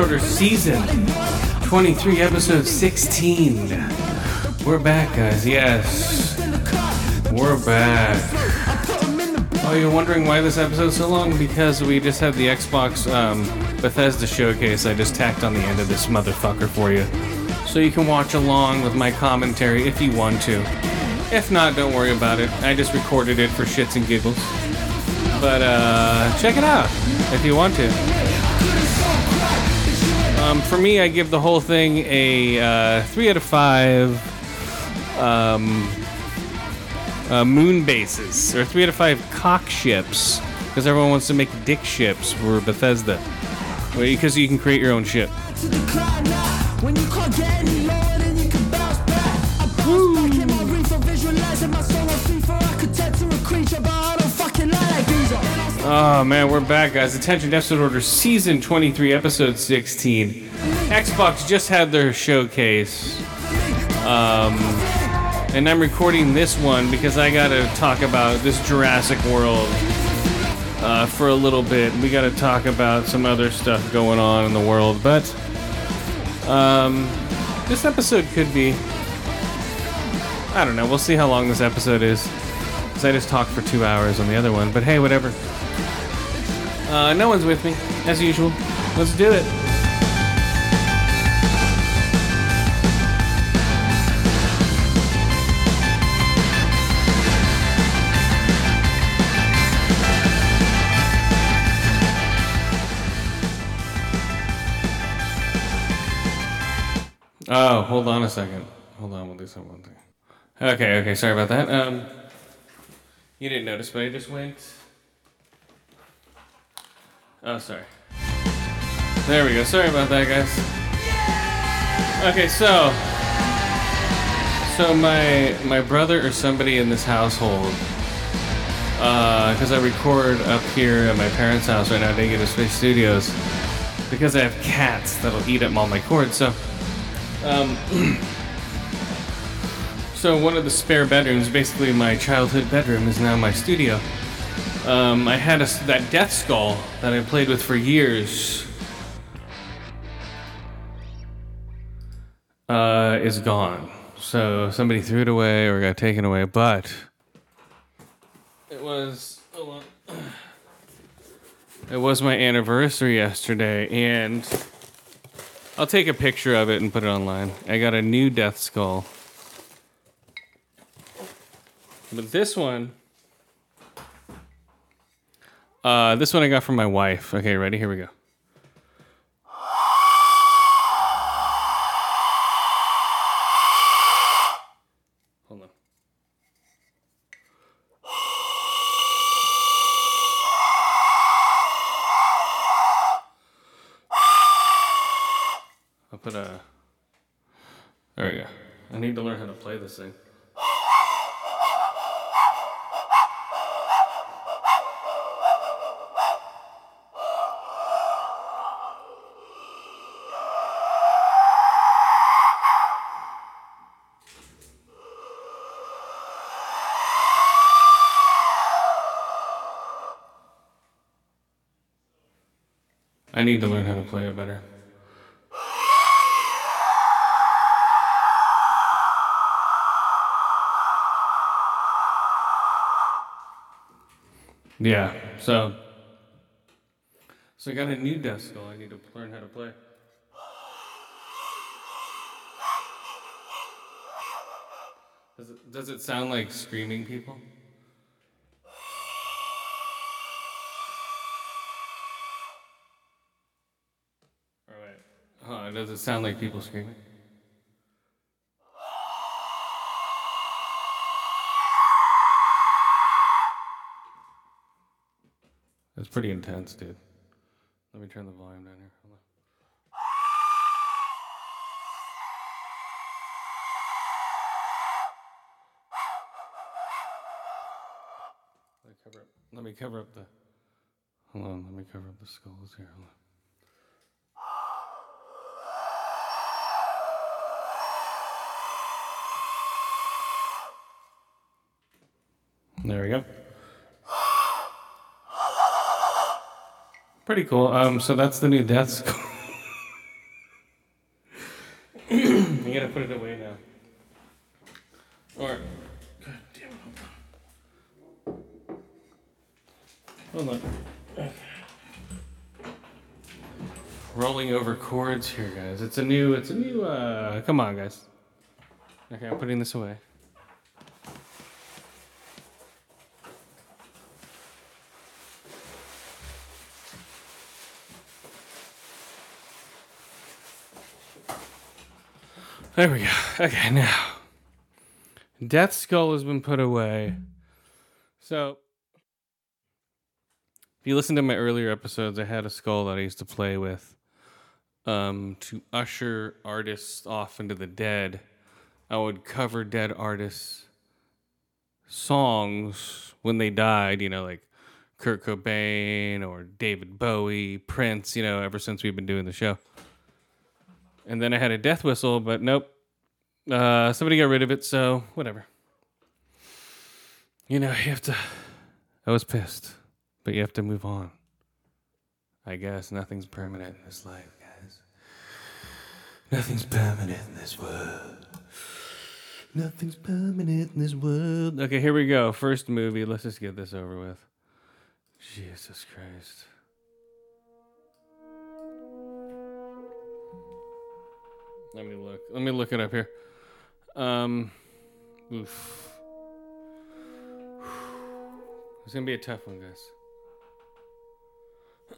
Order Season 23, Episode 16. We're back, guys. Yes. We're back. Oh, you're wondering why this episode's so long? Because we just had the Xbox um, Bethesda showcase I just tacked on the end of this motherfucker for you. So you can watch along with my commentary if you want to. If not, don't worry about it. I just recorded it for shits and giggles. But uh, check it out if you want to. Um, for me, I give the whole thing a uh, three out of five um, uh, moon bases, or three out of five cock ships, because everyone wants to make dick ships for Bethesda. Because you can create your own ship. Oh man, we're back, guys. Attention Episode Order Season 23, Episode 16. Xbox just had their showcase. Um, and I'm recording this one because I gotta talk about this Jurassic World uh, for a little bit. We gotta talk about some other stuff going on in the world, but um, this episode could be. I don't know. We'll see how long this episode is. Because I just talked for two hours on the other one. But hey, whatever. Uh, no one's with me, as usual. Let's do it. Oh, hold on a second. Hold on, we'll do some one thing. Okay, okay, sorry about that. Um, you didn't notice, but I just went. Oh, sorry. There we go. Sorry about that, guys. Okay, so so my my brother or somebody in this household, uh because I record up here at my parents' house right now, they get Negative Space Studios, because I have cats that'll eat up all my cords. So, um, so one of the spare bedrooms, basically my childhood bedroom, is now my studio. Um, I had a, that Death Skull that I played with for years. Uh, is gone. So somebody threw it away or got taken away, but it was. It was my anniversary yesterday, and I'll take a picture of it and put it online. I got a new Death Skull. But this one. Uh, this one I got from my wife. Okay, ready? Here we go. Hold on. I'll put a. There we go. I need to learn how to play this thing. I need to learn how to play it better. Yeah, so so I got a new skull. I need to learn how to play. Does it, does it sound like screaming people? All right. Huh, does it sound like people screaming? That's pretty intense, dude. Let me turn the volume down here. Let me cover up the. Hold on. Let me cover up the skulls here. There we go. Pretty cool. Um, so that's the new death skull. you gotta put it away now. Or, God damn it, hold on. Hold on. Rolling over cords here, guys. It's a new. It's a new. Uh, come on, guys. Okay, I'm putting this away. There we go. Okay, now. Death Skull has been put away. So, if you listen to my earlier episodes, I had a skull that I used to play with um, to usher artists off into the dead. I would cover dead artists' songs when they died, you know, like Kurt Cobain or David Bowie, Prince, you know, ever since we've been doing the show. And then I had a death whistle, but nope. Uh, somebody got rid of it, so whatever. You know, you have to. I was pissed, but you have to move on. I guess nothing's permanent in this life, guys. Nothing's permanent in this world. Nothing's permanent in this world. Okay, here we go. First movie. Let's just get this over with. Jesus Christ. Let me look. Let me look it up here. Um, oof. It's gonna be a tough one, guys.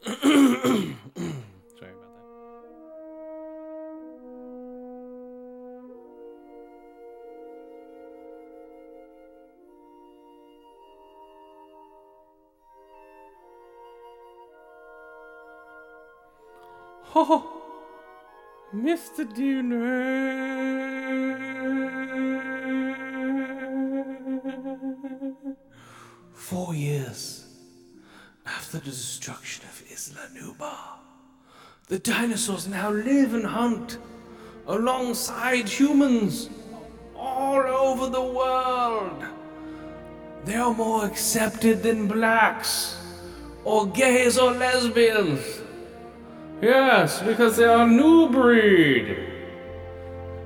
Sorry about that. Oh. Mr. Dune. Four years after the destruction of Isla Nublar, the dinosaurs now live and hunt alongside humans all over the world. They are more accepted than blacks, or gays, or lesbians. Yes, because they are new breed.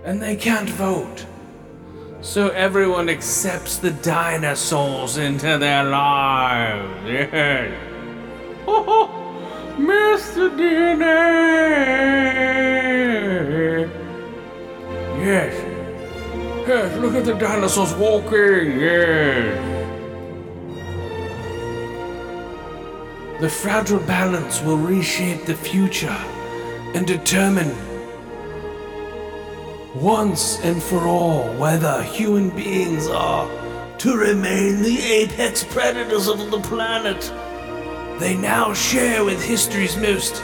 And they can't vote. So everyone accepts the dinosaurs into their lives. Yes. Oh, Mr. DNA. Yes. Yes, look at the dinosaurs walking. Yes. The fragile balance will reshape the future and determine once and for all whether human beings are to remain the apex predators of the planet. They now share with history's most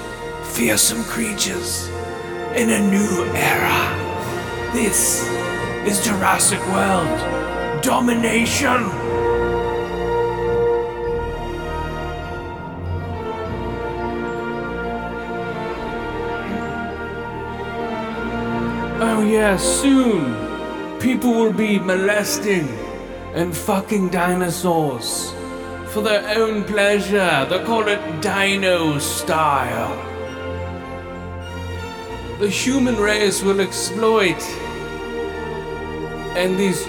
fearsome creatures in a new era. This is Jurassic World Domination. Oh, yeah, soon people will be molesting and fucking dinosaurs for their own pleasure. They call it dino style. The human race will exploit, and these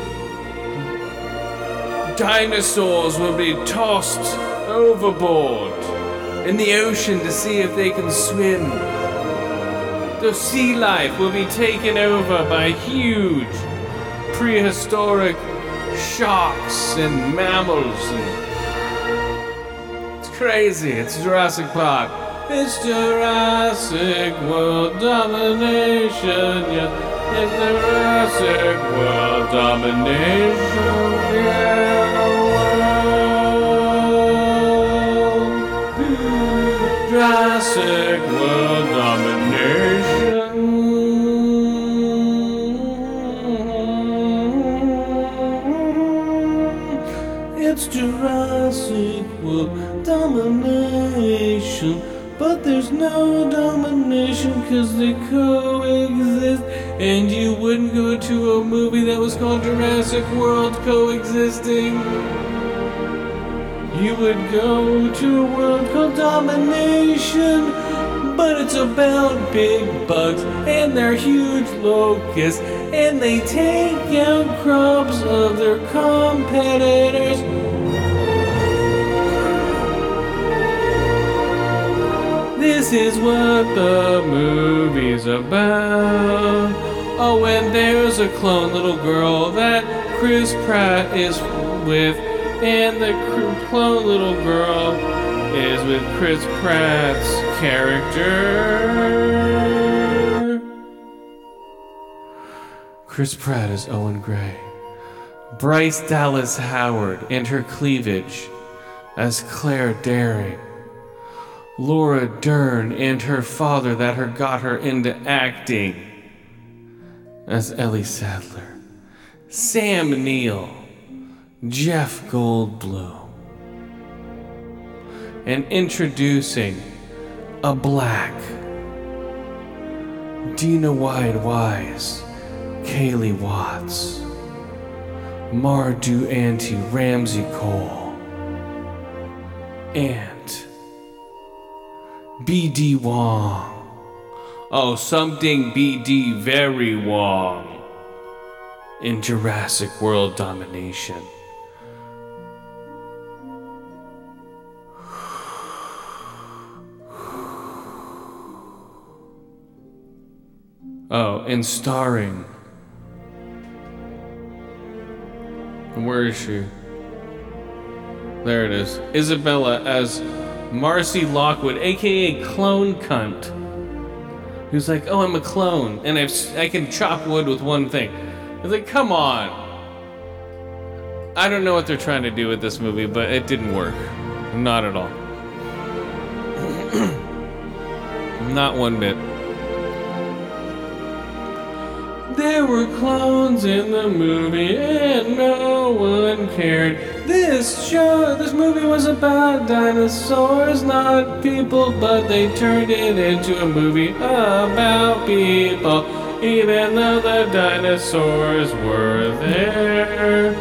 dinosaurs will be tossed overboard in the ocean to see if they can swim the sea life will be taken over by huge prehistoric sharks and mammals and it's crazy it's jurassic park It's Jurassic World domination, yeah. It's Jurassic World domination, yeah. Jurassic World there's no domination cause they coexist. And you wouldn't go to a movie that was called Jurassic World Coexisting. You would go to a world called Domination. But it's about big bugs and their huge locusts. And they take out crops of their competitors. Is what the movie's about. Oh, and there's a clone little girl that Chris Pratt is with, and the clone little girl is with Chris Pratt's character. Chris Pratt is Owen Grady. Bryce Dallas Howard and her cleavage as Claire Dearing. Laura Dern and her father that her got her into acting as Ellie Sattler, Sam Neill, Jeff Goldblum, and introducing a black DeWanda Wise, Kayla Watts, Mamoudou Athie Ramsay Cole, and BD Wong. Oh, something BD very Wong. In Jurassic World Domination. Oh, and starring. Where is she? There it is. Isabella as Maisie Lockwood, aka Clone Cunt, who's like, "Oh, I'm a clone, and I've, I can chop wood with one thing." It's like, come on. I don't know what they're trying to do with this movie, but it didn't work. Not at all. Not one bit. There were clones in the movie, and no one cared. This show, this movie was about dinosaurs, not people, but they turned it into a movie about people, even though the dinosaurs were there.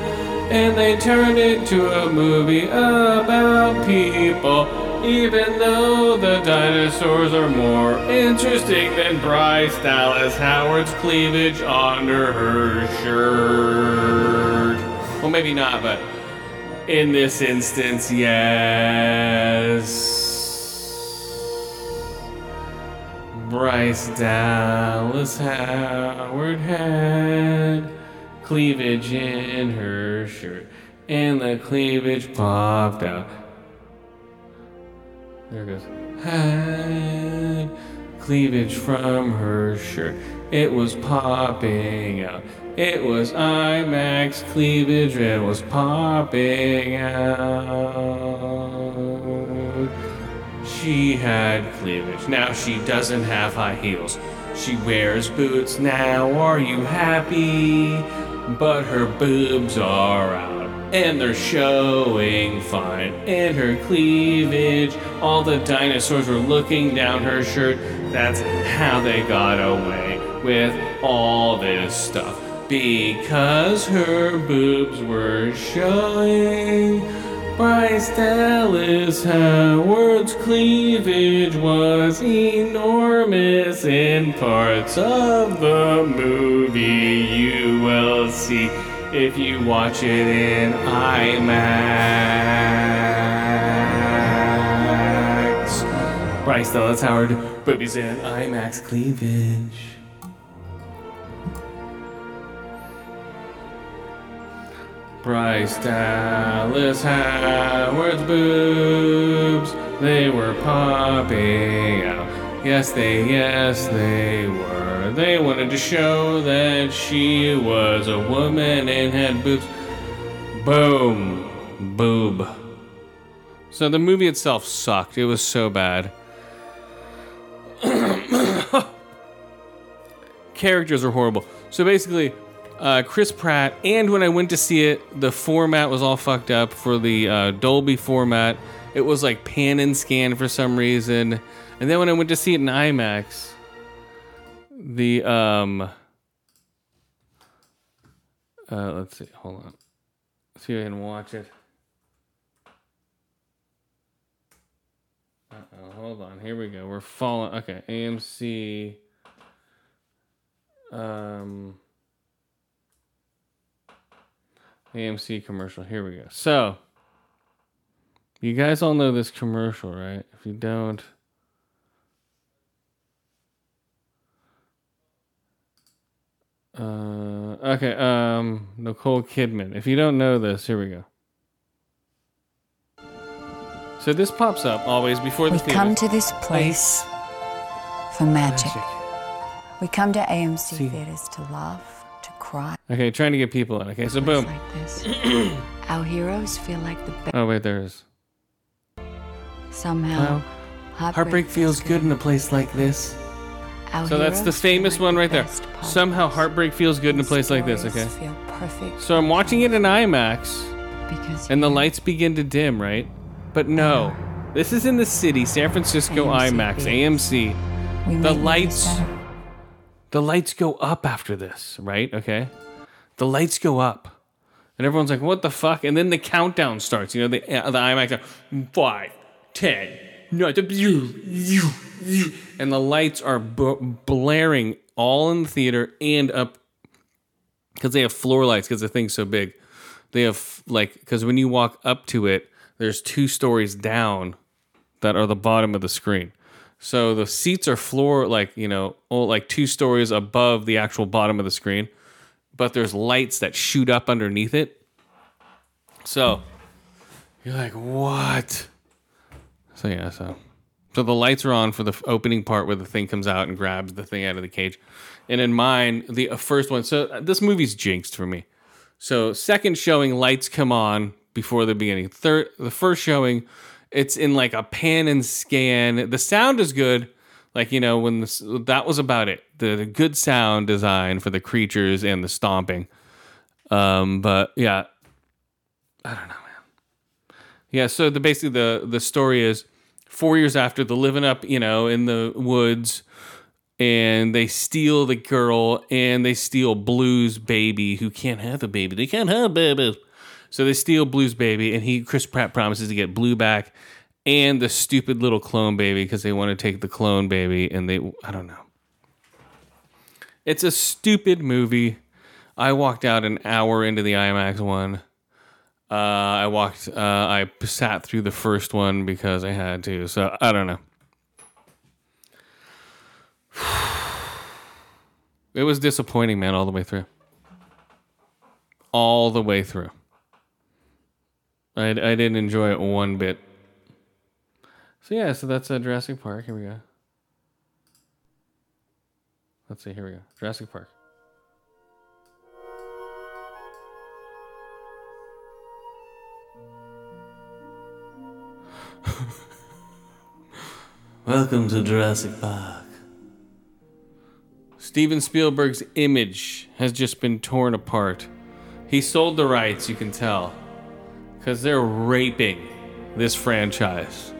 And they turned it into a movie about people, even though the dinosaurs are more interesting than Bryce Dallas Howard's cleavage under her shirt. Well, maybe not, but in this instance, yes. Bryce Dallas Howard had cleavage in her shirt, and the cleavage popped out. There it goes. Had cleavage from her shirt. It was popping out. It was IMAX cleavage. It was popping out. She had cleavage. Now she doesn't have high heels. She wears boots now. Are you happy? But her boobs are out. And they're showing fine. And her cleavage. All the dinosaurs were looking down her shirt. That's how they got away with all this stuff. Because her boobs were showing. Bryce Dallas Howard's cleavage was enormous in parts of the movie you will see if you watch it in IMAX. Bryce Dallas Howard, boobies in IMAX cleavage. Bryce Dallas Howard's boobs They were popping out. Yes, they, yes, they were. They wanted to show that she was a woman and had boobs. Boom. Boob. So the movie itself sucked. It was so bad. Characters are horrible. So basically, uh, Chris Pratt, and when I went to see it, the format was all fucked up for the uh, Dolby format. It was like pan and scan for some reason. And then when I went to see it in IMAX, the um uh let's see, hold on. Let's see if I can watch it. Uh-oh, hold on. Here we go. We're falling. Okay, AMC. Um. AMC commercial. Here we go. So, you guys all know this commercial, right? If you don't, uh, okay. Um, Nicole Kidman. If you don't know this, here we go. So this pops up always before the We come to this place for magic. Magic. We come to AMC See. theaters to laugh, cry. Okay, trying to get people in. Okay, so boom. Like this. Our heroes feel like the best. Oh wait, there is. Somehow, Well, heartbreak, Heartbreak feels good in a place like this. Our So that's the famous like one the right there. Somehow heartbreak feels good in a place like this. Okay. Feel perfect So I'm watching it in IMAX, because and the lights begin to dim, right? But no, this is in the city, San Francisco AMC IMAX. AMC. we the lights- better. The lights go up after this, right? Okay. The lights go up. And everyone's like, what the fuck? And then the countdown starts. You know, the, uh, the IMAX, five, ten, nine, and the lights are b- blaring all in the theater and up because they have floor lights because the thing's so big. They have, like, because when you walk up to it, there's two stories down that are the bottom of the screen. So the seats are floor like you know, oh, like two stories above the actual bottom of the screen, but there's lights that shoot up underneath it. So you're like, what? So yeah, so so the lights are on for the opening part where the thing comes out and grabs the thing out of the cage, and in mine, the uh, first one. So uh, this movie's jinxed for me. So second showing, lights come on before the beginning. Third, the first showing, it's in like a pan and scan. The sound is good. Like you know when this, that was about it. The, the good sound design for the creatures and the stomping. Um, but yeah, I don't know, man. Yeah, so the basically the the story is four years after the living up, you know, in the woods, and they steal the girl and they steal Blue's baby, who can't have a baby. They can't have babies. So they steal Blue's baby, and he Chris Pratt promises to get Blue back and the stupid little clone baby because they want to take the clone baby, and they I don't know. It's a stupid movie. I walked out an hour into the IMAX one. Uh, I walked. Uh, I sat through the first one because I had to. So I don't know. It was disappointing, man, all the way through. All the way through. I, I didn't enjoy it one bit. So yeah, so that's uh, Jurassic Park. Here we go. Let's see. Here we go. Jurassic Park. Welcome to Jurassic Park. Steven Spielberg's image has just been torn apart. He sold the rights, you can tell, because they're raping this franchise.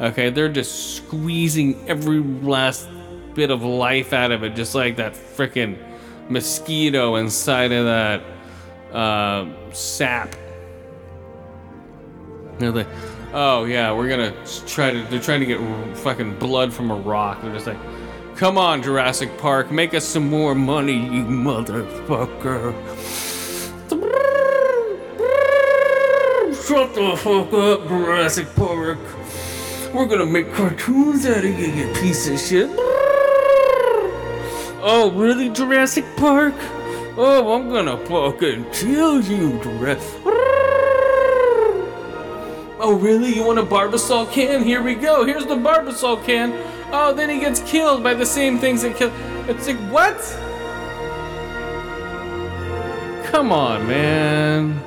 Okay, they're just squeezing every last bit of life out of it, just like that freaking mosquito inside of that uh, sap. They're like, oh yeah, we're gonna try to. They're trying to get fucking blood from a rock. They're just like, come on, Jurassic Park, make us some more money, you motherfucker. Shut the fuck up, Jurassic Park. We're gonna make cartoons out of you, you piece of shit. Oh, really, Jurassic Park? Oh, I'm gonna fucking kill you, Jurassic. Oh, really? You want a Barbasol can? Here we go. Here's the Barbasol can. Oh, then he gets killed by the same things that kill. It's like, what? Come on, man.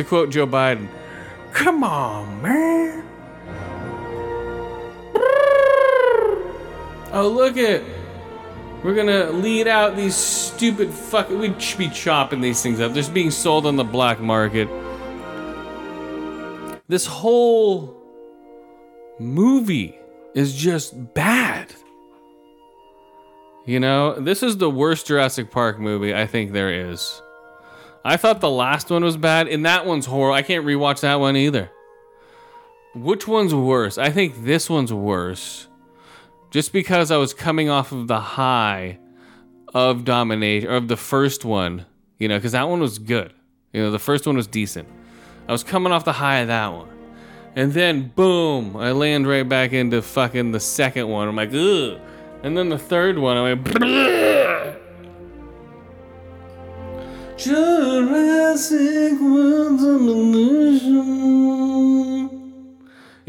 To quote Joe Biden, come on, man. Oh, look it. We're gonna lead out these stupid fuck. We should be chopping these things up. They're being sold on the black market. This whole movie is just bad. You know, this is the worst Jurassic Park movie I think there is. I thought the last one was bad, and that one's horrible. I can't rewatch that one either. Which one's worse? I think this one's worse. Just because I was coming off of the high of domination, of the first one, you know, because that one was good. You know, the first one was decent. I was coming off the high of that one. And then, boom, I land right back into fucking the second one. I'm like, ugh. And then the third one, I'm like, Bleh. Jurassic World.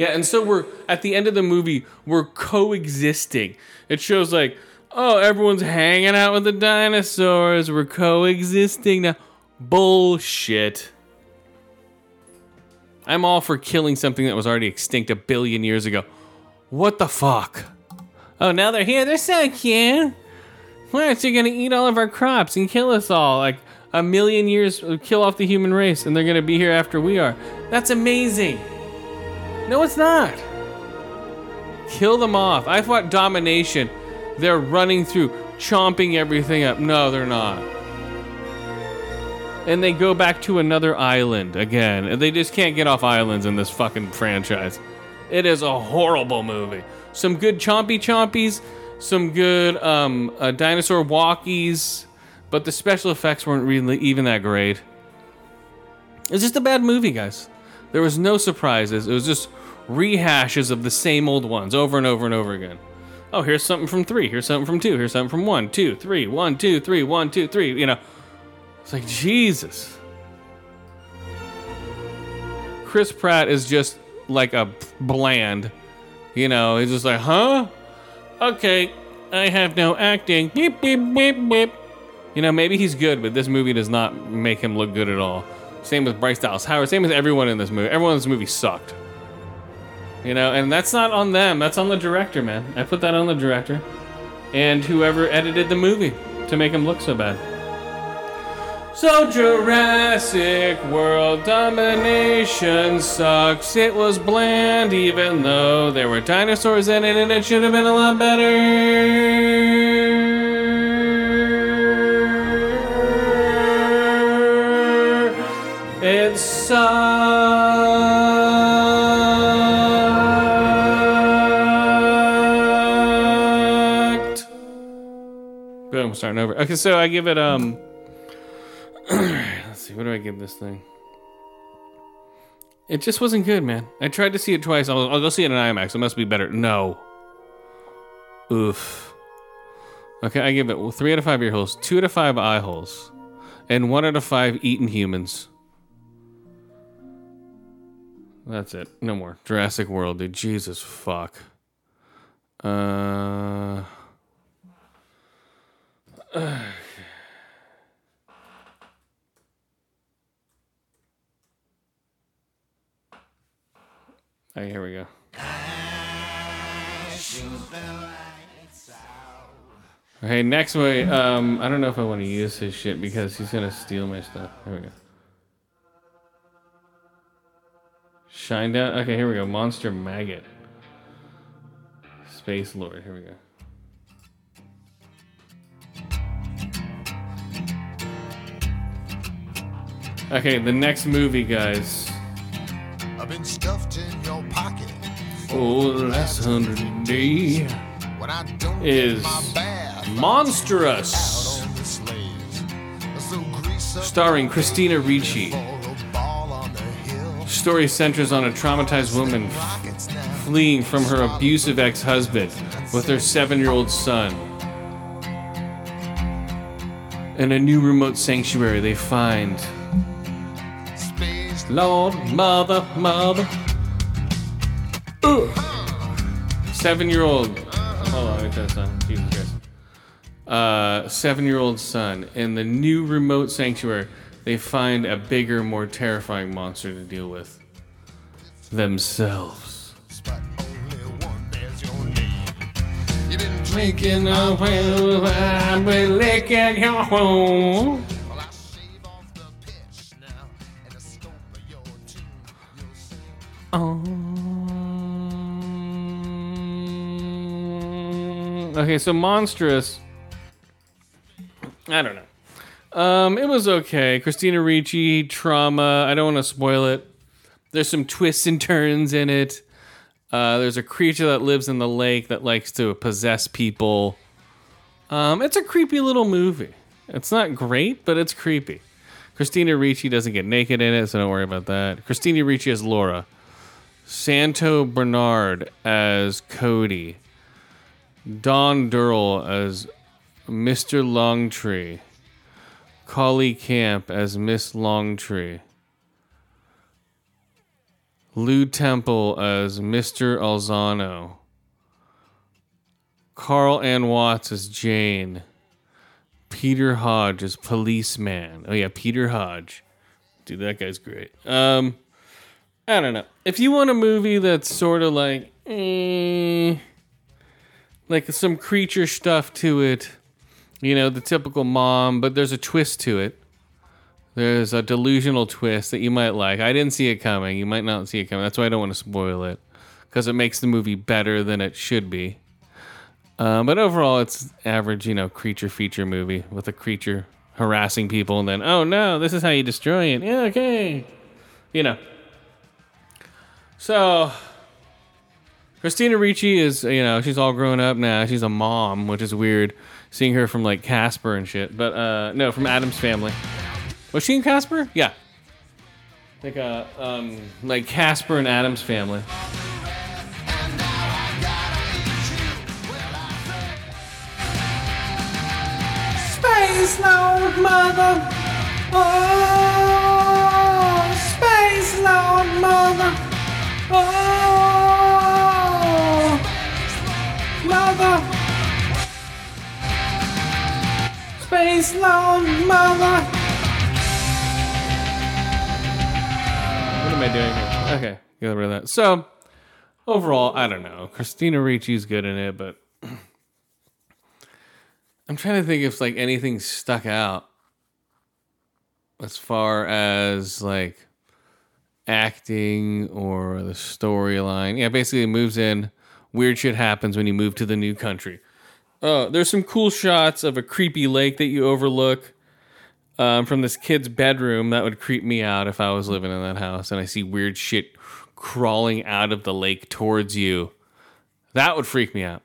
Yeah, and so we're at the end of the movie, we're coexisting. It shows like, oh, everyone's hanging out with the dinosaurs. We're coexisting now. Bullshit. I'm all for killing something that was already extinct a billion years ago. What the fuck? Oh, now they're here. They're so cute. Why aren't you gonna eat all of our crops and kill us all? Like a million years, kill off the human race, and they're gonna be here after we are. That's amazing. No, it's not. Kill them off. I fought domination. They're running through, chomping everything up. No, they're not. And they go back to another island again. And they just can't get off islands in this fucking franchise. It is a horrible movie. Some good chompy chompies, some good um, uh, dinosaur walkies, but the special effects weren't really even that great. It's just a bad movie, guys. There was no surprises. It was just rehashes of the same old ones over and over and over again. Oh, here's something from three. Here's something from two. Here's something from one, two, three, one, two, three, one, two, three. You know, it's like Jesus. Chris Pratt is just like a bland. You know, he's just like, huh? Okay, I have no acting. Beep, beep, beep, beep. You know, maybe he's good, but this movie does not make him look good at all. Same with Bryce Dallas Howard. Same with everyone in this movie. Everyone in this movie sucked. You know, and that's not on them. That's on the director, man. I put that on the director and whoever edited the movie to make him look so bad. So Jurassic World Domination sucks. It was bland, even though there were dinosaurs in it, and it should have been a lot better. Sucked. Boom, starting over. Okay, so I give it um. Let's see, what do I give this thing? It just wasn't good, man. I tried to see it twice. I'll, I'll go see it in IMAX. It must be better. No. Oof. Okay, I give it three out of five ear holes, two out of five eye holes, and one out of five eaten humans. That's it. No more. Jurassic World, dude. Jesus fuck. Uh. Here we go. Okay, next way. Um, I don't know if I want to use his shit because he's gonna steal my stuff. Here we go. Shine down. Okay, here we go. Monster Magnet. Space Lord. Here we go. Okay, the next movie, guys. I've been stuffed in your pocket. Oh, the last hundred day. When I don't Is my bath, Monstrous. out on the sleighs. So Starring Christina Ricci story centers on a traumatized woman fleeing from her abusive ex husband with her seven year old son. In a new remote sanctuary, they find. Lord, mother, mother. Seven year old. Hold on. Jesus Christ. Uh, seven year old son in the new remote sanctuary they find a bigger, more terrifying monster to deal with. Themselves. A I've been licking your home. Um, okay, so monstrous. I don't know. Um, it was okay. Christina Ricci, trauma. I don't want to spoil it. There's some twists and turns in it. Uh, there's a creature that lives in the lake that likes to possess people. Um, it's a creepy little movie. It's not great, but it's creepy. Christina Ricci doesn't get naked in it, so don't worry about that. Christina Ricci as Laura. Santino Barnard as Cody. Don Durrell as Mr. Longtree. Colleen Camp as Miss Longtree. Lew Temple as Mr. Alzano. Carol Anne Watts as Jane. Peter Hodge as policeman. Oh yeah, Peter Hodge. Dude, that guy's great. Um, I don't know. If you want a movie that's sort of like, eh, like some creature stuff to it, you know, the typical mom, but there's a twist to it. There's a delusional twist that you might like. I didn't see it coming. You might not see it coming. That's why I don't want to spoil it because it makes the movie better than it should be. Um, but overall, it's average, you know, creature feature movie with a creature harassing people, and then oh no, this is how you destroy it. Yeah, okay, you know. So Christina Ricci is, you know, she's all grown up now. She's a mom, which is weird, seeing her from like Casper and shit. But uh, no, from Addams Family. Was she in Casper? Yeah. Like uh, um, like Casper and Addams Family. Space Lord Mother. Oh, Space Lord Mother. Oh, Mother. Lord Mother. What am I doing here? Okay, get rid of that. So, overall, I don't know. Christina Ricci's good in it, but I'm trying to think if like anything stuck out as far as like acting or the storyline. Yeah, basically it moves in. Weird shit happens when you move to the new country. Oh, there's some cool shots of a creepy lake that you overlook um, from this kid's bedroom. That would creep me out if I was living in that house and I see weird shit crawling out of the lake towards you. That would freak me out.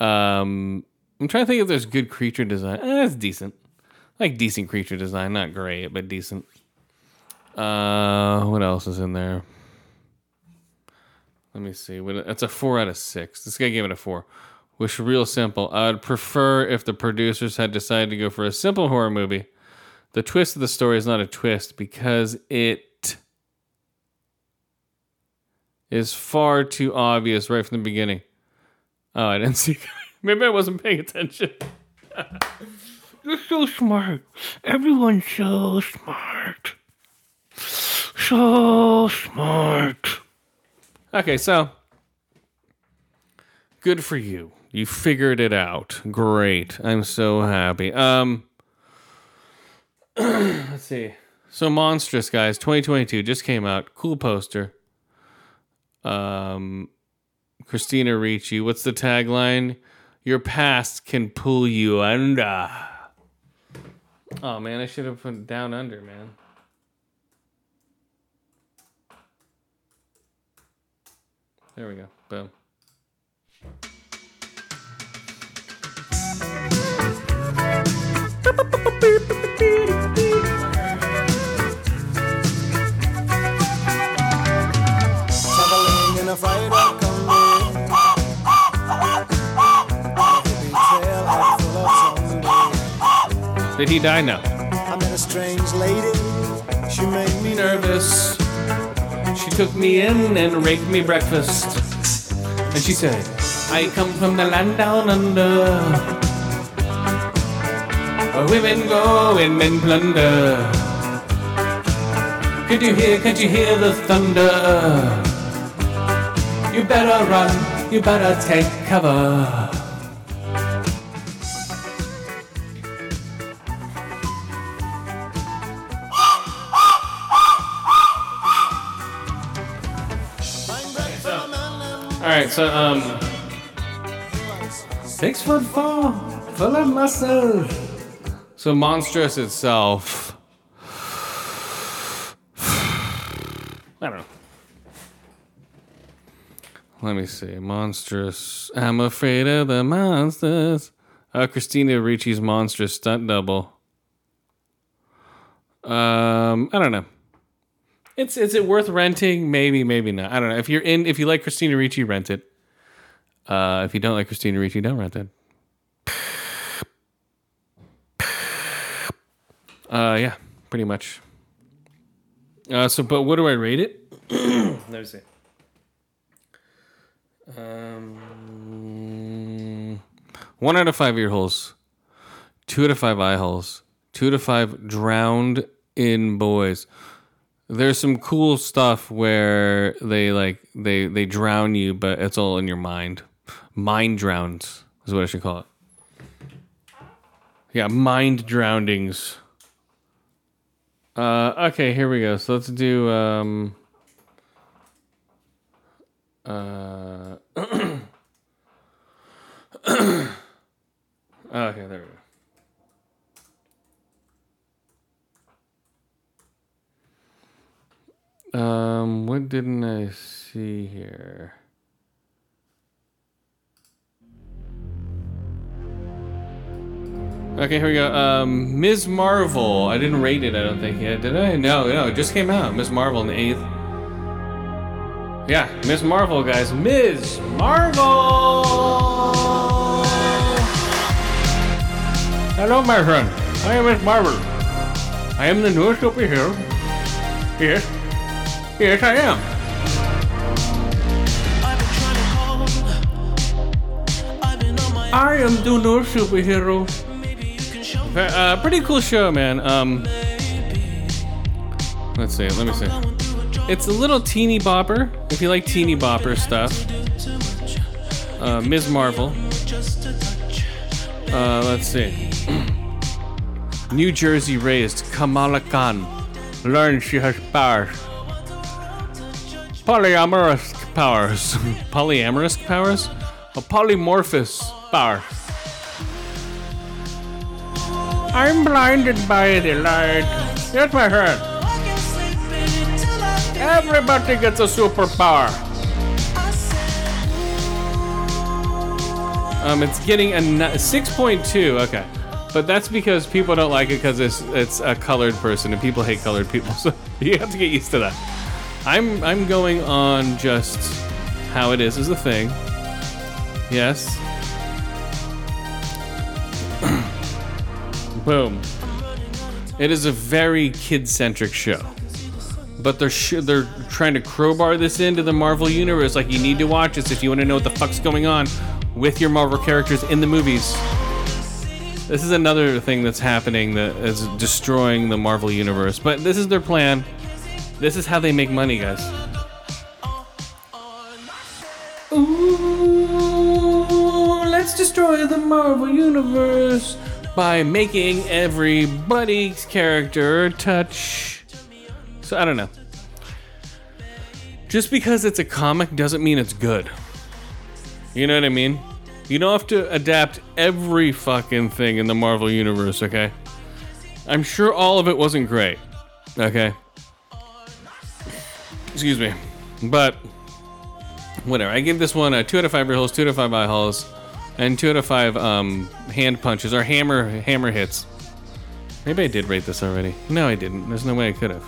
Um, I'm trying to think if there's good creature design. Eh, it's decent. Like decent creature design, not great, but decent. Uh, what else is in there? Let me see. What it's a four out of six. This guy gave it a four, which is real simple. I'd prefer if the producers had decided to go for a simple horror movie. The twist of the story is not a twist because it is far too obvious right from the beginning. Oh, I didn't see. Maybe I wasn't paying attention. You're so smart. Everyone's so smart. So smart. Okay, so good for you. You figured it out. Great. I'm so happy. Um let's see. So Monstrous guys, 2022 just came out. Cool poster. Um Christina Ricci. What's the tagline? Your past can pull you under. Oh man, I should have put down under, man. There we go. Boom. Did he die? now? I met a strange lady. She made me Nervous. She took me in and raked me breakfast. And she said, I come from the land down under. Women go and men plunder. Could you hear, could you hear the thunder? You better run, you better take cover. All right, so um, six foot four, full of muscle. So monstrous itself. I don't know. Let me see. Monstrous. I'm afraid of the monsters. Uh, Christina Ricci's monstrous stunt double. Um, I don't know. It's is it worth renting? Maybe, maybe not. I don't know. If you're in, if you like Christina Ricci, rent it. Uh, if you don't like Christina Ricci, don't rent it. Uh, yeah, pretty much. Uh, so, but what do I rate it? Let me see. Um, one out of five ear holes, two out of five eye holes, two out of five drowned in boys. There's some cool stuff where they like they they drown you, but it's all in your mind. Mind drowns is what I should call it. Yeah, mind drownings. Uh, okay, here we go. So let's do um. Uh. okay, there we go. Um, what didn't I see here? Okay, here we go. Um, Ms. Marvel. I didn't rate it, I don't think yet. Did I? No, no, it just came out. Ms. Marvel in the eighth. Yeah, Ms. Marvel, guys. Ms. Marvel! Hello, my friend. I am Ms. Marvel. I am the newest superhero. Yes. Yes, I am. I am the newest superhero. Uh, pretty cool show, man. Um, let's see. Let me see. It's a little teeny bopper. If you like teeny bopper stuff, uh, Ms. Marvel. Uh, let's see. New Jersey raised Kamala Khan learns she has powers. Polyamorous powers. Polyamorous powers? A polymorphous power. I'm blinded by the light. Yes, my friend. Everybody gets a superpower. Um, it's getting a 6.2. Okay, but that's because people don't like it because it's it's a colored person and people hate colored people. So you have to get used to that. I'm I'm going on just how it is as a thing. Yes. Boom. It is a very kid-centric show. But they're sh- they're trying to crowbar this into the Marvel universe. Like you need to watch this if you want to know what the fuck's going on with your Marvel characters in the movies. This is another thing that's happening that is destroying the Marvel universe. But this is their plan. This is how they make money, guys. Ooh, let's destroy the Marvel universe by making everybody's character touch. So I don't know. Just because it's a comic doesn't mean it's good. You know what I mean? You don't have to adapt every fucking thing in the Marvel universe, okay? I'm sure all of it wasn't great. Okay? Excuse me. But whatever. I give this one a two out of five ear holes, two out of five eye holes, and two out of five um, hand punches or hammer hammer hits. Maybe I did rate this already. No, I didn't. There's no way I could have.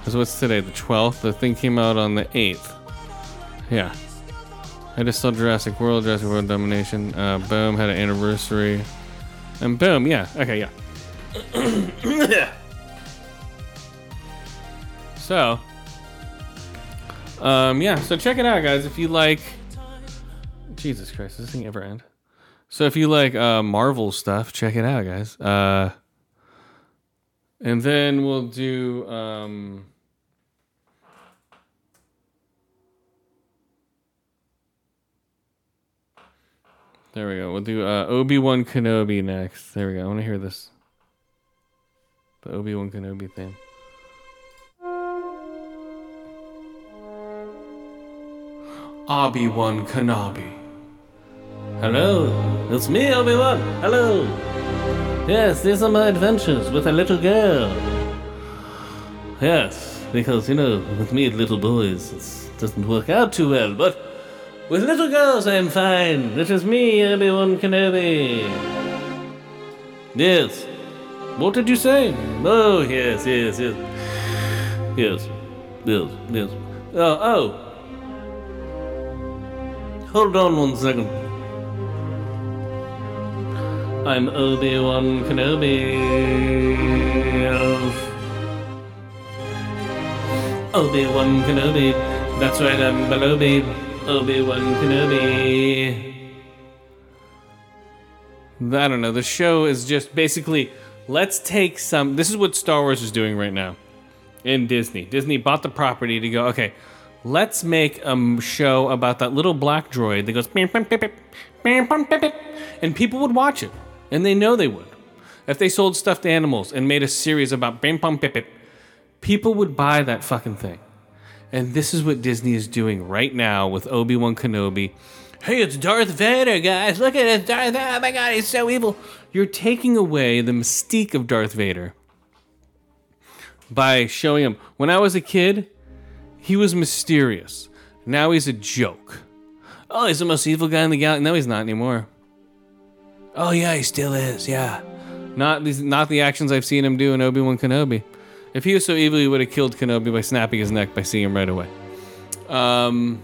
Because what's today? The 12th? The thing came out on the 8th. Yeah. I just saw Jurassic World, Jurassic World Domination. Uh, boom, had an anniversary. And boom, yeah. Okay, yeah. so, um, yeah, so check it out, guys. If you like Jesus Christ, does this thing ever end? So if you like uh, Marvel stuff, check it out, guys. Uh, and then we'll do. Um, there we go. We'll do uh, Obi Wan Kenobi next. There we go. I want to hear this. The Obi Wan Kenobi thing. Obi Wan Kenobi. Hello, it's me, Obi-Wan. Hello. Yes, these are my adventures with a little girl. Yes, because, you know, with me and little boys, it doesn't work out too well, but with little girls I'm fine. It is me, Obi-Wan Kenobi. Yes. What did you say? Oh, yes, yes, yes. Yes, yes, yes. Oh, oh. Hold on one second. I'm Obi-Wan Kenobi. Obi-Wan Kenobi. That's right, I'm Belobi. Obi-Wan Kenobi. I don't know. The show is just basically let's take some. This is what Star Wars is doing right now in Disney. Disney bought the property to go, okay, let's make a show about that little black droid that goes, and people would watch it. And they know they would. If they sold stuffed animals and made a series about bam bam pip pip, people would buy that fucking thing. And this is what Disney is doing right now with Obi Wan Kenobi. Hey, it's Darth Vader, guys. Look at it. Darth Oh my god, he's so evil. You're taking away the mystique of Darth Vader by showing him. When I was a kid, he was mysterious. Now he's a joke. Oh, he's the most evil guy in the galaxy. No, he's not anymore. Oh yeah, he still is. Yeah, not these, not the actions I've seen him do in Obi Wan Kenobi. If he was so evil, he would have killed Kenobi by snapping his neck by seeing him right away. Um,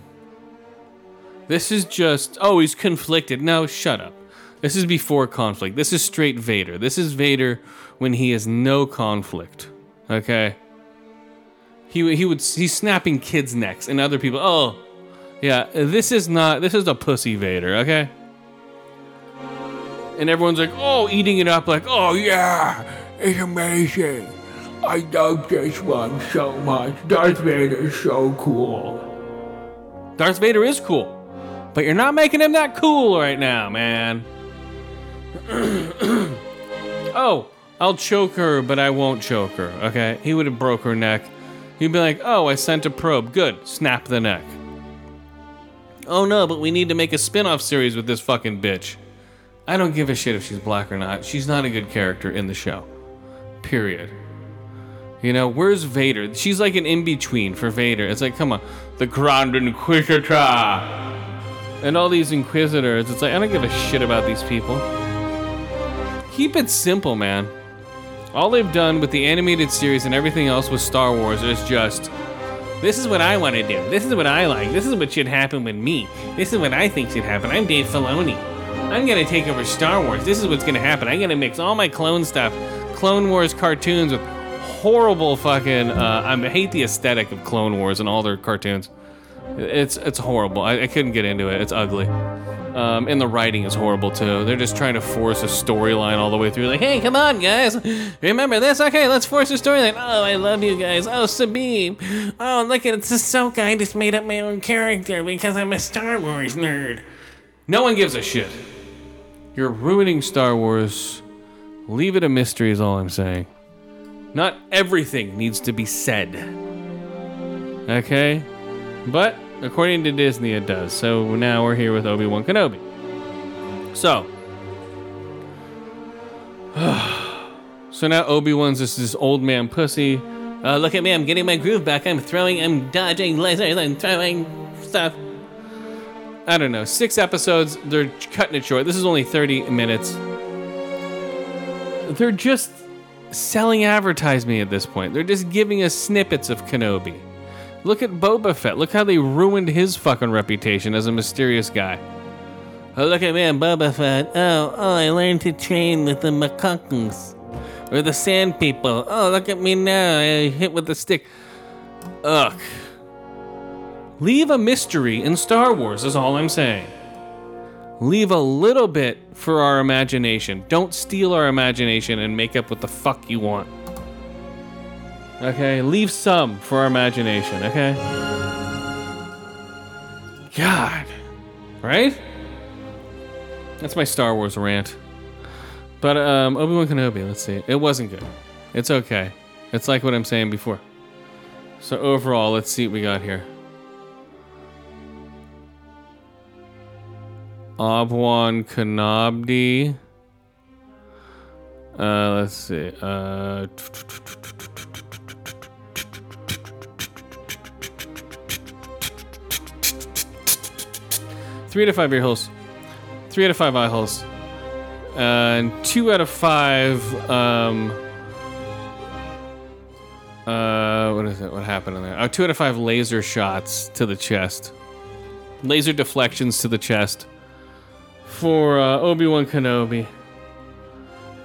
this is just oh, he's conflicted. No, shut up. This is before conflict. This is straight Vader. This is Vader when he has no conflict. Okay. He he would he's snapping kids' necks and other people. Oh, yeah. This is not. This is a pussy Vader. Okay and everyone's like, oh, eating it up, like, oh yeah, it's amazing. I love this one so much. Darth Vader is so cool. Darth Vader is cool, but you're not making him that cool right now, man. oh, I'll choke her, but I won't choke her. Okay, he would have broke her neck. He'd be like, oh, I sent a probe. Good, snap the neck. Oh no, but we need to make a spin-off series with this fucking bitch. I don't give a shit if she's black or not. She's not a good character in the show. Period. You know, where's Vader? She's like an in between for Vader. It's like, come on, the Grand Inquisitor. And all these Inquisitors. It's like, I don't give a shit about these people. Keep it simple, man. All they've done with the animated series and everything else with Star Wars is just this is what I want to do. This is what I like. This is what should happen with me. This is what I think should happen. I'm Dave Filoni. I'm gonna take over Star Wars. This is what's gonna happen. I'm gonna mix all my clone stuff, Clone Wars cartoons with horrible fucking. Uh, I hate the aesthetic of Clone Wars and all their cartoons. It's it's horrible. I, I couldn't get into it. It's ugly. Um, and the writing is horrible too. They're just trying to force a storyline all the way through. Like, hey, come on, guys, remember this? Okay, let's force a storyline. Oh, I love you guys. Oh, Sabine. Oh, look at it. It's Ahsoka. I just made up my own character because I'm a Star Wars nerd. No one gives a shit. You're ruining Star Wars. Leave it a mystery, is all I'm saying. Not everything needs to be said. Okay? But, according to Disney, it does. So now we're here with Obi Wan Kenobi. So. so now Obi Wan's just this old man pussy. Uh, look at me, I'm getting my groove back. I'm throwing, I'm dodging lasers, I'm throwing stuff. I don't know, six episodes. They're cutting it short. This is only 30 minutes. They're just selling advertising at this point. They're just giving us snippets of Kenobi. Look at Boba Fett. Look how they ruined his fucking reputation as a mysterious guy. Oh, look at me, Boba Fett. Oh, oh, I learned to train with the macaques. Or the sand people. Oh, look at me now. I hit with a stick. Ugh. Leave a mystery in Star Wars, is all I'm saying. Leave a little bit for our imagination. Don't steal our imagination and make up what the fuck you want. Okay? Leave some for our imagination, okay? God. Right? That's my Star Wars rant. But um, Obi Wan Kenobi, let's see. It wasn't good. It's okay. It's like what I'm saying before. So overall, let's see what we got here. Obi-Wan Kenobi. Uh, let's see. Uh, three out of five ear holes. Three out of five eye holes. and two out of five. Um, uh, what is it? What happened in there? Oh, two out of five laser shots to the chest. Laser deflections to the chest for uh, Obi Wan Kenobi.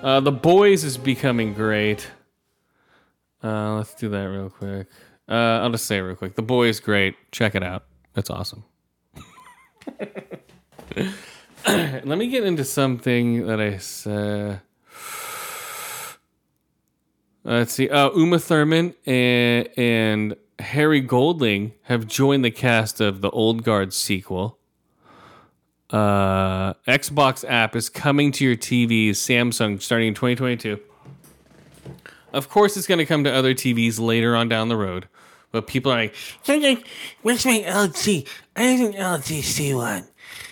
Uh, the boys is becoming great. Uh, let's do that real quick. Uh, I'll just say real quick. The boys great. Check it out. It's awesome. Let me get into something that I said. Let's see. Uh, Uma Thurman and, and Henry Golding have joined the cast of the Old Guard sequel. Uh, Xbox app is coming to your TVs, Samsung, starting in 2022. Of course, it's going to come to other TVs later on down the road. But people are like, Where's my LG? I have an LG C1.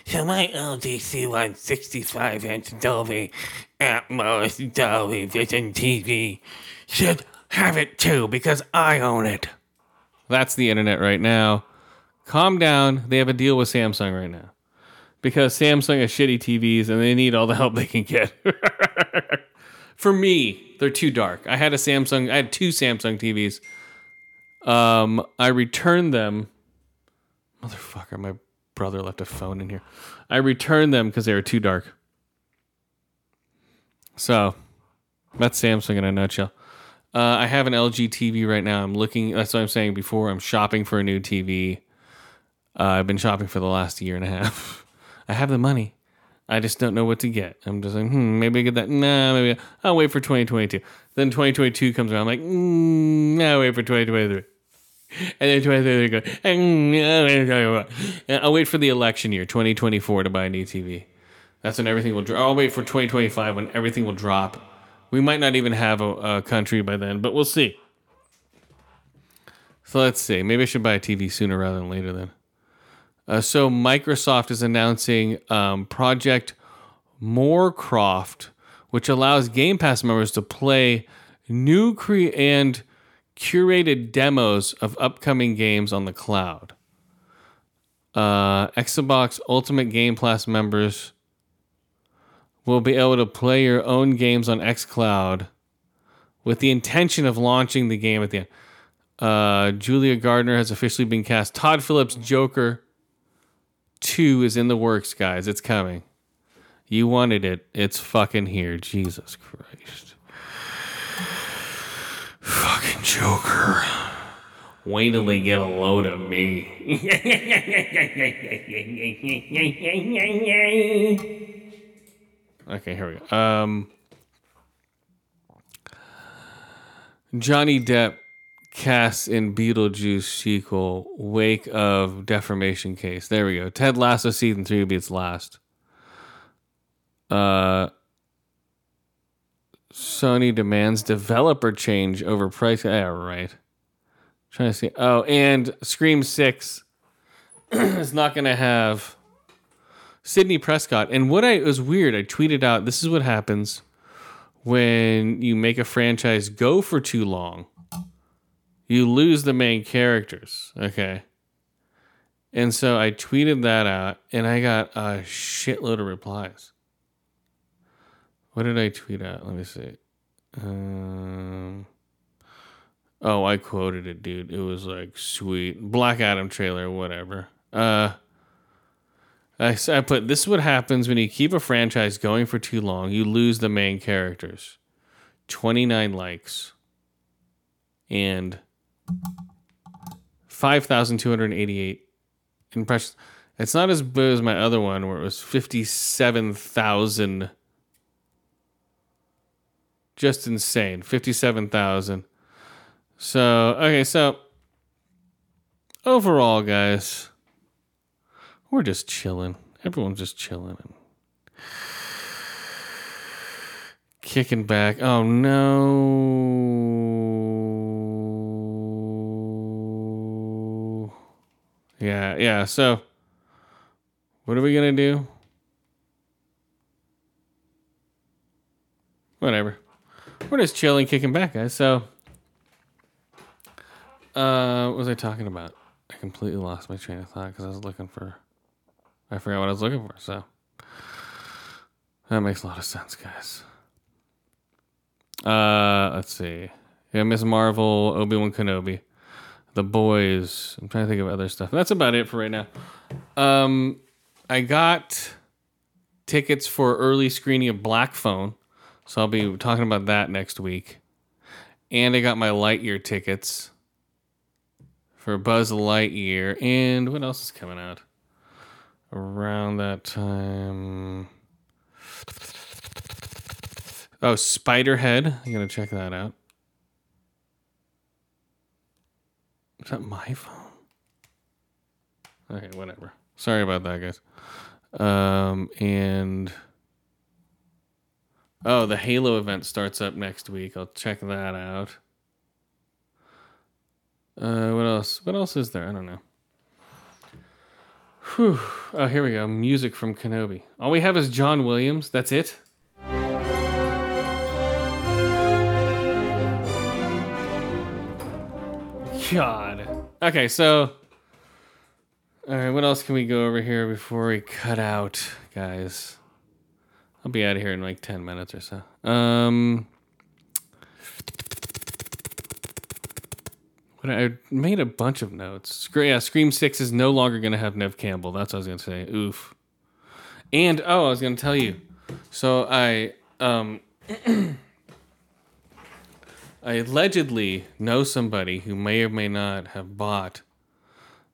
So my LG C1 65 inch Dolby Atmos Dolby Vision TV should have it too because I own it. That's the internet right now. Calm down. They have a deal with Samsung right now. Because Samsung has shitty TVs and they need all the help they can get. For me, they're too dark. I had a Samsung, I had two Samsung TVs. Um, I returned them. Motherfucker, my brother left a phone in here. I returned them because they were too dark. So, that's Samsung in a nutshell. Uh, I have an LG TV right now. I'm looking. That's what I'm saying before. I'm shopping for a new TV. Uh, I've been shopping for the last year and a half. I have the money. I just don't know what to get. I'm just like, hmm, maybe I get that. Nah, maybe I'll wait for 2022. Then 2022 comes around. I'm like, mm, nah, wait for 2023. And then 2023 go, and I'll wait for the election year, 2024, to buy a new TV. That's when everything will drop. I'll wait for 2025 when everything will drop. We might not even have a, a country by then, but we'll see. So let's see. Maybe I should buy a TV sooner rather than later then. Uh, so Microsoft is announcing um, Project Moorcroft, which allows Game Pass members to play new cre- and curated demos of upcoming games on the cloud. Uh, Xbox Ultimate Game Pass members will be able to play your own games on xCloud with the intention of launching the game at the end. Uh, Julia Garner has officially been cast. Todd Phillips' Joker 2 is in the works, guys. It's coming. You wanted it. It's fucking here. Jesus Christ. Fucking Joker. Wait till they get a load of me. okay, here we go. Um, Johnny Depp casts in Beetlejuice sequel, Wake of Defamation Case. There we go. Ted Lasso season three will be its last. Uh, Sony demands developer change over price. Yeah, right. trying to see. Oh, and Scream Six is not going to have Sidney Prescott. And what I was weird. I tweeted out. This is what happens when you make a franchise go for too long. You lose the main characters. Okay. And so I tweeted that out, and I got a shitload of replies. What did I tweet out? Let me see. Um, oh, I quoted it, dude. It was like sweet Black Adam trailer, whatever. Uh, I put this is what happens when you keep a franchise going for too long. You lose the main characters. Twenty nine likes, and five thousand two hundred eighty eight impressions. It's not as big as my other one where it was 57,000. Just insane. 57,000. So, okay, so overall, guys, we're just chilling. Everyone's just chilling and kicking back. Oh no. Yeah, yeah. So, what are we gonna do? Whatever. We're just chilling, kicking back, guys. So, uh, what was I talking about? I completely lost my train of thought because I was looking for. I forgot what I was looking for. So that makes a lot of sense, guys. Uh, let's see. Yeah, Miss Marvel, Obi Wan Kenobi, The Boys. I'm trying to think of other stuff. That's about it for right now. Um, I got tickets for early screening of Black Phone, so I'll be talking about that next week. And I got my Lightyear tickets for Buzz Lightyear. And what else is coming out around that time? Oh, Spiderhead. I'm gonna check that out. Is that my phone? Okay, whatever. Sorry about that, guys. Um, and oh, the Halo event starts up next week. I'll check that out. Uh, what else? What else is there? I don't know. Whew. Oh, here we go. Music from Kenobi. All we have is John Williams. That's it. God. Okay, so. All right, what else can we go over here before we cut out, guys? I'll be out of here in like 10 minutes or so. Um. But I made a bunch of notes. Yeah, Scream Six is no longer going to have Nev Campbell. That's what I was going to say. Oof. And oh, I was going to tell you. So I um I allegedly know somebody who may or may not have bought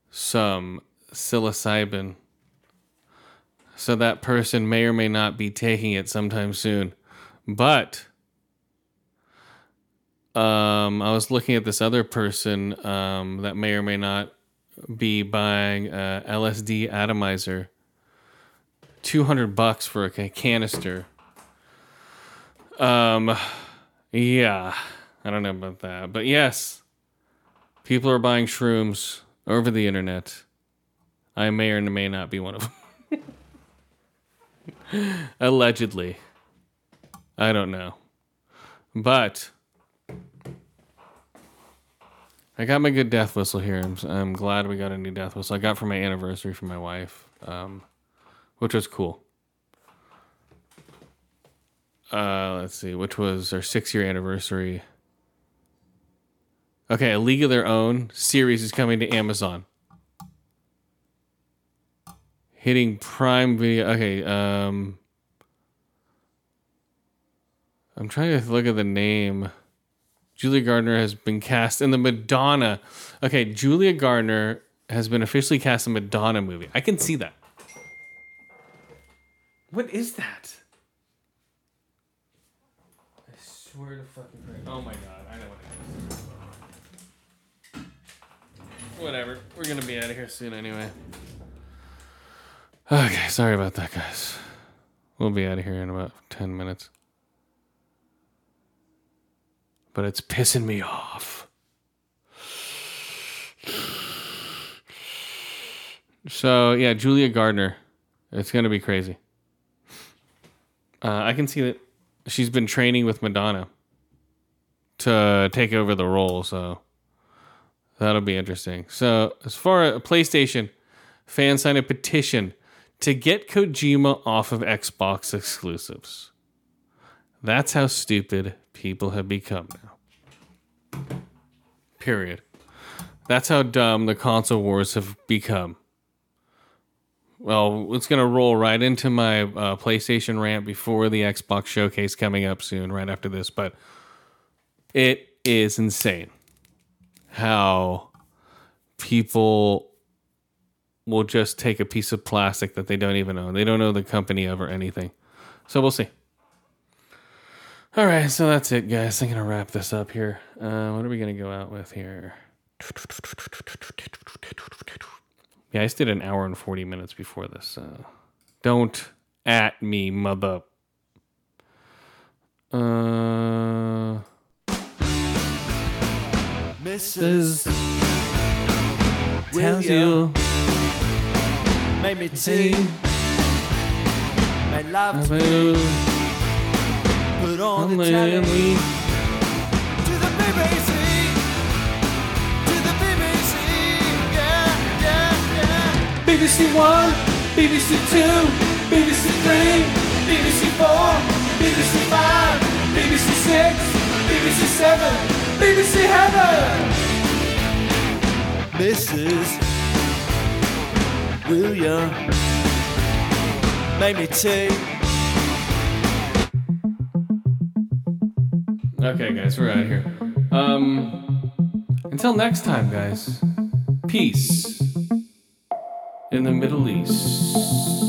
some psilocybin. So that person may or may not be taking it sometime soon. But um, I was looking at this other person um, that may or may not be buying uh, LSD atomizer. 200 bucks for a canister. Um, yeah, I don't know about that. But yes, people are buying shrooms over the internet. I may or may not be one of them. Allegedly. I don't know. But I got my good death whistle here. I'm, I'm glad we got a new death whistle. I got for my anniversary for my wife, um, which was cool. Uh, let's see, which was our six year anniversary. Okay, A League of Their Own series is coming to Amazon. Hitting Prime Video. Okay, um, I'm trying to look at the name. Julia Garner has been cast in the Madonna. Okay, Julia Garner has been officially cast in Madonna movie. I can see that. What is that? I swear to fucking Christ. Oh my god, I know what it is. Whatever. We're gonna be out of here soon anyway. Okay, sorry about that, guys. We'll be out of here in about 10 minutes but it's pissing me off. So yeah, Julia Garner, it's gonna be crazy. Uh, I can see that she's been training with Madonna to take over the role, so that'll be interesting. So as far as PlayStation, fans signed a petition to get Kojima off of Xbox exclusives. That's how stupid people have become now. Period. That's how dumb the console wars have become. Well, it's going to roll right into my uh, PlayStation rant before the Xbox showcase coming up soon, right after this. But it is insane how people will just take a piece of plastic that they don't even own. They don't know the company of or anything. So we'll see. All right, so that's it, guys. I'm gonna wrap this up here. Uh, what are we gonna go out with here? Yeah, I just did an hour and forty minutes before this. Uh, don't at me, mother. Uh, Mrs. tells you Made me tea. Made love to about put on the telly. To the BBC. To the BBC. Yeah, yeah, yeah. BBC One, BBC Two, BBC Three, BBC Four, BBC Five, BBC Six, BBC Seven, BBC Heaven. Mrs. Will ya make me tea? Okay, guys, we're out of here. Um, until next time, guys. Peace in the Middle East.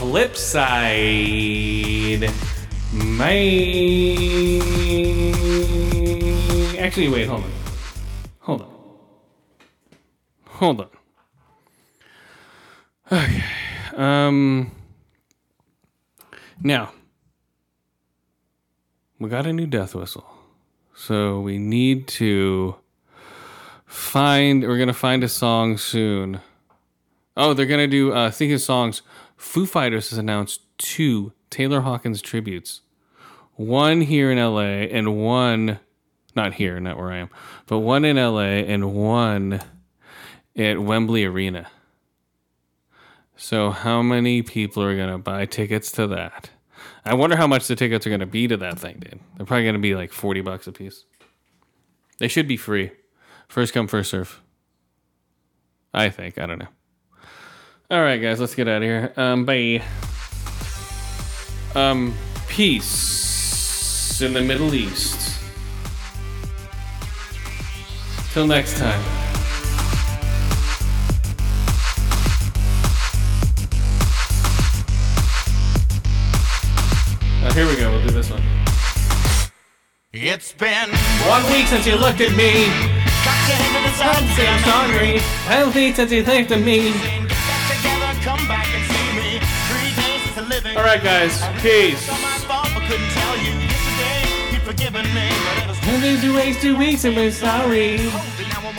Flip side. Bye. Actually, wait, hold on. Hold on. Hold on. Okay. Um. Now, we got a new death whistle. So we need to find we're gonna find a song soon. Oh, they're gonna do uh thinking songs. Foo Fighters has announced two Taylor Hawkins tributes. One here in LA and one Not here, not where I am, but one in LA and one at Wembley Arena. So, how many people are going to buy tickets to that? I wonder how much the tickets are going to be to that thing, dude. They're probably going to be like 40 bucks a piece. They should be free. First come, first serve. I think. I don't know. All right, guys, let's get out of here. Um, bye. Um, peace in the Middle East. Till next time. Uh, here we go. We'll do this one. It's been One week since you looked at me. got your head to the sun, Say I'm sorry. Week since you at me. Me, guys. Peace. was One week, two weeks, two weeks, and we're sorry. cold, and now I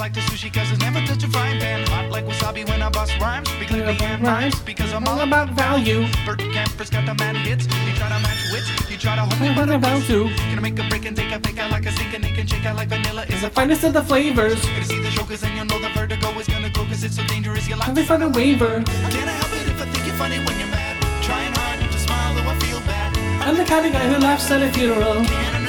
like the sushi, cause it's never touch a frying pan. Hot like wasabi when I bust rhymes. Like the hand rhymes, because I'm all about value. Bert Kaempfert's got the mad hits. You try to match wits, you try to hold me by the about you? Gonna make a break and take a fake out like a sink and it can shake out like vanilla is The finest of the flavors. Gonna see the cause then you'll know the vertigo is gonna go cause it's so dangerous your life Have they found a waiver? Can I help it if I think you're funny when you're mad? Trying hard to smile though I feel bad I'm the kind of guy who laughs at a funeral.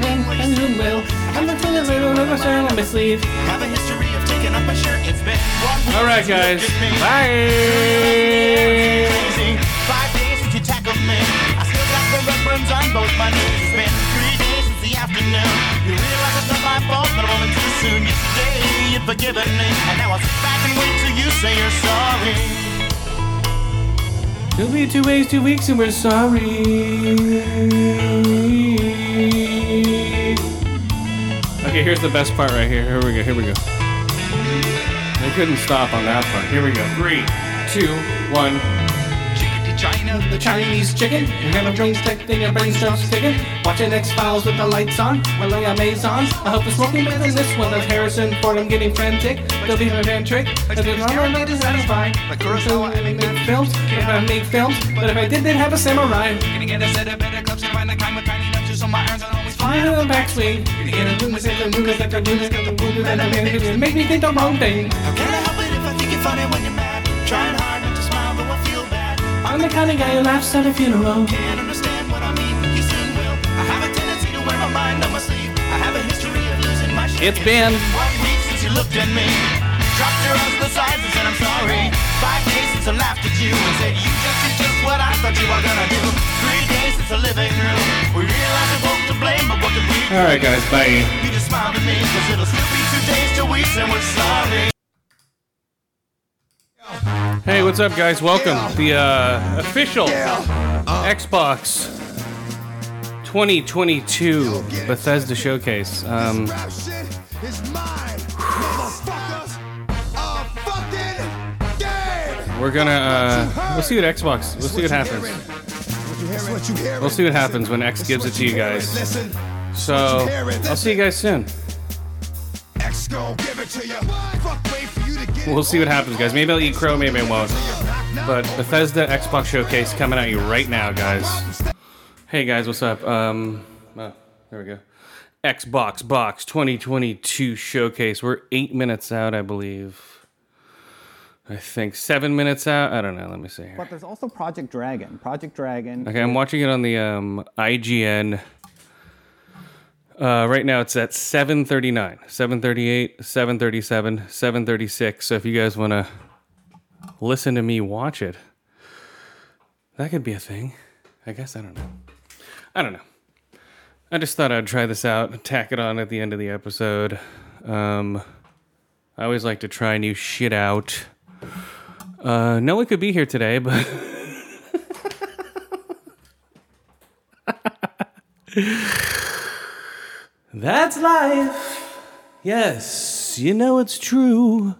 Can't understand what I mean when And you who will? I'm the kind of guy who never turn on my sleeve. have a history of taking up my shirt It's been one All right, guys. looked at me. Bye. Five days since you tackled me I still got the red burns on both my knees It's been three days since the afternoon You realize it's not my fault but I'm only too soon Yesterday you'd forgiven me And now I'll sit back and wait till you say you're sorry It'll be two ways, two weeks, and we're sorry. Okay, here's the best part right here. Here we go. Here we go. I couldn't stop on that part. Here we go. Three, two, one. Chickadee China, the Chinese chicken. You have a brain stick, then your brain starts ticking. Watching X Files with the lights on, while I Amazons. I hope it's smoking better than this one. Of Harrison Ford, I'm getting frantic. They'll be my fan trick. But there's not really to satisfy. Like Kurosawa, I make films. If I make films, but if I did, they'd have a samurai. Gonna get a set of better clubs and find the kind with tiny notches on my irons and always Flying flying on the backswing. You get a room with the moon, like a moon, like a moon, and I'm gonna make me think the wrong thing. How can I help it if I think you're funny when you're mad? Trying hard not to smile though I feel bad. I'm the kind of guy who laughs at a funeral. Can't understand what I mean, you soon will. I have a tendency to wear my mind on my sleeve. I have a history of losing my shit. It's been One week since you looked at me. Dropped your arms to the sides and said I'm sorry. Five days since I laughed at you And said you just did just what I thought you were gonna do. Three days since the living room We realized we both to blame But what could we do? All right, guys. Bye. You just smiled at me Cause it'll still be two days till we say we're sorry Hey, what's up, guys? Welcome the uh, official Xbox 2022 Bethesda Showcase. Um, is mine, motherfuckers. A fucking game. we're gonna uh, we'll see what Xbox. We'll see what happens. What you hearing? We'll see what happens when X gives it to you guys. So I'll see you guys soon. X give it to you. Fuck, wait for you to get We'll see what happens, guys. Maybe I'll eat crow, maybe I won't. But Bethesda Xbox Showcase coming at you right now, guys. Hey guys, what's up? Um, oh, there we go. Xbox Box 2022 Showcase. We're eight minutes out, I believe. I think seven minutes out. I don't know. Let me see here. But there's also Project Dragon. Project Dragon. Okay, I'm watching it on the um, IGN. Uh, right now it's at 7:39, 7:38, 7:37, 7:36. So if you guys want to listen to me watch it, that could be a thing. I guess I don't know. I don't know. I just thought I'd try this out, tack it on at the end of the episode. Um, I always like to try new shit out. Uh, no one could be here today, but. That's life. Yes, you know it's true.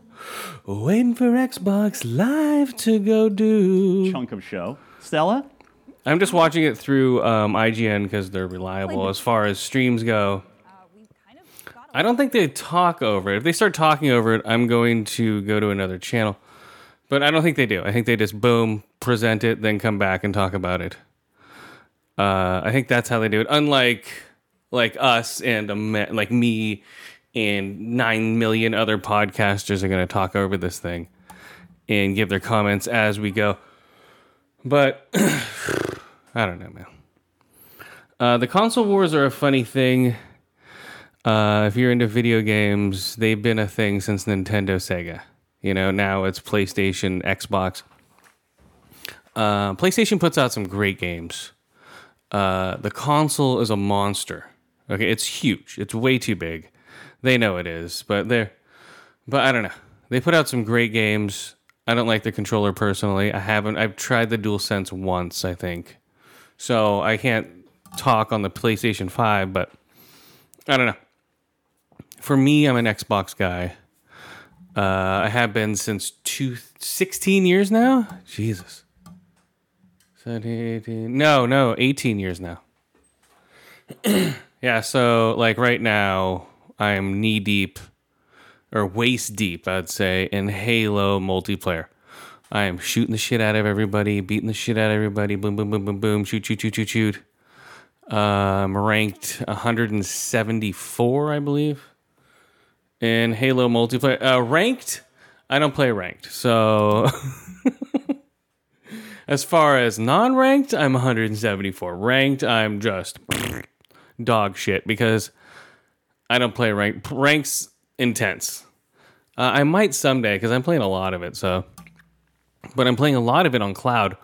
Waiting for Xbox Live to go do. Chunk of show. Stella? I'm just watching it through um, IGN because they're reliable as far as streams go. I don't think they talk over it. If they start talking over it, I'm going to go to another channel But I don't think they do. I think they just boom, present it, then come back and talk about it. Uh, I think that's how they do it. Unlike like us and a like me and nine million other podcasters are going to talk over this thing and give their comments as we go. But I don't know, man. Uh, the console wars are a funny thing. Uh, if you're into video games, they've been a thing since Nintendo, Sega. You know, now it's PlayStation, Xbox. Uh, PlayStation puts out some great games. Uh, the console is a monster. Okay, it's huge. It's way too big. They know it is, but they're, but I don't know. They put out some great games. I don't like the controller personally. I haven't. I've tried the DualSense once, I think, so I can't talk on the PlayStation Five. But I don't know. For me, I'm an Xbox guy. Uh, I have been since two, 16 years now. Jesus. 17, 18, no, no, 18 years now. yeah, so like right now, I'm knee deep or waist deep, I'd say, in Halo multiplayer. I am shooting the shit out of everybody, beating the shit out of everybody, boom, boom, boom, boom, boom, shoot, shoot, shoot, shoot, shoot. Um, ranked 174, I believe, in Halo multiplayer. Uh, ranked, I don't play ranked, so as far as non-ranked, I'm 174. Ranked, I'm just dog shit because I don't play ranked. Ranks intense. Uh, I might someday because I'm playing a lot of it. So, but I'm playing a lot of it on cloud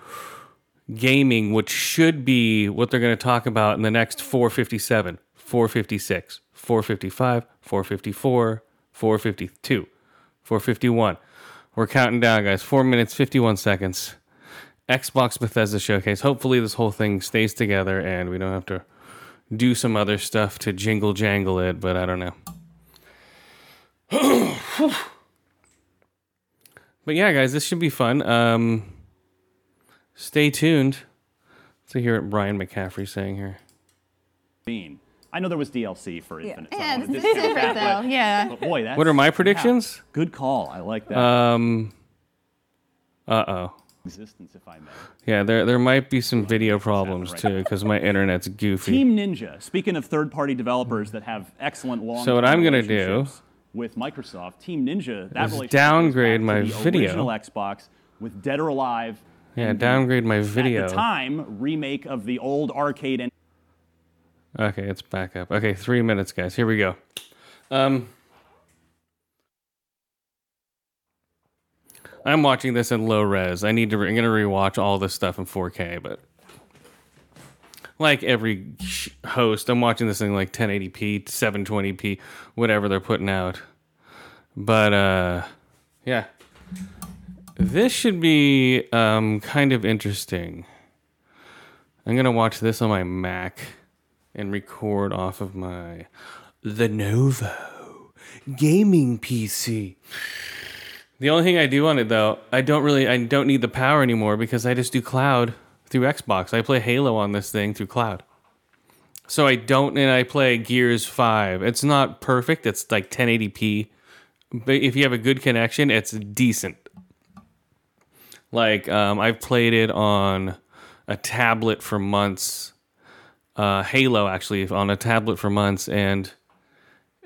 gaming, which should be what they're going to talk about in the next 457, 456, 455, 454, 452, 451. We're counting down, guys. Four minutes, 51 seconds. Xbox Bethesda showcase. Hopefully, this whole thing stays together and we don't have to do some other stuff to jingle jangle it, but I don't know. but yeah, guys, this should be fun. Um, stay tuned to hear what Brian McCaffrey saying here. Mean. I know there was DLC for Infinite. so Yeah, don't this is different that, though. Yeah. But, but boy, that's, What are my yeah, predictions? good call. I like that. Um, uh oh. Existence, if I may. Yeah, there there might be some video problems too because my internet's goofy. Team Ninja. Speaking of third-party developers that have excellent long. So what I'm gonna do with Microsoft, Team Ninja, that is downgrade my the video. Original Xbox with Dead or Alive. Yeah, downgrade my video. At the time, remake of the old arcade and Okay, it's back up. Okay, three minutes, guys. Here we go. Um, I'm watching this in low res. I need to. Re- I'm gonna rewatch all this stuff in 4K, but like every host, I'm watching this in like 1080p, 720p, whatever they're putting out. But uh, yeah, this should be um kind of interesting. I'm gonna watch this on my Mac and record off of my Lenovo gaming PC. The only thing I do on it though, I don't really I don't need the power anymore because I just do cloud through Xbox. I play Halo on this thing through cloud. So I don't and I play Gears 5. It's not perfect. It's like 1080p. But if you have a good connection, it's decent. Like um, I've played it on a tablet for months. Uh, Halo actually on a tablet for months, and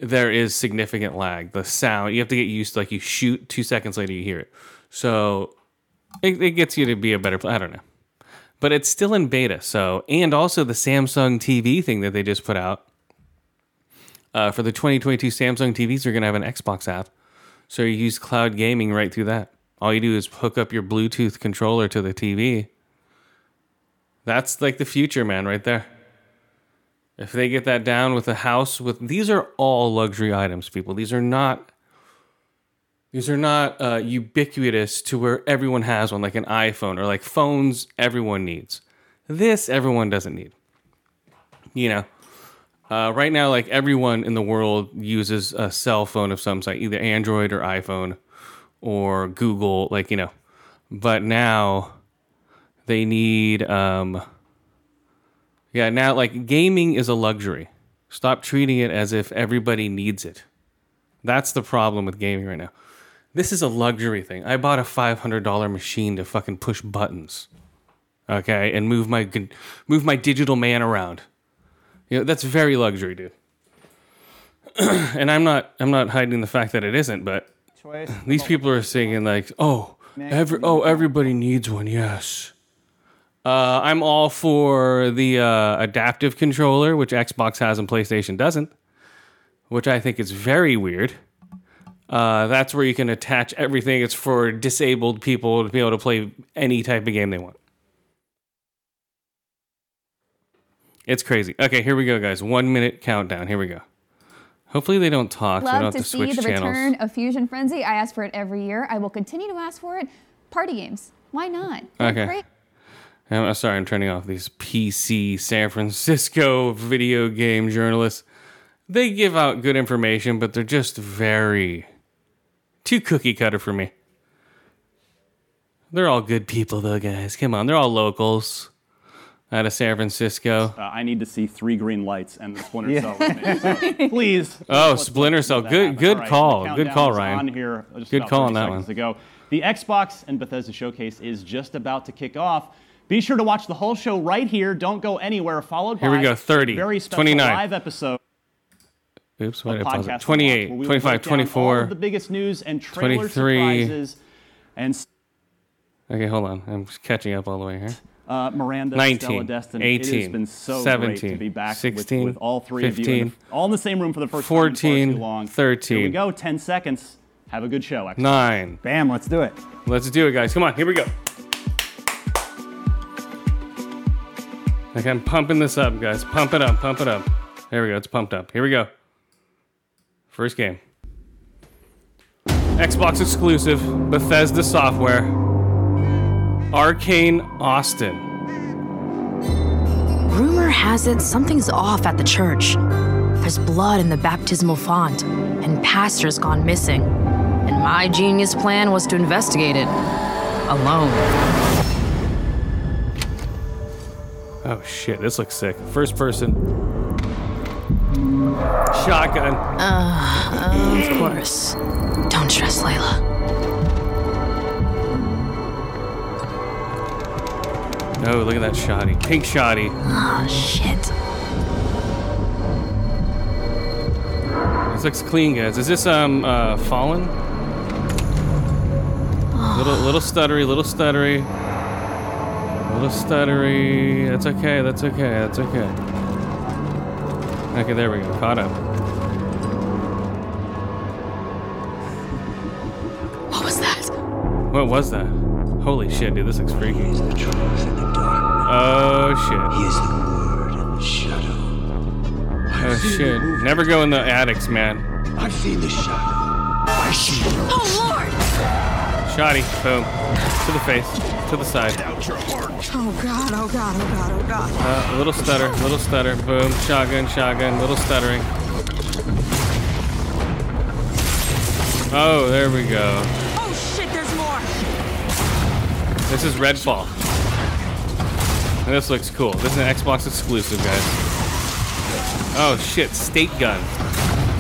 there is significant lag. The sound you have to get used to. Like you shoot, two seconds later you hear it. So it, it gets you to be a better. I don't know, but it's still in beta. So and also the Samsung TV thing that they just put out. Uh, for the 2022 Samsung TVs, you're gonna have an Xbox app, so you use cloud gaming right through that. All you do is hook up your Bluetooth controller to the TV. That's like the future, man, right there. If they get that down with a house with these are all luxury items, people. These are not these are not uh, ubiquitous to where everyone has one, like an iPhone or like phones everyone needs. This everyone doesn't need. You know, uh, right now, like everyone in the world uses a cell phone of some sort, either Android or iPhone or Google, like, you know. But now they need, um, yeah, now like gaming is a luxury. Stop treating it as if everybody needs it. That's the problem with gaming right now. This is a luxury thing. I bought a $500 machine to fucking push buttons. Okay, and move my move my digital man around. You know, that's very luxury, dude. and I'm not I'm not hiding the fact that it isn't, but Choice. these people are singing like, "Oh, every oh everybody needs one." Yes. Uh, I'm all for the uh, adaptive controller, which Xbox has and PlayStation doesn't, which I think is very weird. Uh, that's where you can attach everything. It's for disabled people to be able to play any type of game they want. It's crazy. Okay, here we go, guys. One minute countdown. Here we go. Hopefully they don't talk. so I don't Love have to to see switch the channels. return of Fusion Frenzy. I ask for it every year. I will continue to ask for it. Party games. Why not? Okay. Great. I'm I'm sorry, I'm turning off these PC San Francisco video game journalists. They give out good information, but they're just very too cookie cutter for me. They're all good people, though, guys. Come on, they're all locals out of San Francisco. Uh, I need to see three green lights and the Splinter Cell. So, please. Oh, let's- Splinter Cell. Good- good All right, call. Good call, Ryan. On here just Good call on that seconds one. Ago. The Xbox and Bethesda showcase is just about to kick off. Be sure to watch the whole show right here. Don't go anywhere. Followed Here by we go, 30, very special 29. live episode. Oops, why of did I pause Podcast 28, Unlocked, where we will 25, break down all 24. of the biggest news and trailer 23. surprises. And Okay, hold on. I'm catching up all the way here. uh, Miranda, 19, Stella Destiny. it has been so 17, great to be back 16, with, with all three of you, in the- all in the same room for the first time in 14, 13. Here we go. 10 seconds. Have a good show. Xbox. Nine. Bam, let's do it. Let's do it, guys. Come on, here we go. Okay, I'm pumping this up, guys. Pump it up, pump it up. There we go. It's pumped up. Here we go. First game. Xbox exclusive, Bethesda software, Arcane Austin. Rumor has it something's off at the church. There's blood in the baptismal font, and pastor's gone missing. And my genius plan was to investigate it alone. Oh shit, this looks sick. First person. Shotgun. Uh, of course. Don't stress, Layla. Oh, look at that shoddy. Pink shoddy. Oh, shit. This looks clean, guys. Is this um uh fallen? Little little stuttery, little stuttery. Little stuttery. That's okay, that's okay, that's okay. Okay, there we go. Caught up. What was that? What was that? Holy shit, dude, this looks freaky. Oh shit. He is the word in the shadow. I've Oh shit. Never go in the attics, man. I've seen the shadow. I see. Oh, Lord! Shoddy. Boom. To the face. To the side. Out your heart. Oh, God, oh, God, oh, God, oh, God. Uh, little stutter, a little stutter, boom, shotgun, shotgun, little stuttering. Oh, there we go. Oh, shit, there's more! This is Redfall. And this looks cool. This is an Xbox exclusive, guys. Oh shit, stake gun.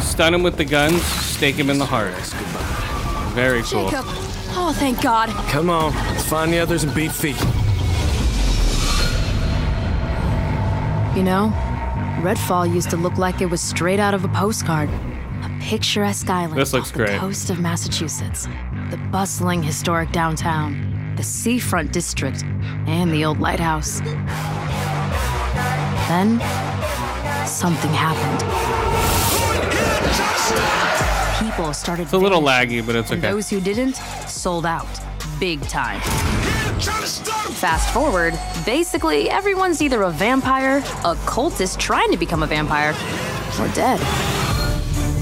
Stun him with the guns, stake him in the heart. Very cool. Jacob! Oh, thank God. Come on, let's find the others and beat feet. You know, Redfall used to look like it was straight out of a postcard. A picturesque island This looks off great. the coast of Massachusetts. The bustling historic downtown, the seafront district, and the old lighthouse. Then, something happened. People started It's a little laggy, but it's okay. those who didn't sold out big time. Fast forward, basically everyone's either a vampire, a cultist trying to become a vampire, or dead.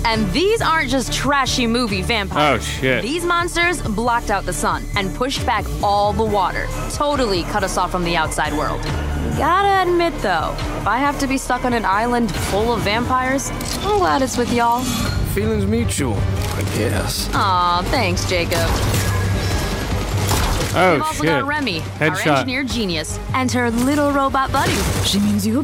And these aren't just trashy movie vampires. Oh shit. These monsters blocked out the sun and pushed back all the water, totally cut us off from the outside world. Gotta admit though, if I have to be stuck on an island full of vampires, I'm glad it's with y'all. Feelings mutual, I guess. Aw, thanks, Jacob. Oh We've also shit. got Remy, our Headshot. engineer genius, and her little robot buddy. She means you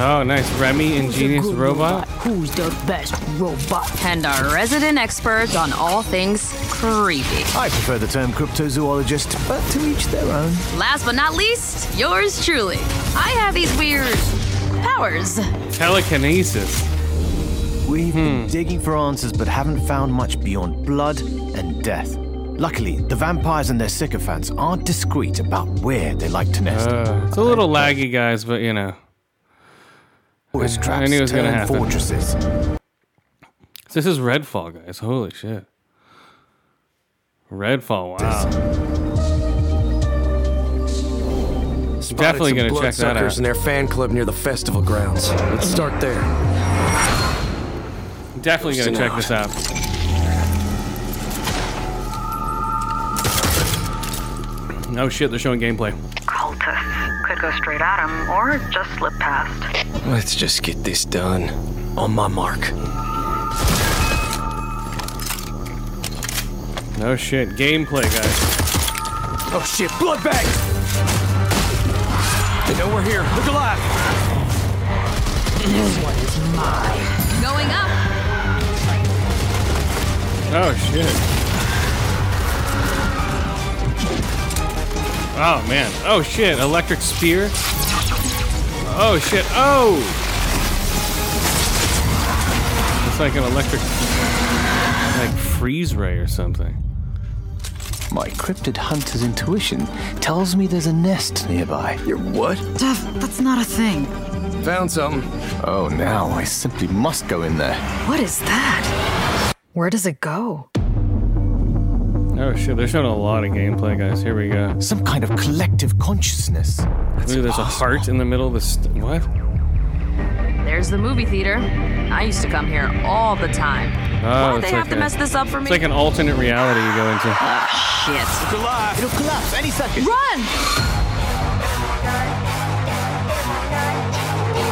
Oh, nice. Remy, ingenious robot. Who's the best robot? And our resident expert on all things creepy. I prefer the term cryptozoologist, but to each their own. Last but not least, yours truly. I have these weird powers. Telekinesis. We've been hmm. digging for answers, but haven't found much beyond blood and death. Luckily, the vampires and their sycophants aren't discreet about where they like to nest. Uh, it's a little laggy, guys, but you know. Tourist I traps knew it was gonna happen. fortresses. This is Redfall, guys. Holy shit. Redfall, wow. Spotted Definitely gonna check that bloodsuckers out. in their fan club near the festival grounds. Let's start there. Definitely gonna check this out. No shit, they're showing gameplay. Cultist. Could go straight at him or just slip past. Let's just get this done. On my mark. No shit, gameplay, guys. Oh shit, blood bag! They know we're here. Look alive! This one is mine. Going up. Oh shit. Oh man. Oh shit. Electric spear. Oh shit. Oh. It's like an electric, like freeze ray or something. My cryptid hunter's intuition tells me there's a nest nearby. Your what? Duff, that's not a thing. Found something. Oh, now I simply must go in there. What is that? Where does it go? Oh shit. They're showing a lot of gameplay, guys. Here we go. Some kind of collective consciousness. Ooh, there's a heart in the middle of the st- what? There's the movie theater. I used to come here all the time. Oh, Why'd they it's have like to mess this up for me? It's like an alternate reality you go into. Oh, shit. Look alive! It'll collapse any second. Run!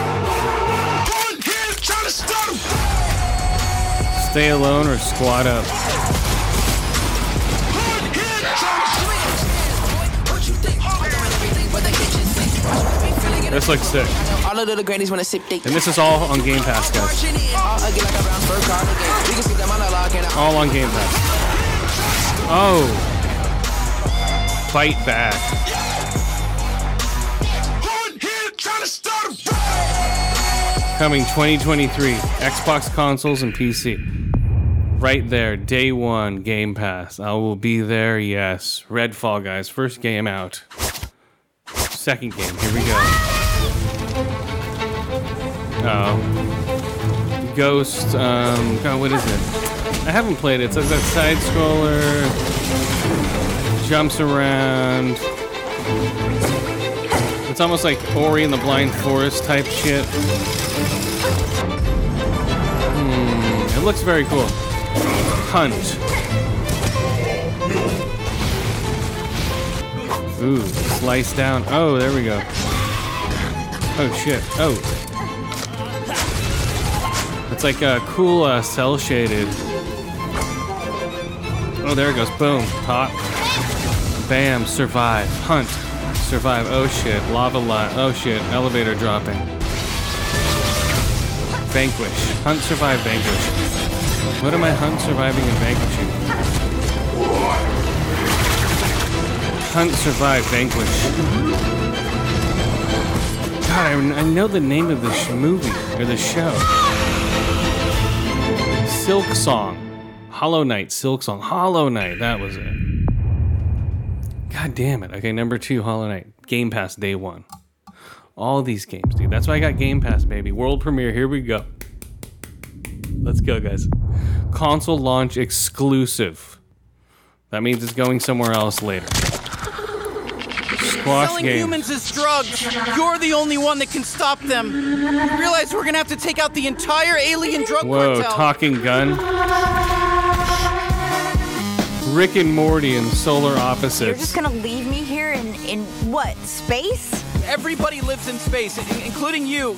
One hand trying to start 'em. Stay alone or squat up. This looks sick. All of the grannies wanna sip they And this is all on Game Pass, guys. all ugly like a brown fur cardigan. We can see the monologue and I All on Game Pass. Oh. Fight back. One hand trying to start 'em. Coming 2023. Xbox consoles and PC. Right there, day one, Game Pass. I will be there, yes. Redfall, guys. First game out. Second game, here we go. Oh. Ghost, um, God, what is it? I haven't played it. It's like that side scroller, jumps around. It's almost like Ori and the Blind Forest type shit. Hmm, it looks very cool. Hunt. Ooh, slice down. Oh, there we go. Oh shit. Oh. It's like a cool uh, cell shaded. Oh, there it goes. Boom. Pop. Bam. Survive. Hunt. Survive. Oh shit. Lava line. Oh shit. Elevator dropping. Vanquish. Hunt, survive, vanquish. What am I hunt, surviving, and vanquishing? Hunt, survive, vanquish. God, I, I know the name of this movie or the show. Silksong. Hollow Knight, Silksong. Hollow Knight, that was it. God damn it. Okay, number two, Hollow Knight. Game Pass day one. All these games, dude. That's why I got Game Pass, baby. World premiere. Here we go. Let's go, guys. Console launch exclusive. That means it's going somewhere else later. Squash Selling game. humans as drugs. You're the only one that can stop them. You realize we're gonna have to take out the entire alien drug Whoa, cartel. talking gun. Rick and Morty and Solar opposite. You're just gonna leave me here in in what space? Everybody lives in space, including you.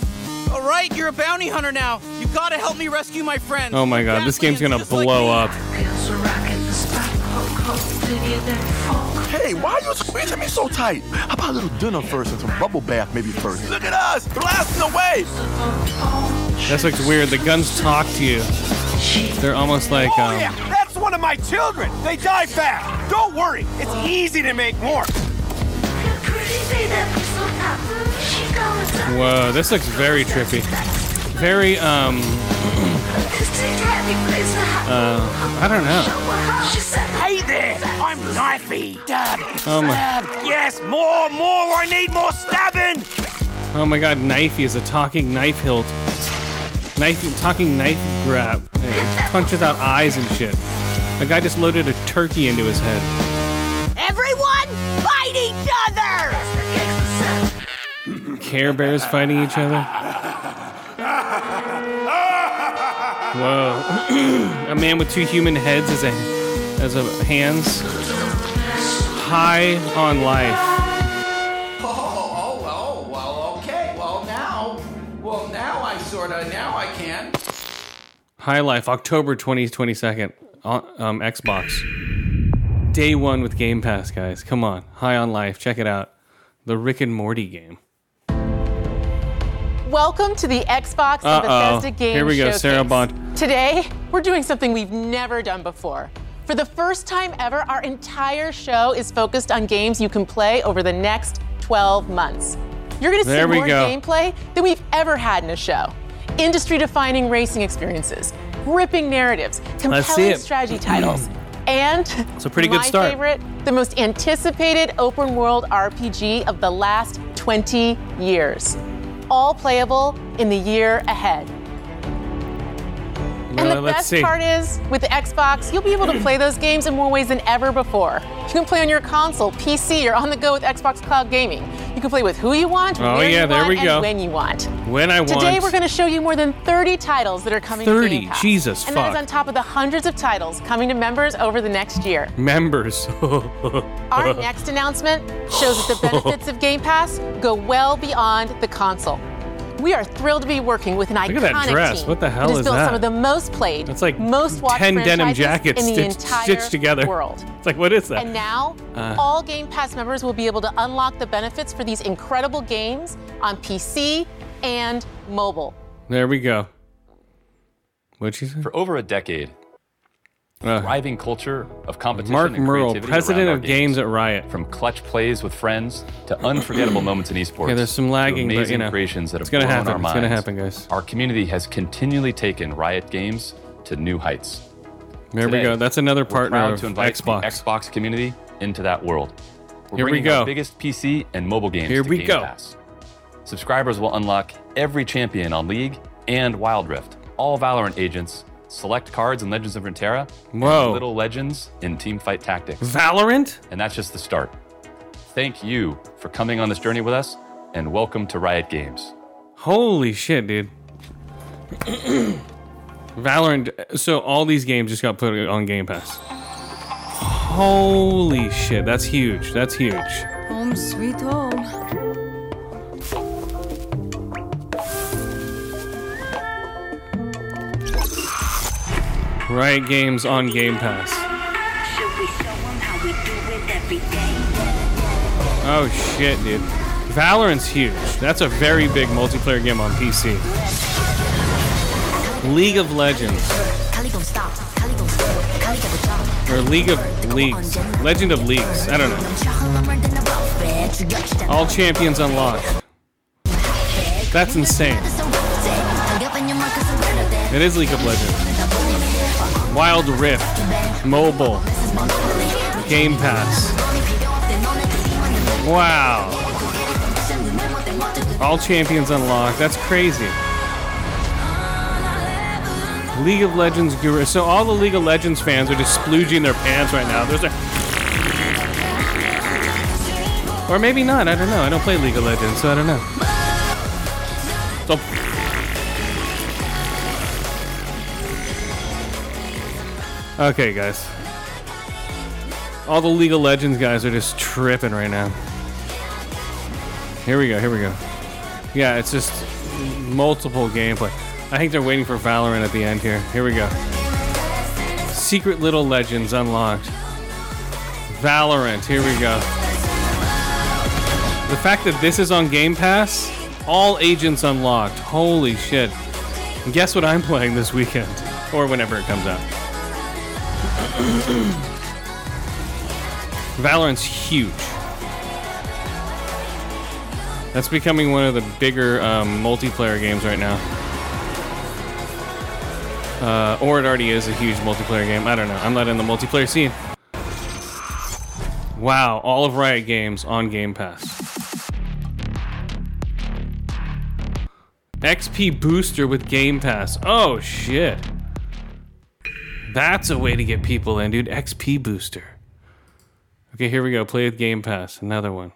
All right, you're a bounty hunter now. You've gotta help me rescue my friends. Oh my god, this game's gonna blow up. Feels so rockin' the spot, ho, ho. Hey, why are you squeezing me so tight? How about a little dinner first and some bubble bath maybe first? Look at us, blasting away. This looks weird. The guns talk to you. They're almost like Oh, um, yeah, that's one of my children. They die fast. Don't worry, it's easy to make more. Whoa, this looks very trippy. Very, um. Uh, I don't know. Hey there, I'm Knifey. Oh my- stab. Yes, more, more. I need more stabbing. Oh my god, Knifey is a talking knife hilt. Knife, talking knife grab. It punches out eyes and shit. A guy just loaded a turkey into his head. Care Bears fighting each other. Whoa. a man with two human heads as a as a hands. High on life. Oh, oh, well, well, okay. Well, now, well, now I sorta, now I can. High Life, October 20th, 22nd, um, Xbox. Day one with Game Pass, guys. Come on. High on Life. Check it out. The Rick and Morty game. Welcome to the Xbox and Uh-oh. Bethesda Game Here we go, Showcase. Sarah Bond. Today, we're doing something we've never done before. For the first time ever, our entire show is focused on games you can play over the next 12 months. You're going to see more go. gameplay than we've ever had in a show. Industry-defining racing experiences, gripping narratives, compelling strategy titles, and It's a pretty good my start. favorite, the most anticipated open world RPG of the last 20 years. All playable in the year ahead. And the best see. part is, with the Xbox, you'll be able to play those games in more ways than ever before. You can play on your console, PC, or on the go with Xbox Cloud Gaming. You can play with who you want, Oh, where yeah, you there want, we and when you want. When I want. Today, we're going to show you more than 30 titles that are coming to 30? Game Pass. Jesus, And that fuck. is on top of the hundreds of titles coming to members over the next year. Members. Our next announcement shows that the benefits of Game Pass go well beyond the console. We are thrilled to be working with an Look iconic at that dress. team What the hell that has is built that? some of the most played, That's like most watched 10 denim jackets in the stitched, entire stitched together. world. It's like, what is that? And now, Uh. all Game Pass members will be able to unlock the benefits for these incredible games on PC and mobile. There we go. What'd you say? For over a decade, Uh, thriving culture of competition Marc Merrill, president of games at Riot. From clutch plays with friends to unforgettable moments in esports. Yeah, there's some lagging, but, you amazing know, creations that it's have gonna happen. our It's gonna happen, guys. Our community has continually taken Riot Games to new heights. There we go. That's another partner of to invite Xbox. Xbox community into that world. We're Here we go. Our biggest PC and mobile games Here to we Game go. Pass. Subscribers will unlock every champion on League and Wild Rift, all Valorant agents, select cards in Legends of Runeterra, Whoa. and Little Legends in Teamfight Tactics. Valorant? And that's just the start. Thank you for coming on this journey with us, and welcome to Riot Games. Holy shit, dude. Valorant. So all these games just got put on Game Pass. Holy shit, that's huge. That's huge. Home sweet home. Riot Games on Game Pass. Oh shit, dude. Valorant's huge. That's a very big multiplayer game on PC. League of Legends. Or League of Leagues. Legend of Leagues. I don't know. All champions unlocked. That's insane. It is League of Legends. Wild Rift. Mobile. Game Pass. Wow. All champions unlocked. That's crazy. League of Legends guru. So all the League of Legends fans are just splooging their pants right now. There's a. Or maybe not. I don't know. I don't play League of Legends, so I don't know. Okay, guys. All the League of Legends guys are just tripping right now. Here we go. Here we go. Yeah, it's just multiple gameplay. I think they're waiting for Valorant at the end here. Here we go. Secret Little Legends unlocked. Valorant. Here we go. The fact that this is on Game Pass, all agents unlocked. Holy shit. And guess what I'm playing this weekend? Or whenever it comes out. Valorant's huge. That's becoming one of the bigger um, multiplayer games right now. Uh, or it already is a huge multiplayer game. I don't know. I'm not in the multiplayer scene. Wow, all of Riot games on Game Pass. XP booster with Game Pass. Oh shit. That's a way to get people in, dude. XP booster. Okay, here we go. Play with Game Pass. Another one.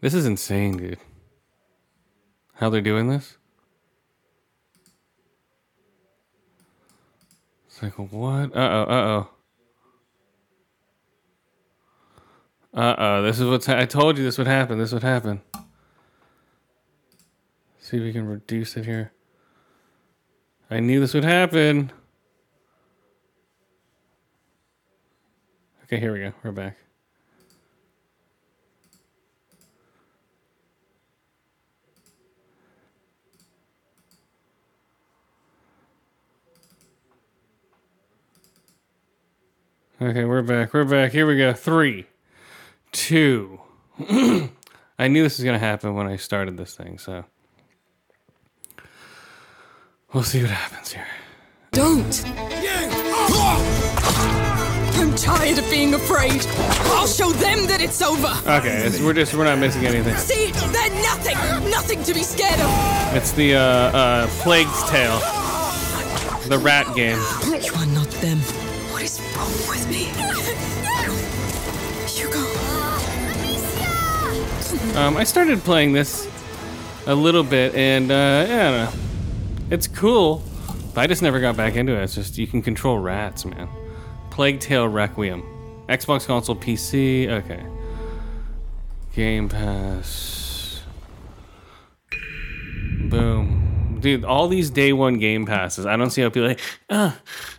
This is insane, dude. How they're doing this? It's like, what? Uh oh, uh oh. Uh oh, this is what's. Ha- I told you this would happen. This would happen. See if we can reduce it here. I knew this would happen. Okay, here we go. We're back. Okay, we're back. We're back. Here we go. Three, two. I knew this was going to happen when I started this thing, so. We'll see what happens here. Don't! I'm tired of being afraid. I'll show them that it's over. Okay, it's, we're just we're not missing anything. See, they're nothing, nothing to be scared of. It's the uh, uh, Plague's Tale, the rat game. You are not them. What is wrong with me? Hugo. Um, I started playing this a little bit, and uh, yeah, I don't know. It's cool, but I just never got back into it. It's just you can control rats, man. Plague Tale Requiem, Xbox console, PC. Okay. Game Pass. Boom. Dude, all these day one game passes. I don't see how people like, ah,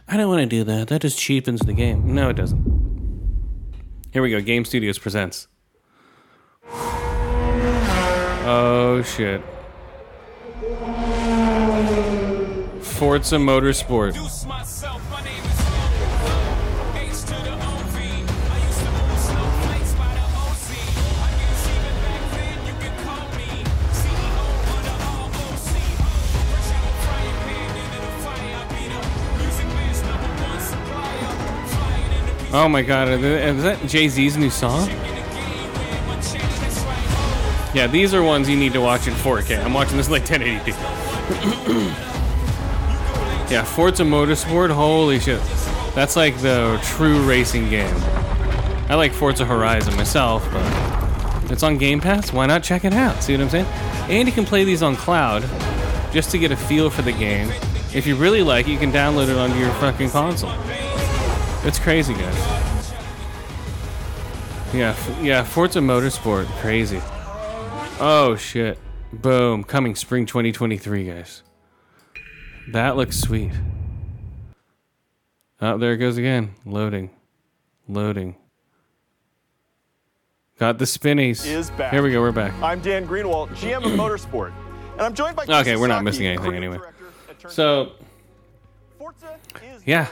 I don't want to do that. That just cheapens the game. No, it doesn't. Here we go. Game Studios presents. Oh shit. Forza Motorsport. Oh my god, is that Jay Z's new song? Yeah, these are ones you need to watch in 4K. I'm watching this like 1080p. yeah, Forza Motorsport, holy shit. That's like the true racing game. I like Forza Horizon myself, but it's on Game Pass. Why not check it out? See what I'm saying? And you can play these on cloud just to get a feel for the game. If you really like it, you can download it onto your fucking console. It's crazy, guys. Yeah, f- yeah, Forza Motorsport, crazy. Oh shit. Boom, coming spring 2023, guys. That looks sweet. Oh, there it goes again. Loading. Loading. Got the spinnies. Is back. Here we go, we're back. I'm Dan Greenawalt, GM of Motorsport, and I'm joined by. Okay, we're not missing anything anyway. director at Turn So, yeah.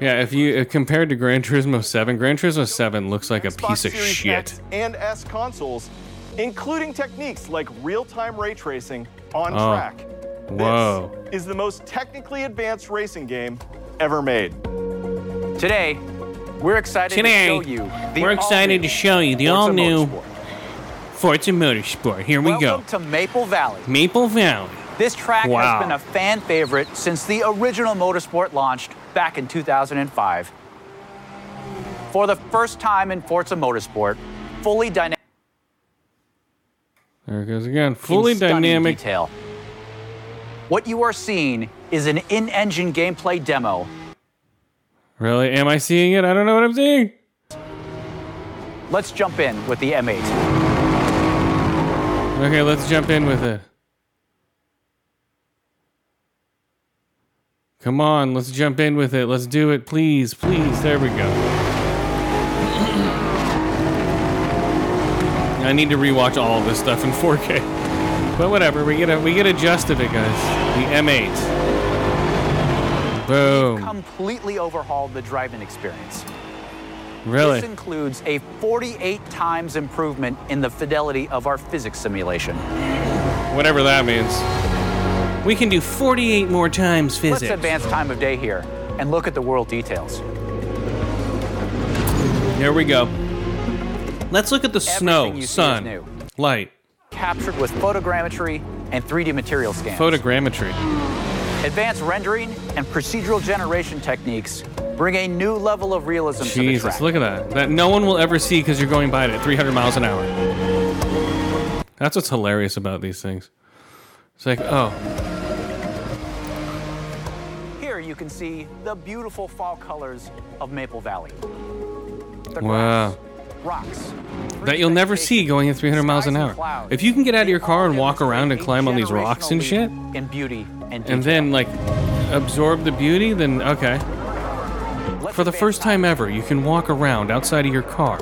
Yeah, if you uh, compared to Gran Turismo 7, Gran Turismo 7 looks like a Xbox piece of Series shit. X and S consoles, including techniques like real-time ray tracing on Oh. track. Whoa. This Is the most technically advanced racing game ever made. Today, we're excited Today, to show you the we're excited to show you the all new. Forza Motorsport. Here we Welcome go. to Maple Valley. Maple Valley. This track Wow. has been a fan favorite since the original Motorsport launched back in 2005. For the first time in Forza Motorsport, fully dynamic There it goes again. Fully dynamic. detail. What you are seeing is an in-engine gameplay demo Really? Am I seeing it? I don't know what I'm seeing. Let's jump in with the M8. Okay, let's jump in with it. Come on, let's jump in with it. Let's do it, please, please. There we go. I need to rewatch all of this stuff in 4K. But whatever, we get a we get a gist of it, guys. The M8. Boom. Completely overhauled the driving experience. Really? This includes a 48 times improvement in the fidelity of our physics simulation. Whatever that means. We can do 48 more times physics. Let's advance time of day here and look at the world details. Here we go. Let's look at the snow, see is sun, light, Captured with photogrammetry and 3D material scans. photogrammetry. Advanced rendering and procedural generation techniques bring a new level of realism to the Jesus, track. look at that. That no one will ever see because you're going by it at 300 miles an hour. That's what's hilarious about these things. It's like, oh, you can see the beautiful fall colors of Maple Valley. The wow. rocks, That you'll never see going at 300 miles an hour. If you can get out of your car and walk around and climb on these rocks and shit, and beauty and and then like absorb the beauty, then okay. For the first time ever, you can walk around outside of your car,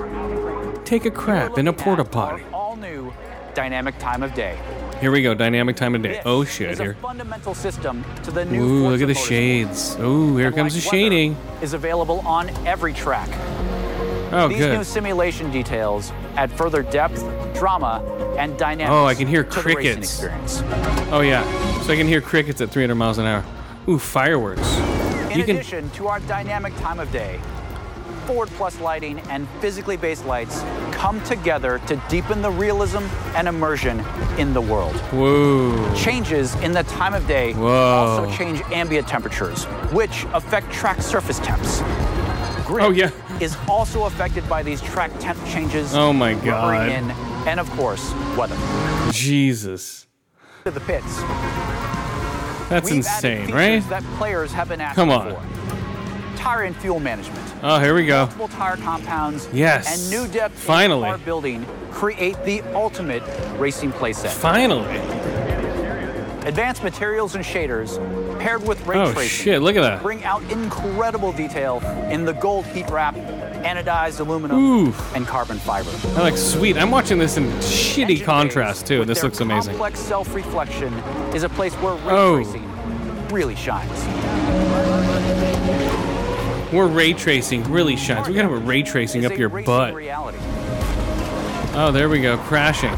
take a crap in a porta potty. all new dynamic time of day. Here we go, dynamic time of day. Oh shit, here. fundamental system to the new Ooh, look at the shades. Ooh, here And comes the like weather, shading. Is available on every track. Oh, These good. new simulation details add further depth, drama, and dynamics. Oh, I can hear the crickets. Oh yeah, so I can hear crickets at 300 miles an hour. Ooh, fireworks. In You can. addition to our dynamic time of day, Forward Plus lighting and physically based lights come together to deepen the realism and immersion in the world. Whoa. Changes in the time of day Whoa. also change ambient temperatures, which affect track surface temps. Grip Oh, yeah. is also affected by these track temp changes. Oh, my God. In, and of course, weather. Jesus. To the pits. That's We've insane, right? That players have been asking Come on. for. Tire and fuel management. Oh, here we go. Multiple tire compounds. Yes. And new depth Finally. in car building create the ultimate racing playset. Finally. Advanced materials and shaders paired with ray Oh, tracing. shit, look at that. Bring out incredible detail in the gold heat wrap, anodized aluminum, Oof. and carbon fiber. I like sweet. I'm watching this in shitty contrast too. This looks amazing. Complex self-reflection is a place where ray Oh. tracing really shines. Where ray tracing really shines. We gotta have a ray tracing up your butt. Reality. Oh, there we go. Crashing.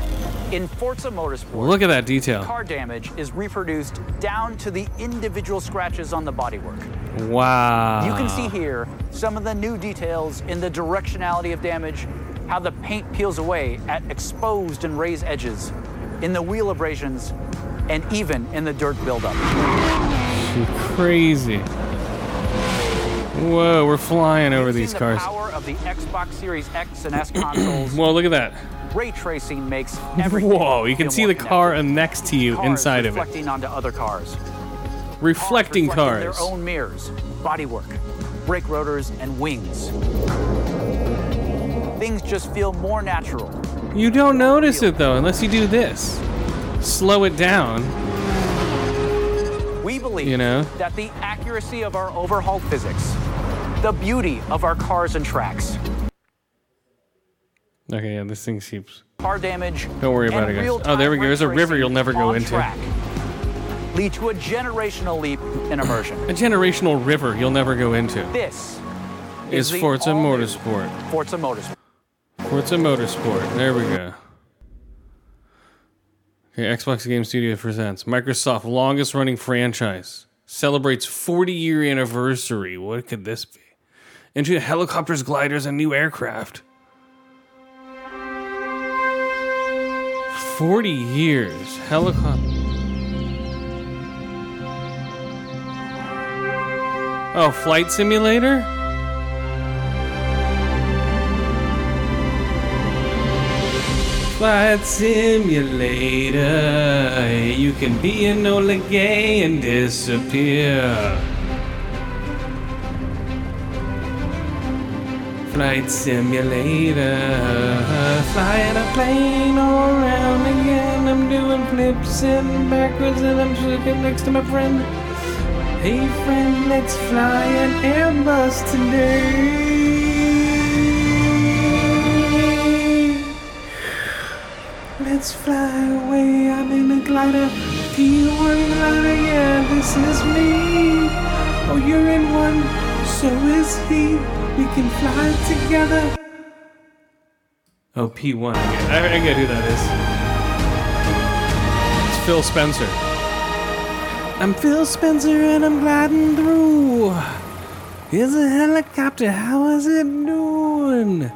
In Forza Motorsport, Look at that detail. car damage is reproduced down to the individual scratches on the bodywork. Wow. You can see here some of the new details in the directionality of damage, how the paint peels away at exposed and raised edges, in the wheel abrasions, and even in the dirt buildup. Crazy. Whoa, we're flying over these the cars. power of the Xbox Series X and S consoles, Whoa, look at that. ray tracing makes everything Whoa, you can see the car next to you Cars inside of it. reflecting onto other cars. Reflecting reflecting cars. Their own mirrors, bodywork, brake rotors, and wings. Things just feel more natural. You don't notice it though, unless you do this. Slow it down. We believe You know? that the accuracy of our overhauled physics, the beauty of our cars and tracks, Okay, yeah, this thing keeps. car damage, Don't worry about it, guys. Oh, there we go. There's a river you'll never go into. track lead to a generational leap in immersion. A generational river you'll never go into This is the Forza Motorsport. Forza Motorsport. Forza Motorsport. There we go. Okay, Xbox Game Studio presents Microsoft longest running franchise celebrates 40 year anniversary. What could this be? Into helicopters, gliders, and new aircraft. 40 years. Helicopter. Oh, flight simulator? Flight simulator. You can be an Ola Gay and disappear. Flight simulator. Flying a plane all around again. I'm doing flips and backwards and I'm sitting next to my friend. Hey friend, let's fly an Airbus today. Let's fly away. I'm in a glider. P1 glider, yeah, this is me. Oh, you're in one, so is he. We can fly together. Oh, P1. I, get- I, I get who that is. It's Phil Spencer. I'm Phil Spencer and I'm gliding through. Here's a helicopter. How is it doing?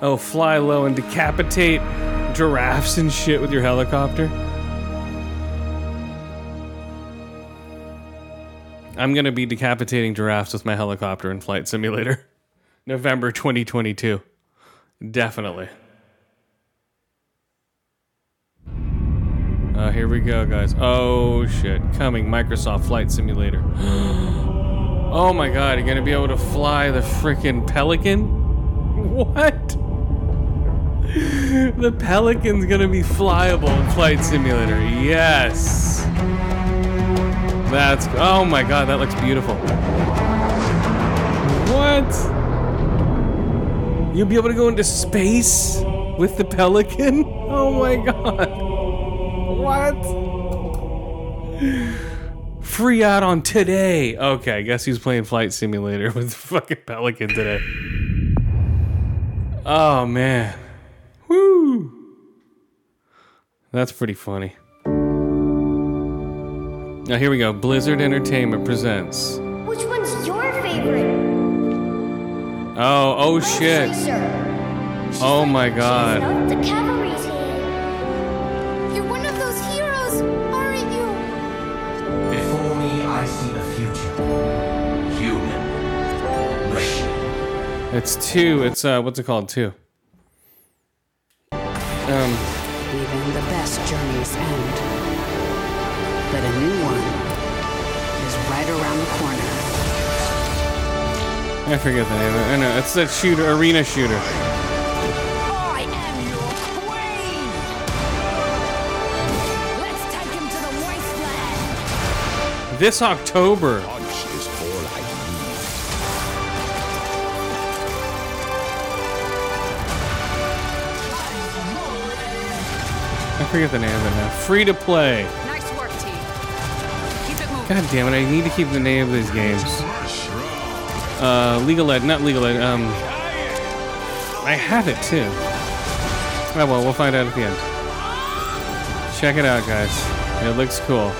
Oh, fly low and decapitate giraffes and shit with your helicopter. I'm gonna be decapitating giraffes with my helicopter in Flight Simulator. November 2022. Definitely. Uh, here we go, guys. Oh shit. Coming, Microsoft Flight Simulator. oh my god, you're gonna be able to fly the freaking Pelican? What? the Pelican's gonna be flyable in Flight Simulator. Yes. That's. Oh my god, that looks beautiful. What? You'll be able to go into space with the Pelican? Oh my god. What? Free out on today. Okay, I guess he's playing Flight Simulator with the fucking Pelican today. Oh man. Woo. That's pretty funny. Now here we go. Blizzard Entertainment presents. Which one's your favorite? Oh, oh shit. Oh my god. No, the cavalry's here. You're one of those heroes, aren't you? Before me, I see the future. Human. Machine. It's two. It's uh what's it called? Two. Um Even the best journeys end. But a new one is right around the corner. I forget the name of it. I know, it's that shooter arena shooter. I am your queen. Let's take him to the wasteland. This October. I forget the name of it now. Free to play. Nice work, team. Keep it moving. God damn it, I need to keep the name of these games. Uh, Legal Ed, not Legal Ed, um. I have it too. Oh well, we'll find out at the end. Check it out, guys. It looks cool.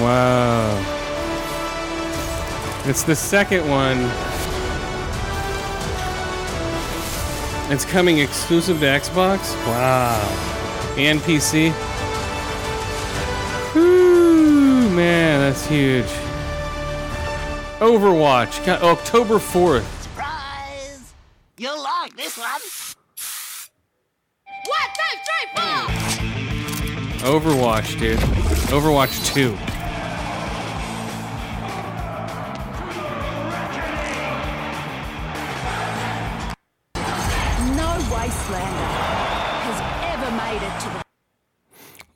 Wow. It's the second one. It's coming exclusive to Xbox? Wow. And PC? Whew, man, that's huge. Overwatch, God, October 4th. Surprise! You'll like this one. One, two, three, four. Overwatch, dude. Overwatch 2.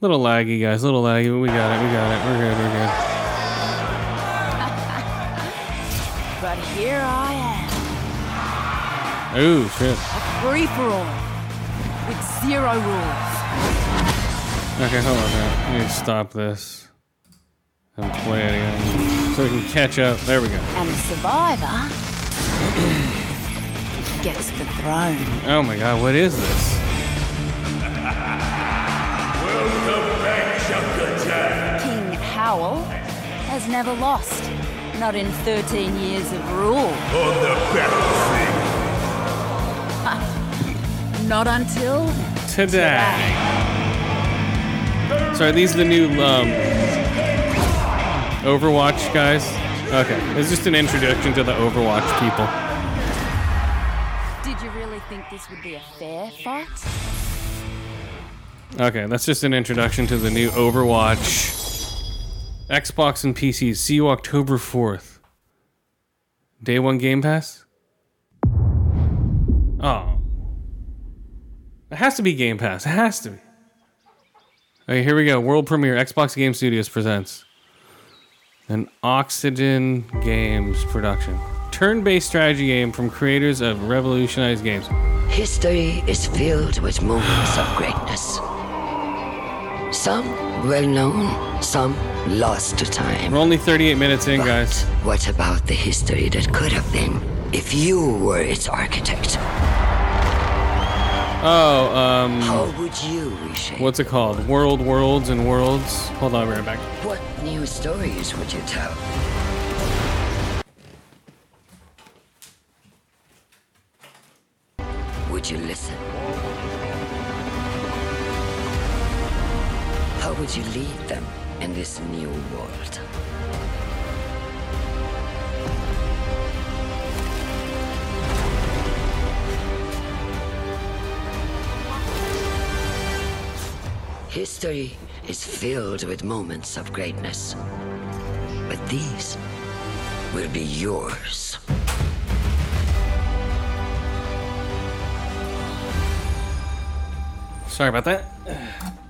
Little laggy, guys. Little laggy, but we got it. We got it. We're good. We're good. But here I am. Ooh, shit. A free for all, with zero rules. Okay, hold on now. I need to stop this and play it again so we can catch up. There we go. And the survivor gets the throne. Oh my god, what is this? King Howell has never lost, not in 13 years of rule. On the battlefield. Not until Today. So are these the new um, Overwatch guys? Okay, it's just an introduction to the Overwatch people. Did you really think this would be a fair fight? Okay, that's just an introduction to the new Overwatch. Xbox and PC. See you October 4th. Day one Game Pass? Oh. It has to be Game Pass. It has to be. Okay, here we go. World premiere. Xbox Game Studios presents an Oxygen Games production. Turn-based strategy game from creators of revolutionized games. History is filled with moments of greatness. Some well known, some lost to time. We're only 38 minutes in, guys. What about the history that could have been if you were its architect? Oh, um. How would you reshape? What's it called? World, Worlds, and Worlds. Hold on, we're right back. What new stories would you tell? Would you listen? How would you lead them in this new world? History is filled with moments of greatness. But these will be yours. Sorry about that.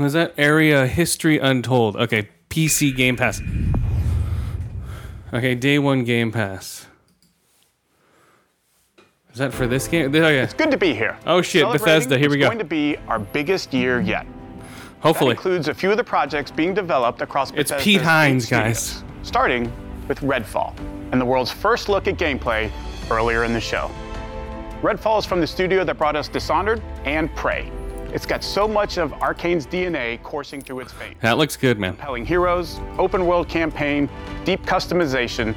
Was that Ara history untold? Okay, PC Game Pass. Okay, day one Game Pass. Is that for this game? Oh yeah. It's good to be here. Oh shit, Bethesda. Here we go. It's going to be our biggest year yet. Hopefully. That includes a few of the projects being developed across Bethesda's It's Pete Hines, guys. Starting with Redfall, and the world's first look at gameplay earlier in the show. Redfall is from the studio that brought us Dishonored and Prey. It's got so much of Arcane's DNA coursing through its veins. That looks good, man. Compelling heroes, open world campaign, deep customization.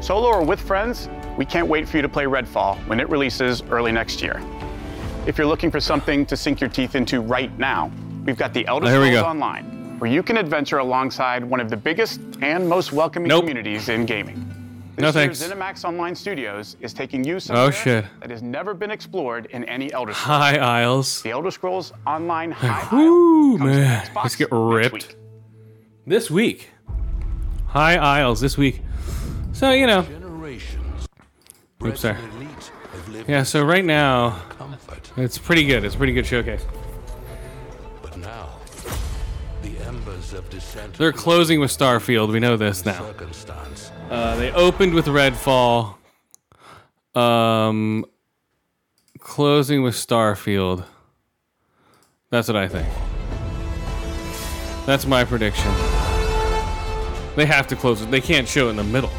Solo or with friends, we can't wait for you to play Redfall when it releases early next year. If you're looking for something to sink your teeth into right now, we've got the Elder Scrolls go. Online, where you can adventure alongside one of the biggest and most welcoming Nope. communities in gaming. No This year's thanks. ZeniMax Online Studios is taking you Oh, somewhere shit. that has never been explored in any Elder Scrolls. High Isles. The Elder Scrolls Online High Woo, man. Let's get ripped. This week. High Isles this week. So, you know. Oops, sorry. Yeah, so right now, it's pretty good. It's a pretty good showcase. But now, the embers of dissent They're closing with Starfield. We know this now. circumstance. Uh, they opened with Redfall. Um, closing with Starfield. That's what I think. That's my prediction. They have to close it. They can't show it in the middle.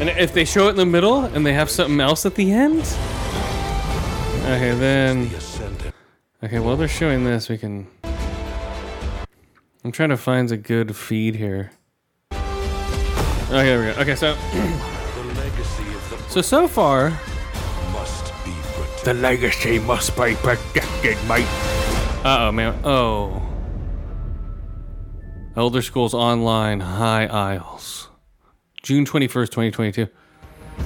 And if they show it in the middle and they have something else at the end, okay, then. Okay, while they're showing this, we can. I'm trying to find a good feed here. Oh, here we go. Okay, so. so, so far. The legacy must be protected, mate. Uh oh, man. Oh. Elder Scrolls Online High Isles. June 21st, 2022.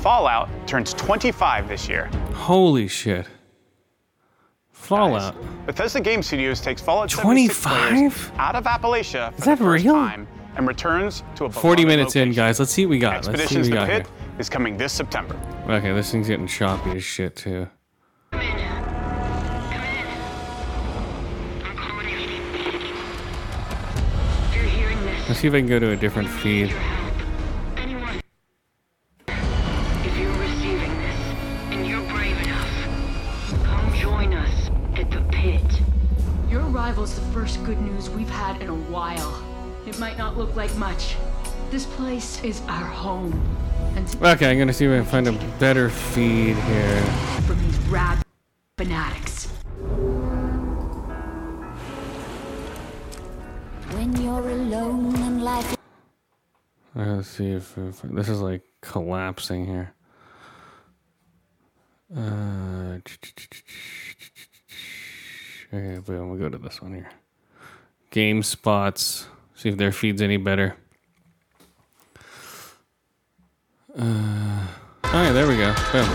Fallout turns 25 this year. Holy shit. Fallout. Bethesda Game Studios takes Fallout 76 players 25? out of Appalachia for Is that the first real? time and returns to a 40 beloved minutes in, guys. Let's see what we got. Let's see what Expeditions we the got Pit here. is coming this September. Okay, this thing's getting choppy as shit, too. Let's see if I can go to a different feed. If you're receiving this and you're brave enough, come join us at the pit. Your arrival's the first good news we've had in a while. It might not look like much. This place is our home. And Okay, I'm gonna see if I can find a better feed here. from these rad fanatics. When you're alone and life Uh, Let's see if, if this is like collapsing here. Uh, okay, boom. We'll go to this one here. Game spots. See if their feed's any better. Uh, oh yeah, there we go. Boom.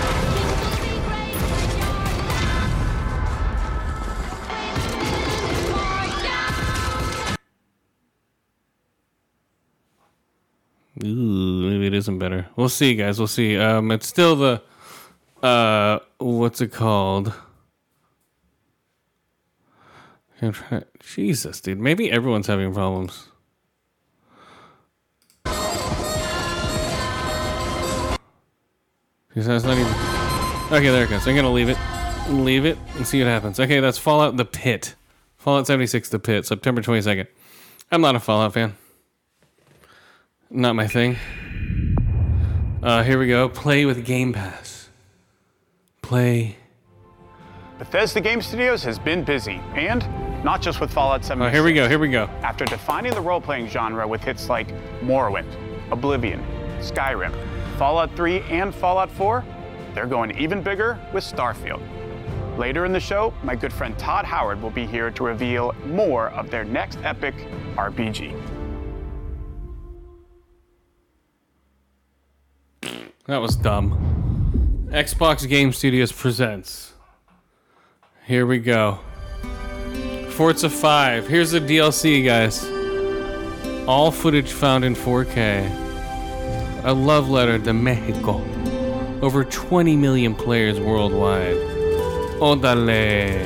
Ooh, maybe it isn't better. We'll see, guys. We'll see. Um, it's still the uh, what's it called? Jesus, dude. Maybe everyone's having problems. Because that's not even. Okay, there it goes. I'm gonna leave it, leave it, and see what happens. Okay, that's Fallout: The Pit. Fallout 76: The Pit, September 22nd. I'm not a Fallout fan. Not my thing. Uh, here we go. Play with Game Pass. Play. Bethesda Game Studios has been busy, and not just with Fallout 76. Oh, here we go. Here we go. After defining the role playing genre with hits like Morrowind, Oblivion, Skyrim, Fallout 3, and Fallout 4, they're going even bigger with Starfield. Later in the show, my good friend Todd Howard will be here to reveal more of their next epic RPG. That was dumb. Xbox Game Studios presents. Here we go. Forza 5. Here's the DLC, guys. All footage found in 4K. A love letter to Mexico. Over 20 million players worldwide. Odale.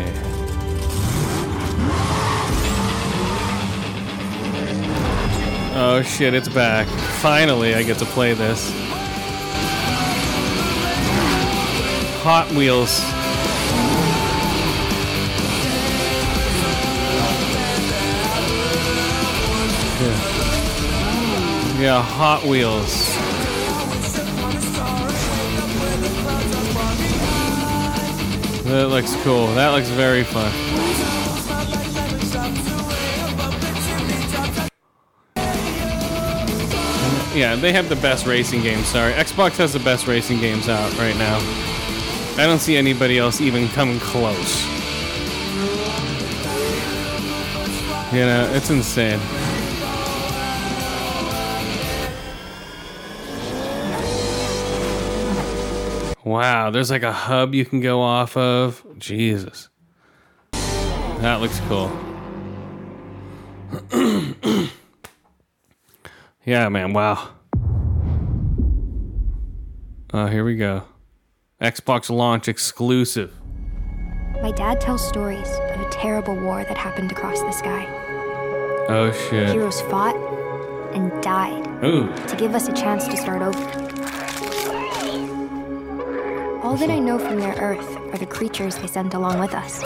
Oh shit, it's back. Finally, I get to play this. Hot Wheels. Yeah, yeah Hot Wheels. That looks cool. That looks very fun. Yeah, they have the best racing games. Sorry, Xbox has the best racing games out right now. I don't see anybody else even coming close. You know, it's insane. Wow, there's like a hub you can go off of. Jesus. That looks cool. yeah, man, wow. Oh, here we go. Xbox launch exclusive. My dad tells stories of a terrible war that happened across the sky. Oh shit. Heroes fought and died Ooh. to give us a chance to start over. All that I know from their Earth are the creatures they sent along with us.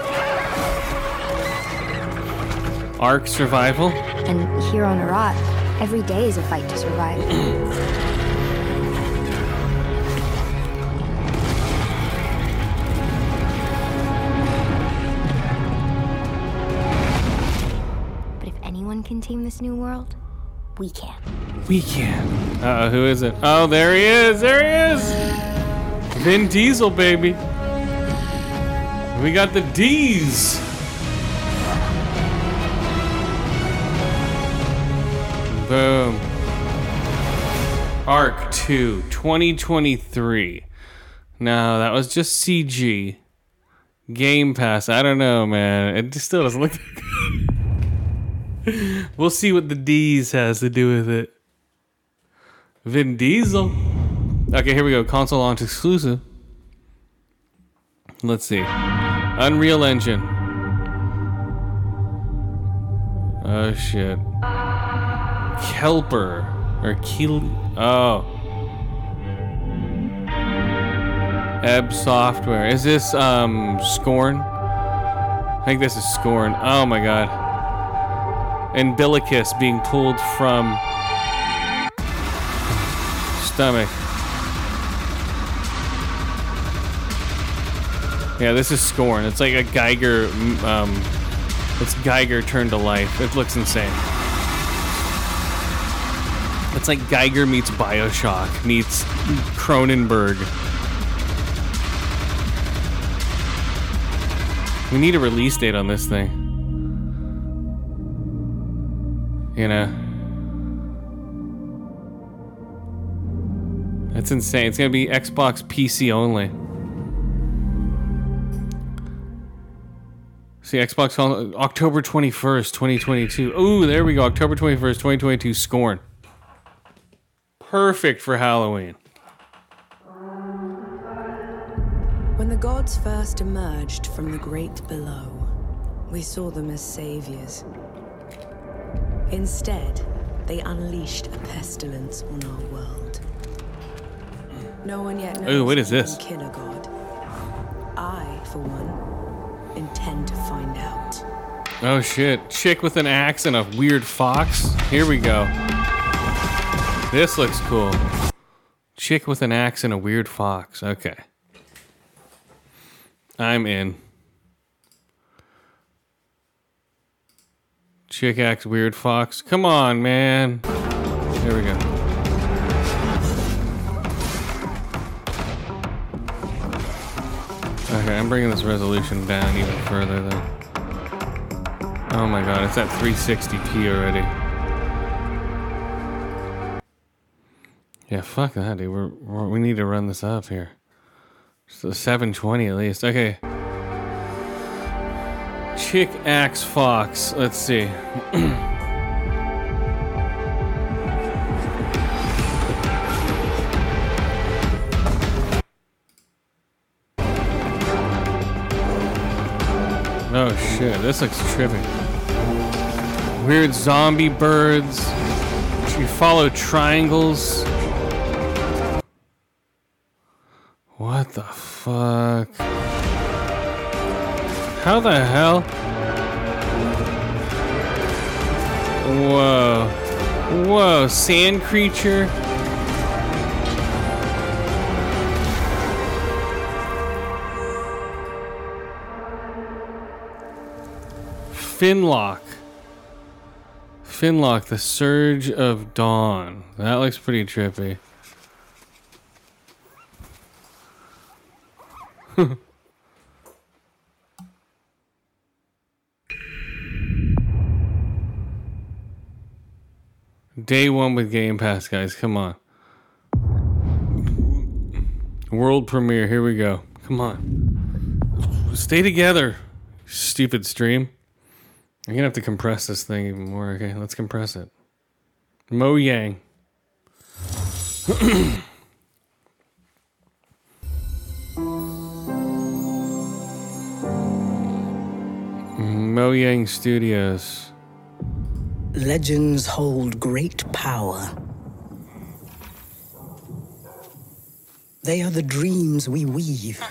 Ark survival. And here on Arat, every day is a fight to survive. but if anyone can tame this new world, we can. We can. Uh oh, who is it? Oh, there he is. There he is. Vin Diesel, baby. We got the D's. Boom. Ark 2, 2023. No, that was just CG. Game Pass. I don't know, man. It still doesn't look. we'll see what the D's has to do with it. Vin Diesel. Okay, here we go. Console launch exclusive. Let's see. Unreal Engine. Oh shit. Kelper or Keel. Oh. Ebb Software. Is this um Scorn? I think this is Scorn. Oh my god. Umbilicus being pulled from stomach. Yeah, this is Scorn. It's like a Giger. Um, it's Giger turned to life. It looks insane. It's like Geiger meets Bioshock meets Cronenberg. We need a release date on this thing. You know? That's insane. It's gonna be Xbox PC only. See, Xbox on October 21st, 2022. Ooh, there we go. October 21st, 2022. Scorn. Perfect for Halloween. When the gods first emerged from the great below, we saw them as saviors. Instead, they unleashed a pestilence on our world. No one yet knows Ooh, what is this? can kill a god. I, for one, intend to find out. Oh shit. Chick with an axe and a weird fox. Here we go. This looks cool. Chick with an axe and a weird fox. Okay. I'm in. Chick axe, weird fox. Come on, man. Here we go. Okay, I'm bringing this resolution down even further then. Oh my god, it's at 360p already. Yeah, fuck that, dude. We're, we're, we need to run this up here. So 720 at least. Okay. Chick Axe Fox. Let's see. shit, this looks trippy. Weird zombie birds. You follow triangles. What the fuck? How the hell? Whoa. Whoa, sand creature. Flintlock. Flintlock, the Surge of Dawn. That looks pretty trippy. Day one with Game Pass, guys. Come on. World premiere. Here we go. Come on. Stay together, stupid stream. I'm gonna have to compress this thing even more. Okay, let's compress it. Mojang. Mojang Studios. Legends hold great power. They are the dreams we weave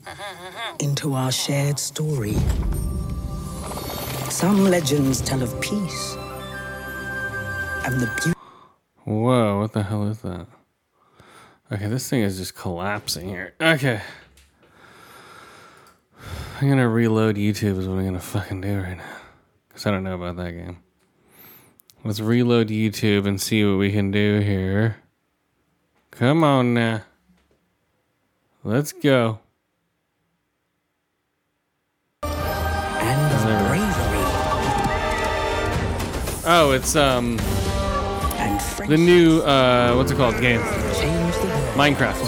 into our shared story. Some legends tell of peace and the beauty. Whoa, what the hell is that? Okay, this thing is just collapsing here. Okay. I'm gonna reload YouTube is what I'm gonna fucking do right now. Because I don't know about that game. Let's reload YouTube and see what we can do here. Come on now. Let's go. Oh, it's um the new uh what's it called game? Change the world Minecraft.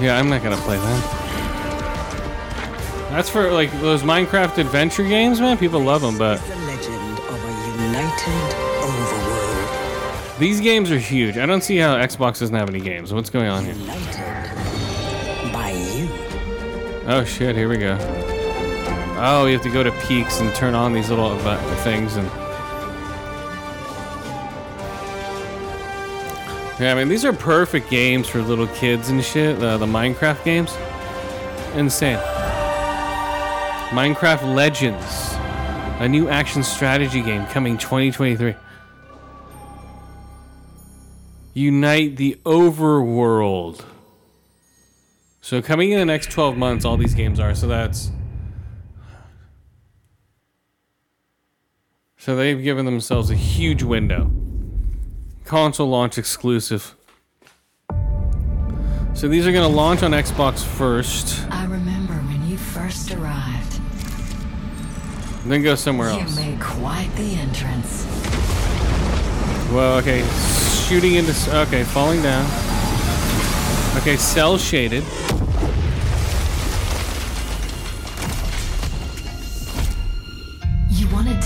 Yeah, I'm not gonna play that. That's for like those Minecraft adventure games, man. People love them, but The legend of a united overworld. these games are huge. I don't see how Xbox doesn't have any games. What's going on here? Oh shit! Here we go. Oh, you have to go to peaks and turn on these little things and. Yeah, I mean these are perfect games for little kids and shit. Uh, the Minecraft games, insane. Minecraft Legends, a new action strategy game coming 2023. Unite the Overworld. So coming in the next 12 months, all these games are. So that's. So they've given themselves a huge window. Console launch exclusive. So these are going to launch on Xbox first, I remember when you first arrived. then go somewhere else. You made quite the entrance. Well, okay, shooting into. Okay, falling down. Okay, cell shaded.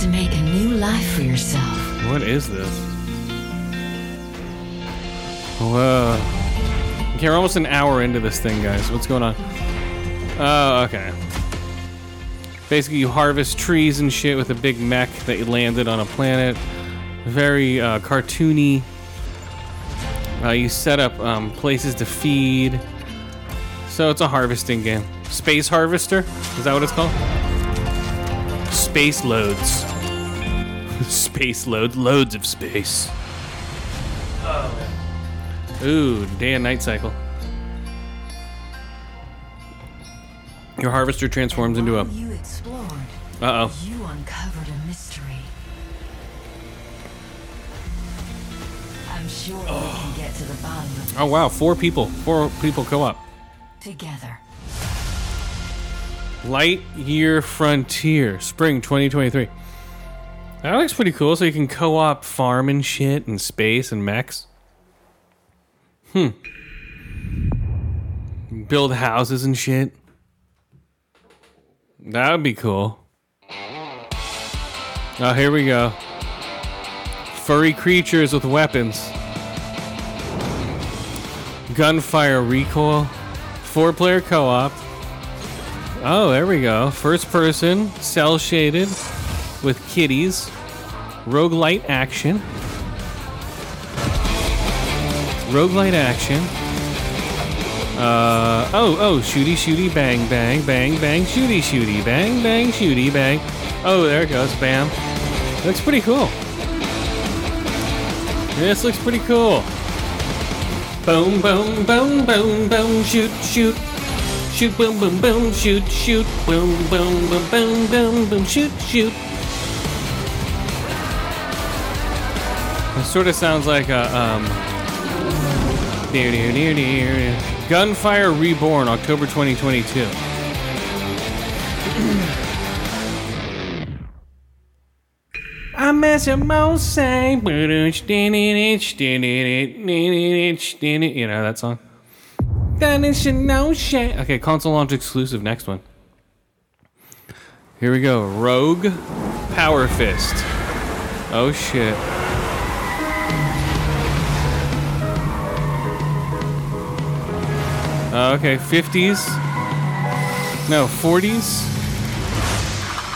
To make a new life for yourself. What is this? Whoa. Okay, we're almost an hour into this thing, guys. What's going on? Oh, okay. Basically, you harvest trees and shit with a big mech that you landed on a planet. Very uh, cartoony. Uh, you set up um, places to feed. So it's a harvesting game. Space Harvester? Is that what it's called? Space loads. space load. Loads of space. Ooh, day and night cycle. Your harvester transforms into a. You explored. Uh oh. You uncovered a mystery. I'm sure we can get to the bottom of Oh wow, four people. Four people co op. together. Light Year Frontier, spring 2023. That looks pretty cool. So you can co op farm and shit and space and mechs. Hmm. Build houses and shit. That would be cool. Oh, here we go. Furry creatures with weapons. Gunfire recoil. Four player co op. Oh, there we go. First person, cell shaded with kitties. Roguelite action. Roguelite action. Uh oh oh shooty shooty bang bang bang bang shooty shooty bang bang shooty bang. Oh there it goes, bam. Looks pretty cool. This looks pretty cool. Boom boom boom boom boom shoot shoot. Shoot boom boom boom shoot shoot boom boom boom boom boom boom shoot shoot. Sort of sounds like a um. Gunfire Reborn, October 2022. I miss a most say. You know that song? That is no shit. Okay, console launch exclusive. Next one. Here we go. Rogue Power Fist. Oh shit. Uh, okay, 50s. No, 40s.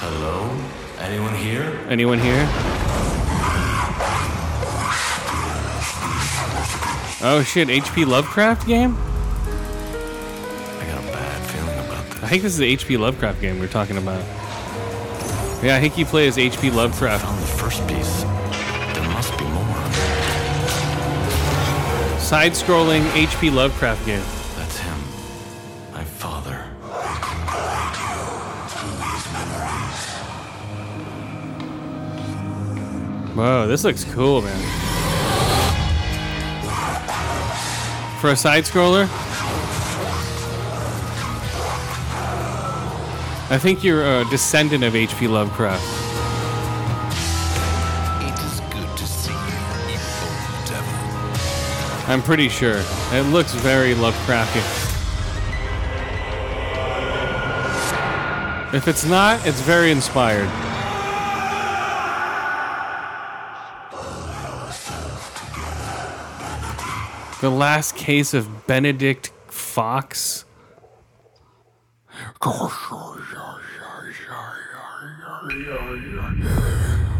Hello? Anyone here? Anyone here? Oh shit, HP Lovecraft game? I got a bad feeling about this. I think this is the HP Lovecraft game we're talking about. Yeah, I think you play as HP Lovecraft. Found the first piece. There must be more. Side scrolling HP Lovecraft game. Whoa, this looks cool, man. For a side scroller? I think you're a descendant of HP Lovecraft. It is good to see you, you devil. I'm pretty sure. It looks very Lovecraftian. If it's not, it's very inspired. The last case of Benedict Fox.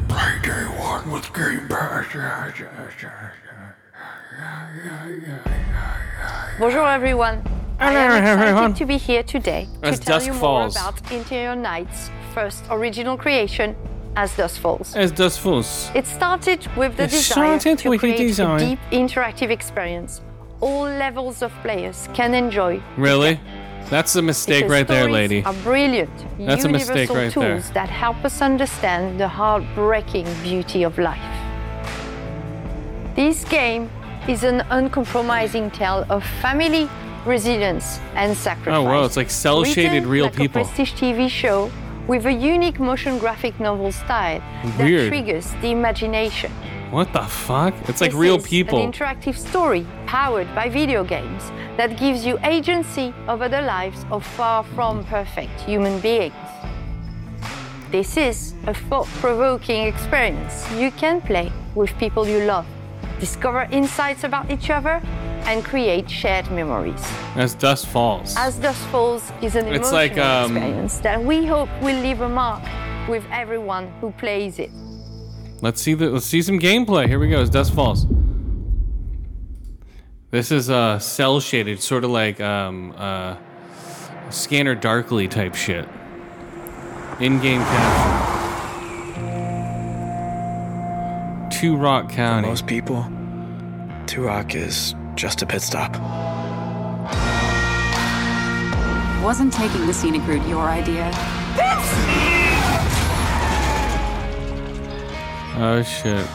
Play day one with Game Pass. Bonjour everyone. I Hello, am excited everyone. to be here today to As tell dusk you more falls. about Interior Night's first original creation, As Dusk Falls. As does Fools. It started with the It desire started to with the create design. a deep interactive experience all levels of players can enjoy. Really? That's a mistake Because right there, lady. Are brilliant, That's a universal mistake right there. tools that help us understand the heartbreaking beauty of life. This game is an uncompromising tale of family, resilience, and sacrifice. Oh, wow, it's like cell-shaded real like people. A prestige TV show with a unique motion graphic novel style that triggers the imagination. What the fuck? It's like This real is people. An interactive story powered by video games that gives you agency over the lives of far from perfect human beings. This is a thought provoking experience you can play with people you love, discover insights about each other, and create shared memories. As Dusk Falls. As Dusk Falls is an It's emotional like, um, experience that we hope will leave a mark with everyone who plays it. Let's see the let's see some gameplay. Here we go. As Dusk Falls. This is uh cell shaded, sort of like um uh scanner darkly type shit. In-game capture. Two Rock County. most people, Two Rock is just a pit stop. Wasn't taking the scenic route your idea? Oh shit.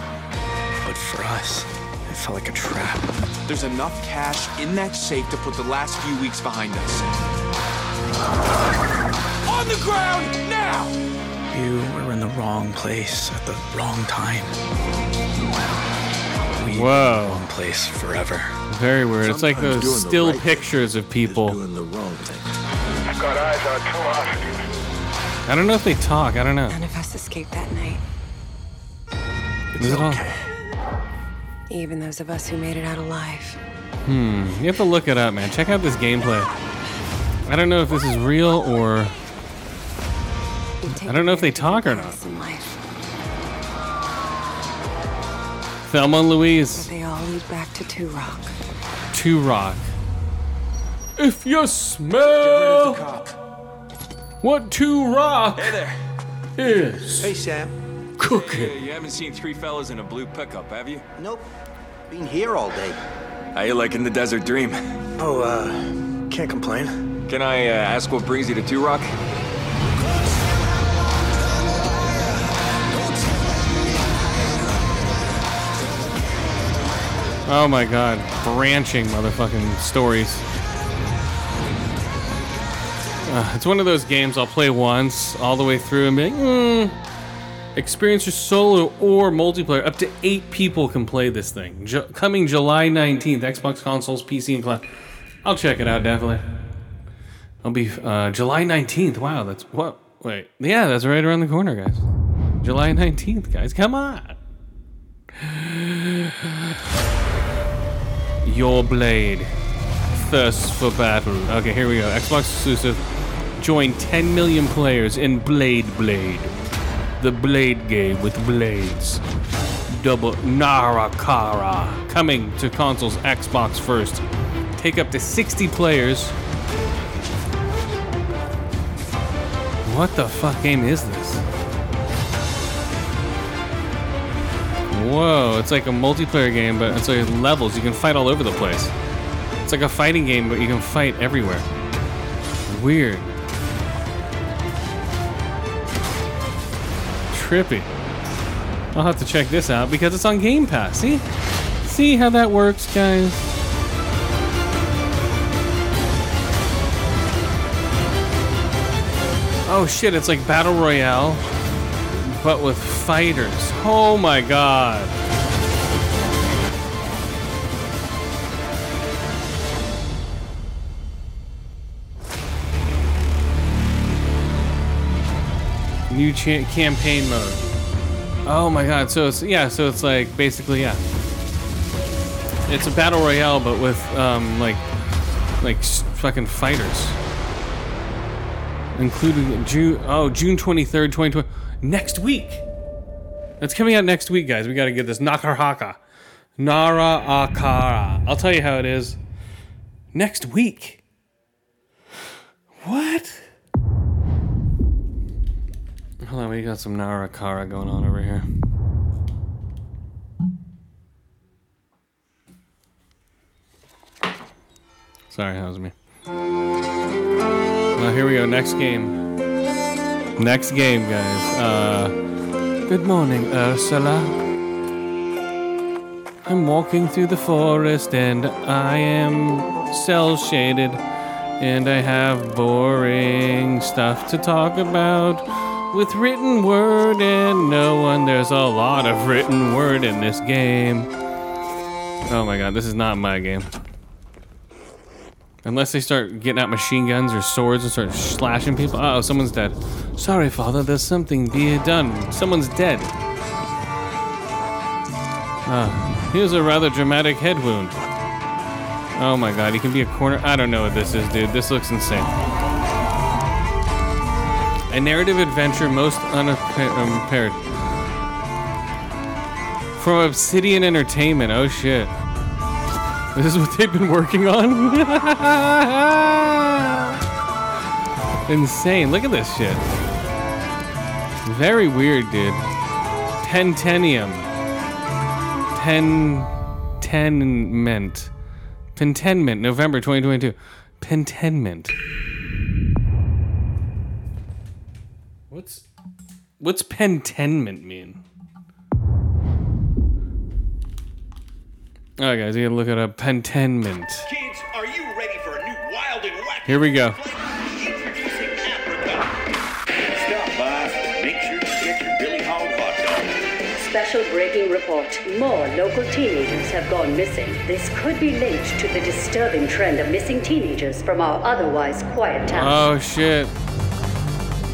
But for us, it felt like a trap. There's enough cash in that safe to put the last few weeks behind us. On the ground now! You were in the wrong place at the wrong time. We were Whoa. in the place forever. Very weird. It's like those doing the still right pictures of people. I've got eyes on two hostages. I don't know if they talk. I don't know. None of us escaped that night. Is it all? Even those of us who made it out alive. Hmm. You have to look it up, man. Check out this gameplay. I don't know if this is real or. I don't know if they talk or not. Thelma and Louise, they all lead back to Two Rock. Two Rock. If you smell what Two Rock Hey there. is Hey, Sam. cooking. Hey, you haven't seen three fellas in a blue pickup, have you? Nope. Been here all day. How you liking the desert dream? Oh, uh, can't complain. Can I uh, ask what brings you to Two Rock? Oh my god. Branching motherfucking stories. Uh, it's one of those games I'll play once all the way through and be like, hmm. Experience your solo or multiplayer. Up to eight people can play this thing. Coming July 19th, Xbox consoles, PC, and cloud. I'll check it out, definitely. I'll be uh, July 19th. Wow, that's what? Wait. Yeah, that's right around the corner, guys. July 19th, guys. Come on. Your blade. Thirst for battle. Okay, here we go. Xbox exclusive. Join 10 million players in Blade Blade. The Blade game with blades. Double Narakara. Coming to consoles Xbox first. Take up to 60 players. What the fuck game is this? Whoa, it's like a multiplayer game, but it's like levels. You can fight all over the place. It's like a fighting game, but you can fight everywhere. Weird. Trippy. I'll have to check this out because it's on Game Pass. See? See how that works, guys? Oh shit, it's like Battle Royale, but with fighters. Oh my god. New cha- campaign mode. Oh my god, so it's, yeah, so it's like basically, yeah. It's a battle royale, but with, um, like, like fucking fighters. Including June, oh, June 23rd, 2020. Next week. That's coming out next week, guys. We gotta get this. Nakarhaka. Nara Akara. I'll tell you how it is next week. What? Hold on, we got some Nara Akara going on over here. Sorry, was me. Well, here we go. Next game. Next game, guys. Uh, good morning, Ursula. I'm walking through the forest and I am cell shaded and I have boring stuff to talk about with written word and no one. There's a lot of written word in this game. Oh my god, this is not my game. Unless they start getting out machine guns or swords and start slashing people. Oh, someone's dead. Sorry, father, there's something be done. Someone's dead. Ah, here's a rather dramatic head wound. Oh my god, he can be a corner. I don't know what this is, dude. This looks insane. A narrative adventure most unimpaired. From Obsidian Entertainment. Oh shit. This is what they've been working on? Insane. Look at this shit. Very weird, dude. Pentenium. Pen. Tenment. Pentenment, November 2022. Pentenment. What's what's pentenment mean? Alright guys, you gotta look at up. Pentiment. Kids, are you ready for a new wild and wacky Here we go. Introducing Apricot. Stop by. Make sure you get your Billy Hog hot dog. Special breaking report. More local teenagers have gone missing. This could be linked to the disturbing trend of missing teenagers from our otherwise quiet town. Oh shit.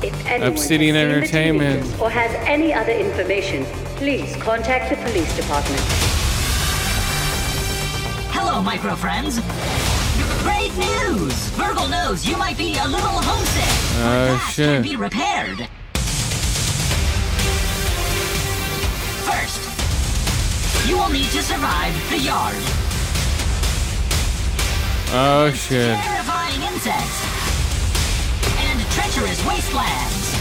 if anyone Obsidian has seen the Entertainment. or has any other information, please contact the police department. Hello, micro friends. Great news! Virgil knows you might be a little homesick. Oh Can shit. be repaired. First, you will need to survive the yard. Oh shit. Terrifying insects and treacherous wastelands.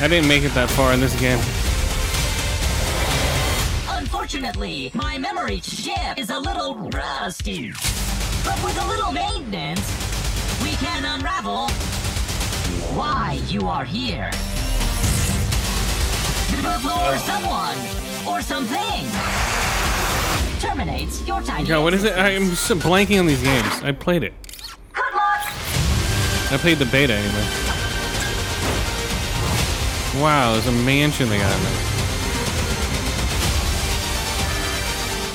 I didn't make it that far in this game. Unfortunately, my memory chip is a little rusty. But with a little maintenance, we can unravel why you are here. Before uh. someone or something terminates your tiny. God, what is it? I'm just blanking on these games. I played it. I played the beta anyway. Wow, there's a mansion they got in there.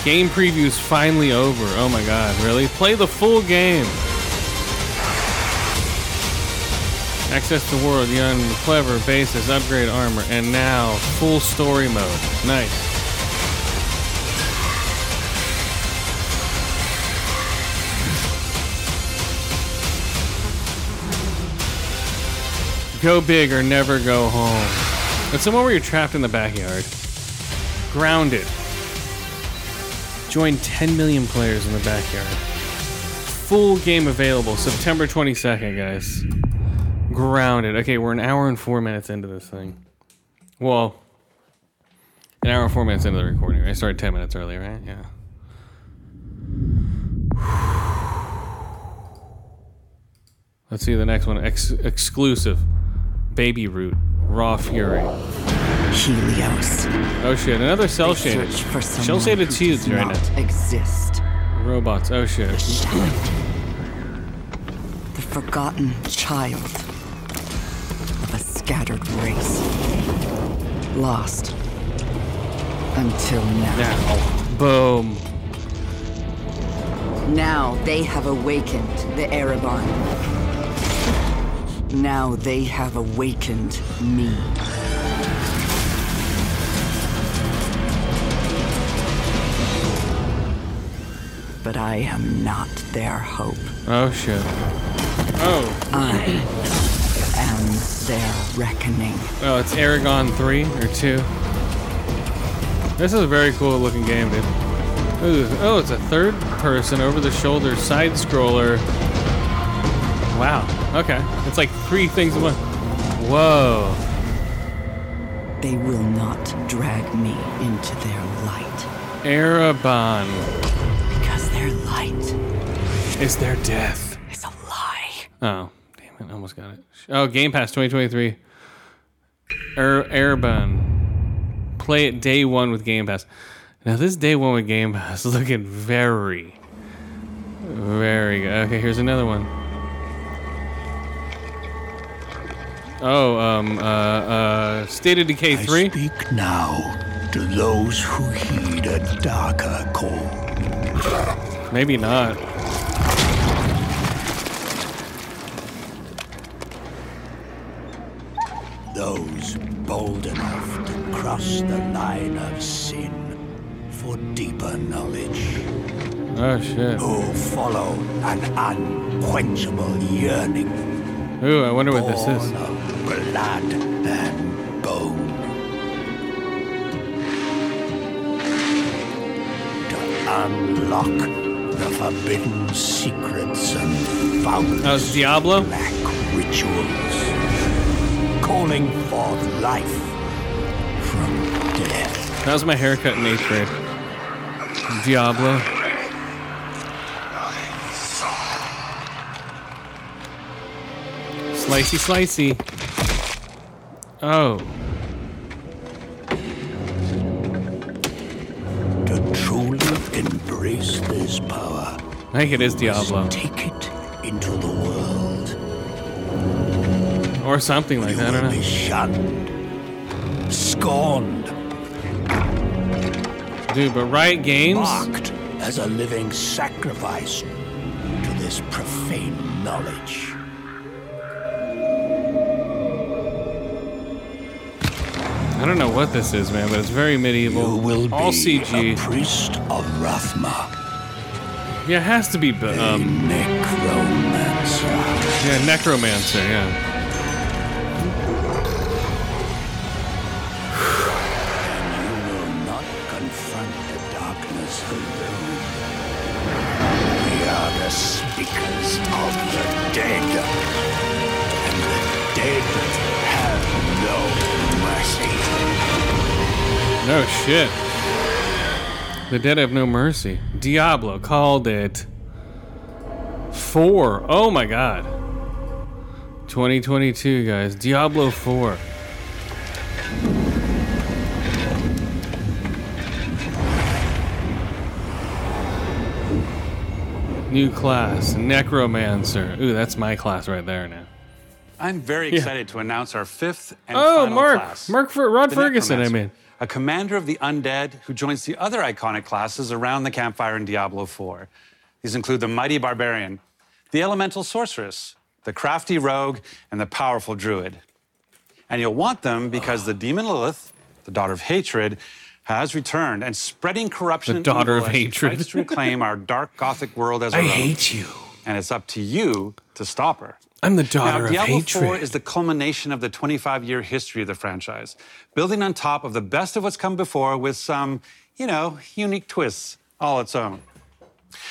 Game preview's finally over. Oh my god, really? Play the full game. Access the world, young, clever, bases, upgrade armor, and now full story mode. Nice. Go big or never go home. It's one where you're trapped in the backyard. Grounded. Join 10 million players in the backyard. Full game available September 22nd, guys. Grounded. Okay, we're an hour and four minutes into this thing. Well, an hour and four minutes into the recording. I started 10 minutes early, right? Yeah. Let's see the next one. Ex- exclusive. Baby Root. Raw Fury. Helios. Oh shit, another cell shaded. Cell shaded does right now. exist. Robots. Oh shit. The forgotten child of a scattered race. Lost. Until now. Now. Boom. Now they have awakened the Ereban. Now they have awakened me. But I am not their hope. Oh shit. Oh. I am their reckoning. Oh, it's Aragon 3 or 2. This is a very cool looking game, dude. Ooh, oh, it's a third person over the shoulder side scroller. Wow. Okay. It's like three things in one. Whoa. They will not drag me into their light. Ereban Because their light is their death. It's a lie. Oh, damn it. Almost got it. Oh, Game Pass 2023. Er, Ereban. Play it day one with Game Pass. Now, this day one with Game Pass is looking very, very good. Okay, here's another one. Oh, um, uh, uh, State of Decay 3? Speak now to those who heed a darker call. Maybe not. Those bold enough to cross the line of sin for deeper knowledge. Oh shit. Who follow an unquenchable yearning. Ooh, I wonder what this is. Blood and bone. To unlock the forbidden secrets and That Diablo? black rituals, calling forth life from death. That was my haircut in eighth grade. Diablo. Slicey, slicey. Oh. To truly embrace this power, I think it is Diablo. take it into the world. Or something like that. I don't know. Be shunned, scorned, Dude, but Riot Games? mocked as a living sacrifice to this profane knowledge. I don't know what this is, man, but it's very medieval. You will All be CG. a priest of Rathma, Yeah, it has to be. but, Um, necromancer. yeah, Necromancer, yeah. Shit. The dead have no mercy. Diablo called it. Four. Oh my god. 2022, guys. Diablo 4. New class, Necromancer. Ooh, that's my class right there now. I'm very Yeah. excited to announce our fifth and Oh, final Mark. class. Mark Fer- Rod Ferguson, I mean. A commander of the undead who joins the other iconic classes around the campfire in Diablo 4. These include the mighty barbarian, the elemental sorceress, the crafty rogue, and the powerful druid. And you'll want them because the demon Lilith, the daughter of hatred, has returned and spreading corruption. The daughter of hatred. tries to reclaim our dark gothic world as I own. hate you. And it's up to you to stop her. I'm the daughter now, of Diablo hatred. 4 is the culmination of the 25 year history of the franchise, building on top of the best of what's come before with some, you know, unique twists all its own.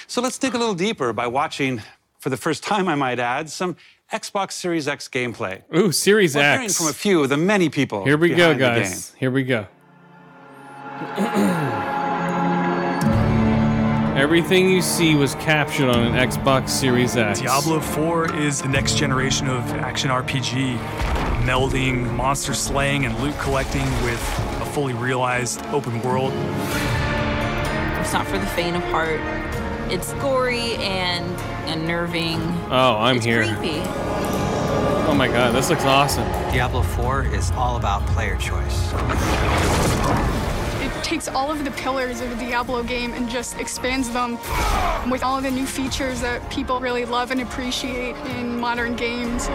So let's dig a little deeper by watching, for the first time, I might add, some Xbox Series X gameplay. Ooh, Series hearing X. from a few of the many people. Here we go, behind the game. guys. Here we go. Everything you see was captured on an Xbox Series X. Diablo 4 is the next generation of action RPG, melding monster slaying and loot collecting with a fully realized open world. It's not for the faint of heart. It's gory and unnerving. Oh, I'm it's here. Creepy. Oh my god, this looks awesome. Diablo 4 is all about player choice. It takes all of the pillars of a Diablo game and just expands them with all the new features that people really love and appreciate in modern games.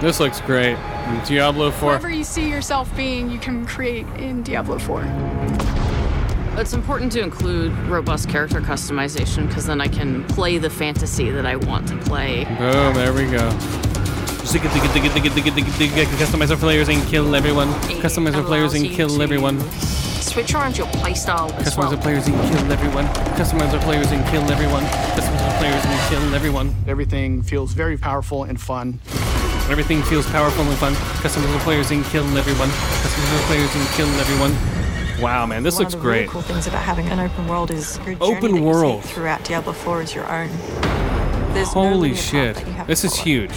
This looks great. Diablo 4. Whoever you see yourself being, you can create in Diablo 4. It's important to include robust character customization because then I can play the fantasy that I want to play. Boom, there we go. Customize our players and kill everyone. Customize our players and kill everyone. Switch around your playstyle Customize well. our players and kill everyone. Customize our players and kill everyone. Customize our players and kill everyone. Everything feels very powerful and fun. Everything feels powerful and fun. Customize our players and kill everyone. Customize our players and kill everyone. Wow, man, this One looks of the really cool things about having an open world is your Open journey that you world. take throughout Diablo 4 is your own. There's no Holy linear path shit. that you have This is follow. huge.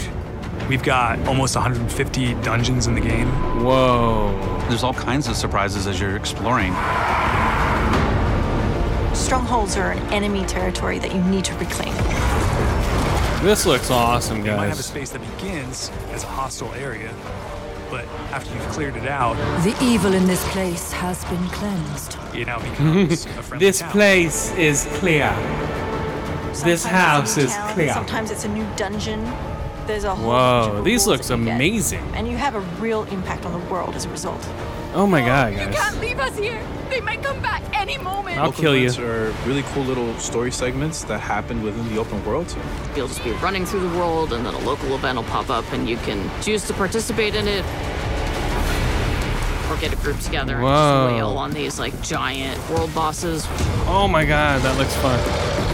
We've got almost 150 dungeons in the game. Whoa. There's all kinds of surprises as you're exploring. Strongholds are an enemy territory that you need to reclaim. This looks awesome, guys. You might have a space that begins as a hostile area, but after you've cleared it out, The evil in this place has been cleansed. it now becomes a friendly this town. place is clear. This house it's a new is town, clear. Sometimes it's a new dungeon. There's a whole Whoa, of these rewards looks that you get, amazing. And you have a real impact on the world as a result. Oh my god, guys. You can't leave us here. They might come back any moment. I'll kill you. events are really cool little story segments that happen within the open world. You'll just be running through the world, and then a local event will pop up, and you can choose to participate in it, or get a group together and Whoa. just wail on these like giant world bosses. Oh my god, that looks fun.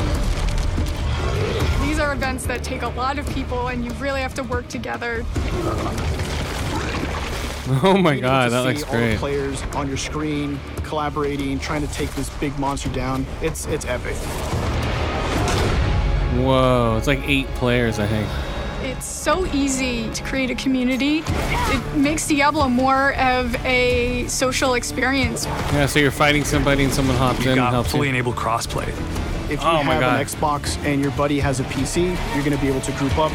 These are events that take a lot of people, and you really have to work together. Oh my god, to that see looks all the great. players on your screen collaborating, trying to take this big monster down. It's it's epic. Whoa, it's like eight players, I think. It's so easy to create a community. It makes Diablo more of a social experience. Yeah, so you're fighting somebody and someone hops in and got helps fully you. enabled crossplay. If you Oh have God. an Xbox and your buddy has a PC, you're going to be able to group up.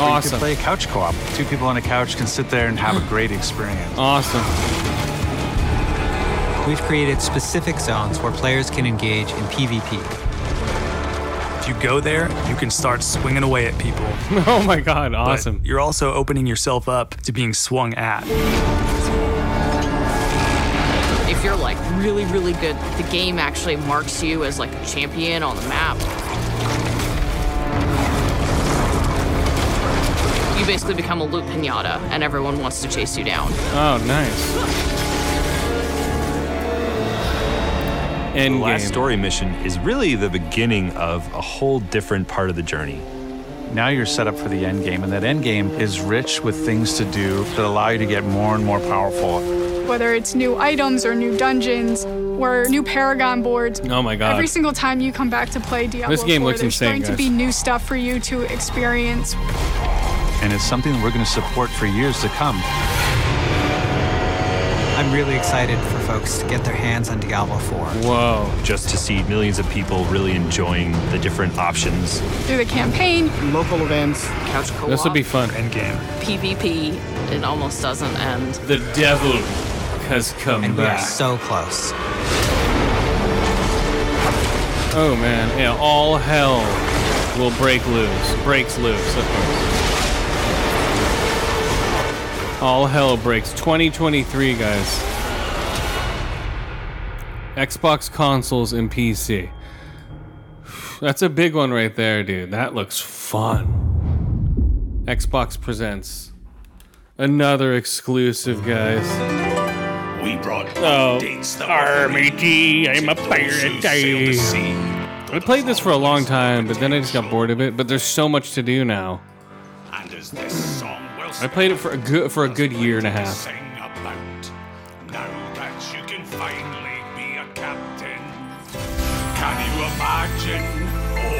Or You can play couch co-op. Two people on a couch can sit there and have a great experience. Awesome. We've created specific zones where players can engage in PvP. If you go there, you can start swinging away at people. Oh my god, But awesome. you're also opening yourself up to being swung at. If you're like really, really good, the game actually marks you as like a champion on the map. You basically become a loot pinata, and everyone wants to chase you down. Oh, nice. End the last game. story mission is really the beginning of a whole different part of the journey. Now you're set up for the end game, and that end game is rich with things to do that allow you to get more and more powerful. Whether it's new items or new dungeons or new Paragon boards. Oh my god. Every single time you come back to play Diablo This game 4, looks there's insane, going to be new stuff for you to experience. And it's something that we're going to support for years to come. I'm really excited for folks to get their hands on Diablo 4. Whoa. Just to see millions of people really enjoying the different options. Through the campaign, local events. Couch co-op. This will be fun. End game. PvP. It almost doesn't end. The devil has come And we are so close. Oh man, yeah, all hell will break loose. Breaks loose. of course. All hell breaks. 2023, guys. Xbox consoles and PC. That's a big one right there, dude. That looks fun. Xbox presents another exclusive, guys. We brought Oh, updates that RMT, I'm a pirate. I played this for a long time, but then I just got bored of it. But there's so much to do now. And as this song will I played it for a good for a good year and a half. now that you can finally be a captain, can you imagine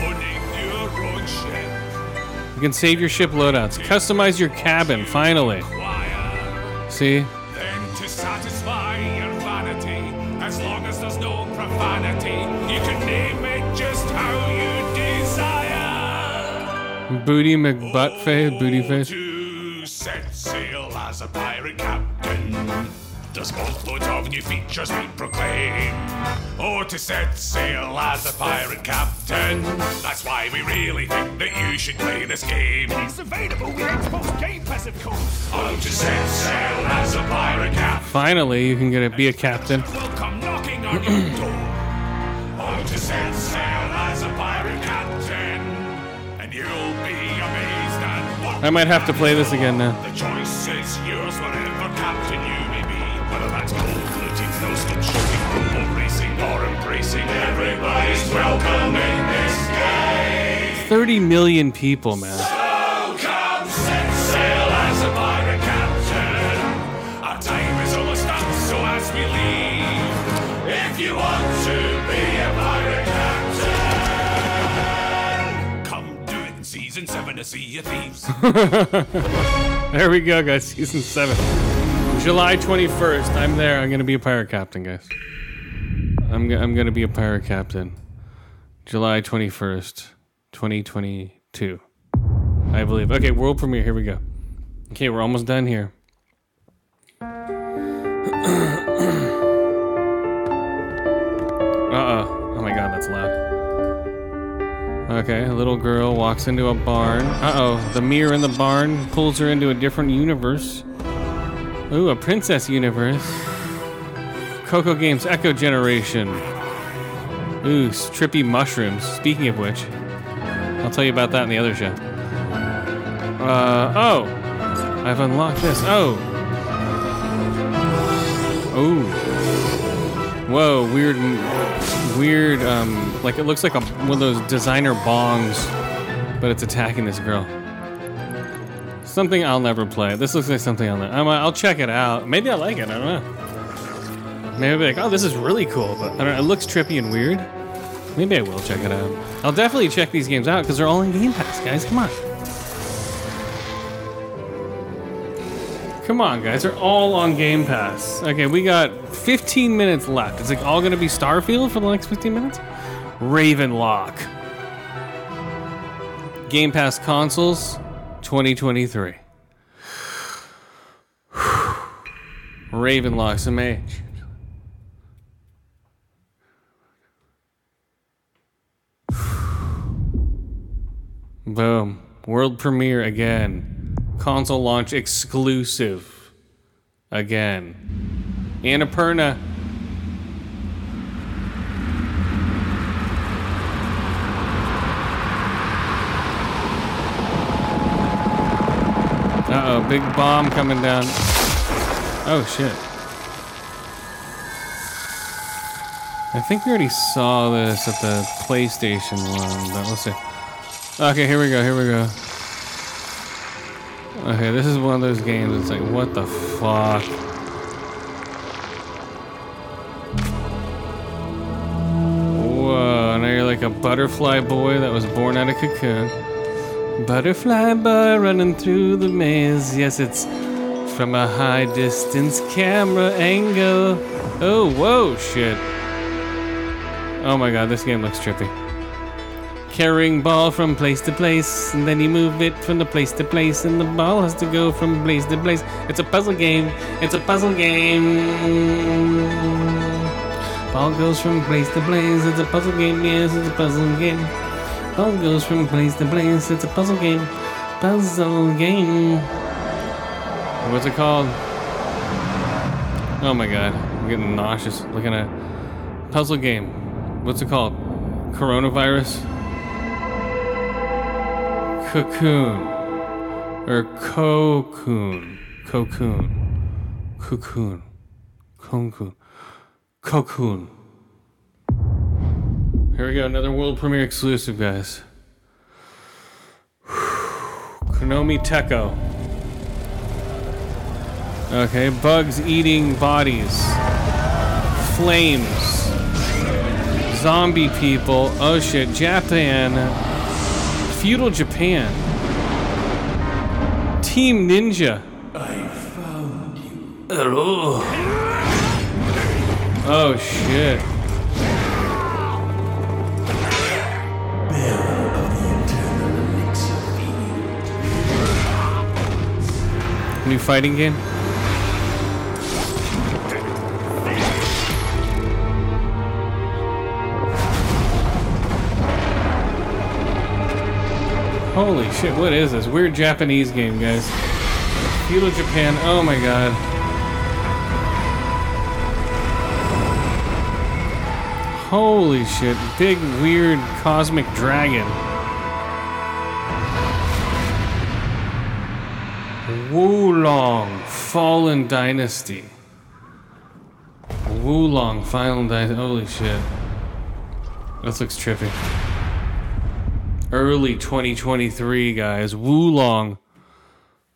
owning your own ship? You can save your ship loadouts, customize your cabin. Finally, see, booty McButtface, booty face. To set sail as a pirate captain. Does boatloads of new features we proclaim? Or to set sail as a pirate captain? That's why we really think that you should play this game. It's available with Xbox Game Pass, of course. Oh, to set sail as a pirate captain. Finally, you can get to be a captain. will come knocking on your door. Oh, to set sail I might have to play this again now. the choice is yours, whatever captain you may be. Whether that's gold looting, no slip shooting, boat racing, or embracing. Everybody's welcome in this game. 30 million people, man. To Sea of Thieves. there we go, guys. Season seven, July 21st. I'm there. I'm gonna be a pirate captain, guys. I'm I'm gonna be a pirate captain. July 21st, 2022. I believe. Okay, world premiere. Here we go. Okay, we're almost done here. Okay, a little girl walks into a barn. Uh oh, the mirror in the barn pulls her into a different universe. Ooh, a princess universe. Coco Games Echo Generation. Ooh, trippy mushrooms. Speaking of which, I'll tell you about that in the other show. Uh, oh, I've unlocked this. Oh. Oh. Whoa, weird, weird, um, like it looks like a, one of those designer bongs, but it's attacking this girl. Something I'll never play. This looks like something I'll I'm, I'll check it out. Maybe I like it, I don't know. Maybe I'll be like, oh, this is really cool, but I don't know, it looks trippy and weird. Maybe I will check it out. I'll definitely check these games out because they're all in Game Pass, guys. Come on. Come on, guys. They're all on Game Pass. Okay, we got 15 minutes left. Is it all going to be Starfield for the next 15 minutes? Ravenlock. Game Pass consoles 2023. Ravenlock's a mage. Boom. World premiere again. Console launch exclusive. Again. Annapurna. Uh oh, big bomb coming down. Oh shit. I think we already saw this at the PlayStation one, but let's see. Okay, here we go, here we go. Okay, this is one of those games. It's like, what the fuck? Butterfly boy that was born out of cocoon. Butterfly boy running through the maze. Yes, it's from a high distance camera angle. Oh, whoa, shit. Oh my god, this game looks trippy carrying ball from place to place, and then you move it from the place to place, and the ball has to go from place to place. It's a puzzle game. It's a puzzle game. Ball goes from place to place. It's a puzzle game. Yes, it's a puzzle game. Ball goes from place to place. It's a puzzle game. Puzzle game. What's it called? Oh my god, I'm getting nauseous looking at puzzle game. What's it called? Coronavirus. Cocoon. Or cocoon. Cocoon. Cocoon. Cocoon. Cocoon. Here we go, another world premiere exclusive, guys. Koei Tecmo. Okay, bugs eating bodies. Flames. Zombie people. Oh shit, Japan. Feudal Japan. Team Ninja. I found you. Oh. Oh shit. New fighting game? Holy shit, what is this? Weird Japanese game, guys. Feudal Japan, oh my god. Holy shit, big weird cosmic dragon. Wo Long Fallen Dynasty. Wo Long Fallen Dynasty. Holy shit. This looks trippy. Early 2023, guys. Wo Long.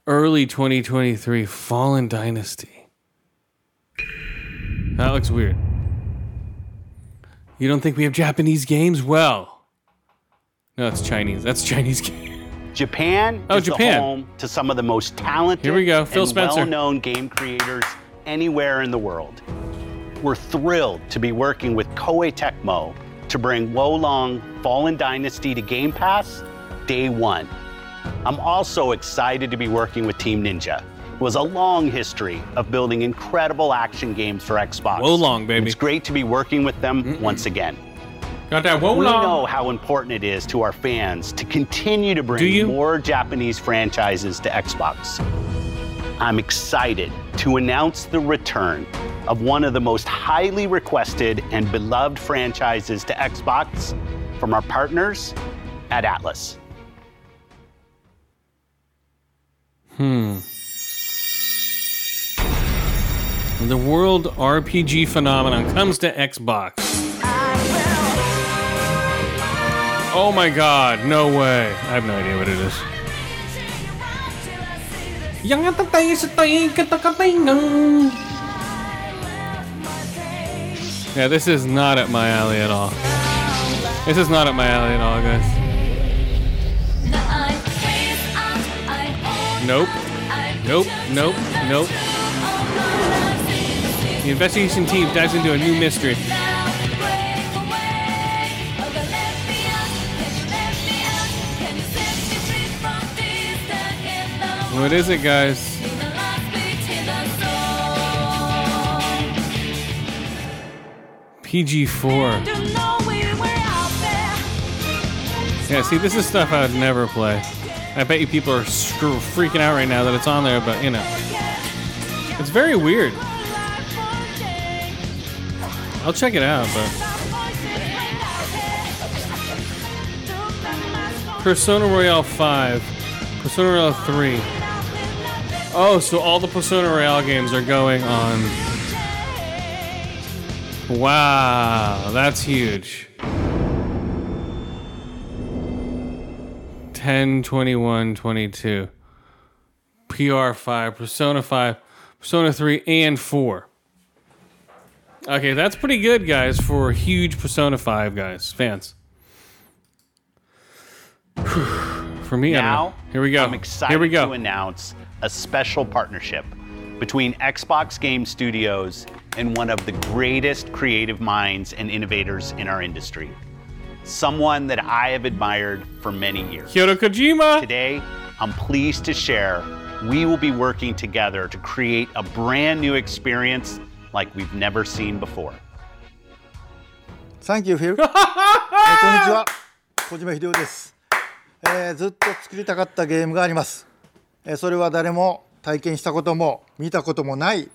Early 2023. Fallen Dynasty. That looks weird. You don't think we have Japanese games? Well, no, it's Chinese. That's Chinese game. Japan Oh, is Japan. the home to some of the most talented Here we go, Phil and Spencer. well-known game creators anywhere in the world. We're thrilled to be working with Koei Tecmo to bring Wo Long Fallen Dynasty to Game Pass day one. I'm also excited to be working with Team Ninja. Was a long history of building incredible action games for Xbox. Wo Long, baby. It's great to be working with them once again. Got that We Wo Long. know how important it is to our fans to continue to bring more Japanese franchises to Xbox. I'm excited to announce the return of one of the most highly requested and beloved franchises to Xbox from our partners at Atlus. Hmm. The world RPG phenomenon comes to Xbox. Oh my god, no way. I have no idea what it is. Yeah, this is not at my alley at all. This is not at my alley at all, guys. Nope. Nope. Nope. Nope. The investigation team dives into a new mystery. What is it, guys? PG4. Yeah, see, this is stuff I would never play. I bet you people are freaking out right now that it's on there, but you know. It's very weird. I'll check it out, but. Persona Royale 5, Persona Royale 3. Oh, so all the Persona Royale games are going on. Wow, that's huge. 10, 21, 22. PR5, Persona 5, Persona 3, and 4. Okay, that's pretty good, guys, for huge Persona 5 guys, fans. for me, I don't know. Now, Here we go. I'm excited Here we go. to announce a special partnership between Xbox Game Studios and one of the greatest creative minds and innovators in our industry. Someone that I have admired for many years. Hideo Kojima. Today, I'm pleased to share we will be working together to create a brand new experience like we've never seen before. Thank you, Phil. えーこんにちは。小島秀夫です、えーずっと作りたかったゲームがあります。えーそれは誰も体験したことも見たこともない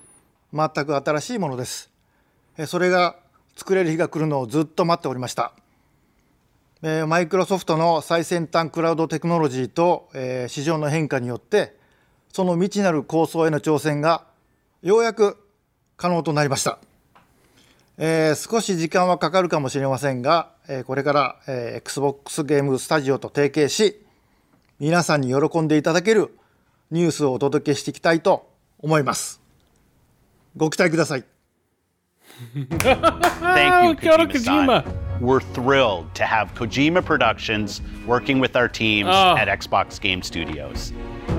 全く新しいものです。えーそれが作れる日が来るのをずっと待っておりました。えーマイクロソフトの最先端クラウドテクノロジーと、えー市場の変化によってその未知なる構想への挑戦がようやく可能となりました。えー少し時間はかかるかもしれませんが、えーこれから、えー XBOX ゲームスタジオと提携し皆さんに喜んでいただけるニュースをお届けしていきたいと思いますご期待ください Thank you, Kojima. We're thrilled to have Kojima Productions working with our teams Oh. at Xbox Game Studios.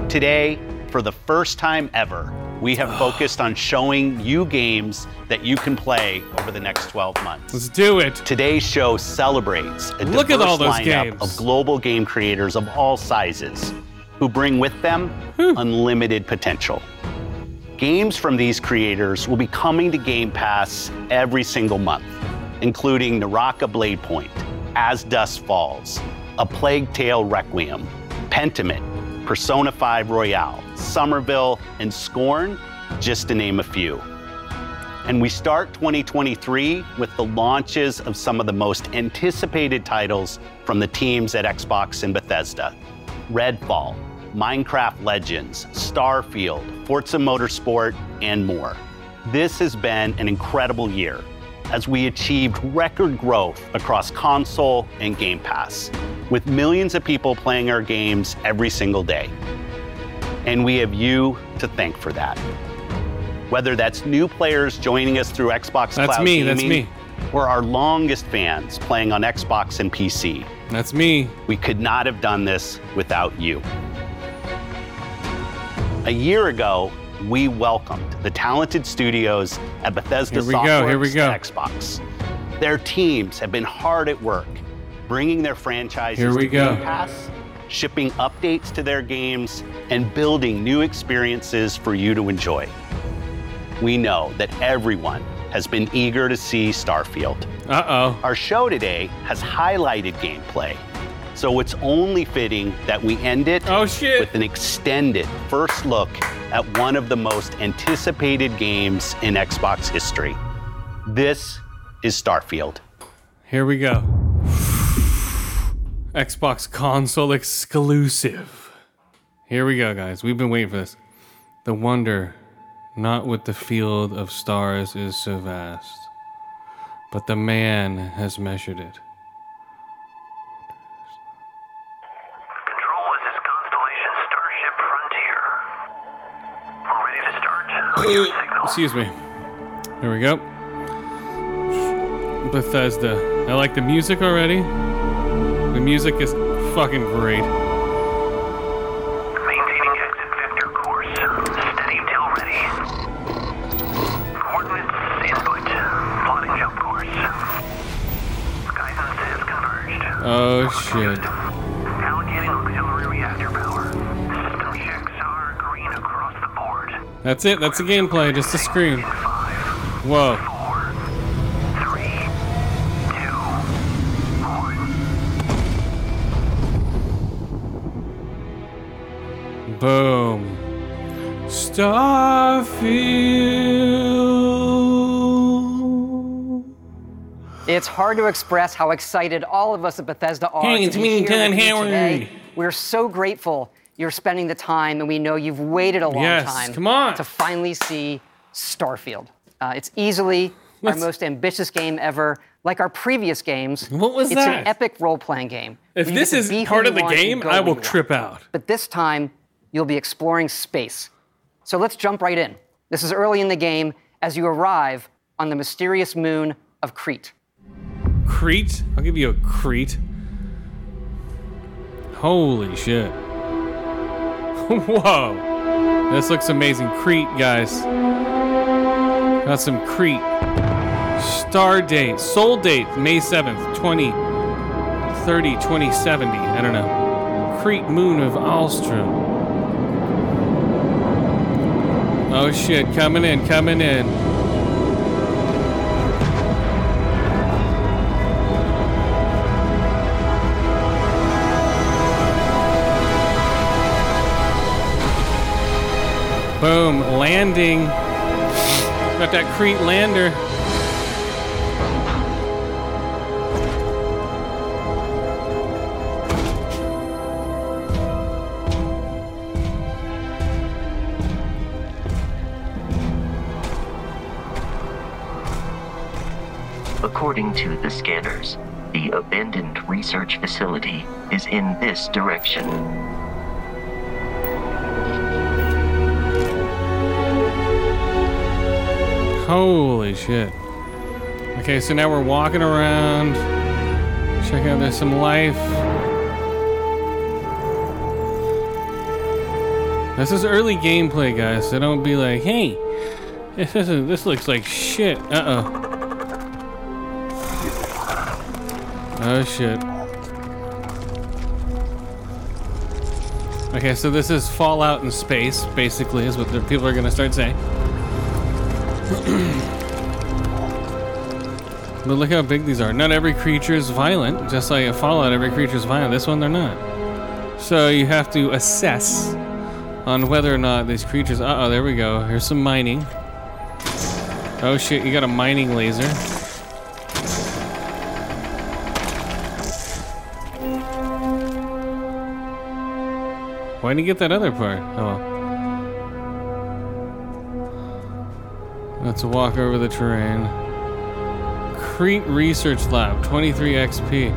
Today, for the first time ever, we have focused on showing you games that you can play over the next 12 months. Let's do it. Today's show celebrates a Look at diverse lineup games. of global game creators of all sizes who bring with them unlimited potential. Games from these creators will be coming to Game Pass every single month, including Naraka Blade Point, As Dusk Falls, A Plague Tale Requiem, Pentiment, Persona 5 Royale, Somerville, and Scorn, just to name a few. And we start 2023 with the launches of some of the most anticipated titles from the teams at Xbox and Bethesda Redfall, Minecraft Legends, Starfield, Forza Motorsport, and more. This has been an incredible year as we achieved record growth across console and Game Pass, with millions of people playing our games every single day. And we have you to thank for that. Whether that's new players joining us through Xbox That's Cloud me, that's me. or our longest fans playing on Xbox and PC. That's me. We could not have done this without you. A year ago, we welcomed the talented studios at Bethesda Here we go, here we go. to Xbox. Their teams have been hard at work, bringing their franchises Here we to go. Game Pass, shipping updates to their games, and building new experiences for you to enjoy. We know that everyone has been eager to see Starfield. Uh oh. Our show today has highlighted gameplay, So it's only fitting that we end it oh, with an extended first look at one of the most anticipated games in Xbox history. This is Starfield. Here we go. Xbox console exclusive. Here we go, guys. We've been waiting for this. The wonder, not with the field of stars, is so vast, but the man has measured it. Excuse me. Here we go. Bethesda. I like the music already. The music is fucking great. Maintaining exit vector course. Steady till ready. Coordinates input. Plotting jump course. Guidance is converged. Oh shit. That's it. That's the gameplay. Just a screen. Whoa. Boom. Starfield. It's hard to express how excited all of us at Bethesda are Hey, to be me, here Howard. today. We're so grateful you're spending the time, and we know you've waited a long Yes, time come on. to finally see Starfield. Uh, it's easily Let's- our most ambitious game ever. Like our previous games, What was it's that? an epic role-playing game. If this is part of the game, I will want. trip out. But this time, you'll be exploring space. So let's jump right in. This is early in the game as you arrive on the mysterious moon of Kreet. Kreet? I'll give you a Kreet. Holy shit. Whoa. This looks amazing. Kreet, guys. Got some Kreet. Star date, soul date, May 7th, 2030, 2070. I don't know. Crete moon of Alstrom. Oh shit, coming in, coming in. Boom, landing. Got that Kreet lander. According to the scanners, the abandoned research facility is in this direction. Holy shit. Okay, so now we're walking around. Check out, there's some life. This is early gameplay, guys, so don't be like, hey, this, isn't, this looks like shit. Uh oh. Oh shit. Okay, so this is Fallout in space, basically, is what the people are gonna start saying. But look how big these are. Not every creature is violent, just like in Fallout, every creature is violent. This one, they're not. So you have to assess on whether or not these creatures. Uh oh, there we go. Here's some mining. Oh shit, you got a mining laser. Why didn't you get that other part? Oh well. Let's walk over the terrain. Kreet Research Lab, 23 XP.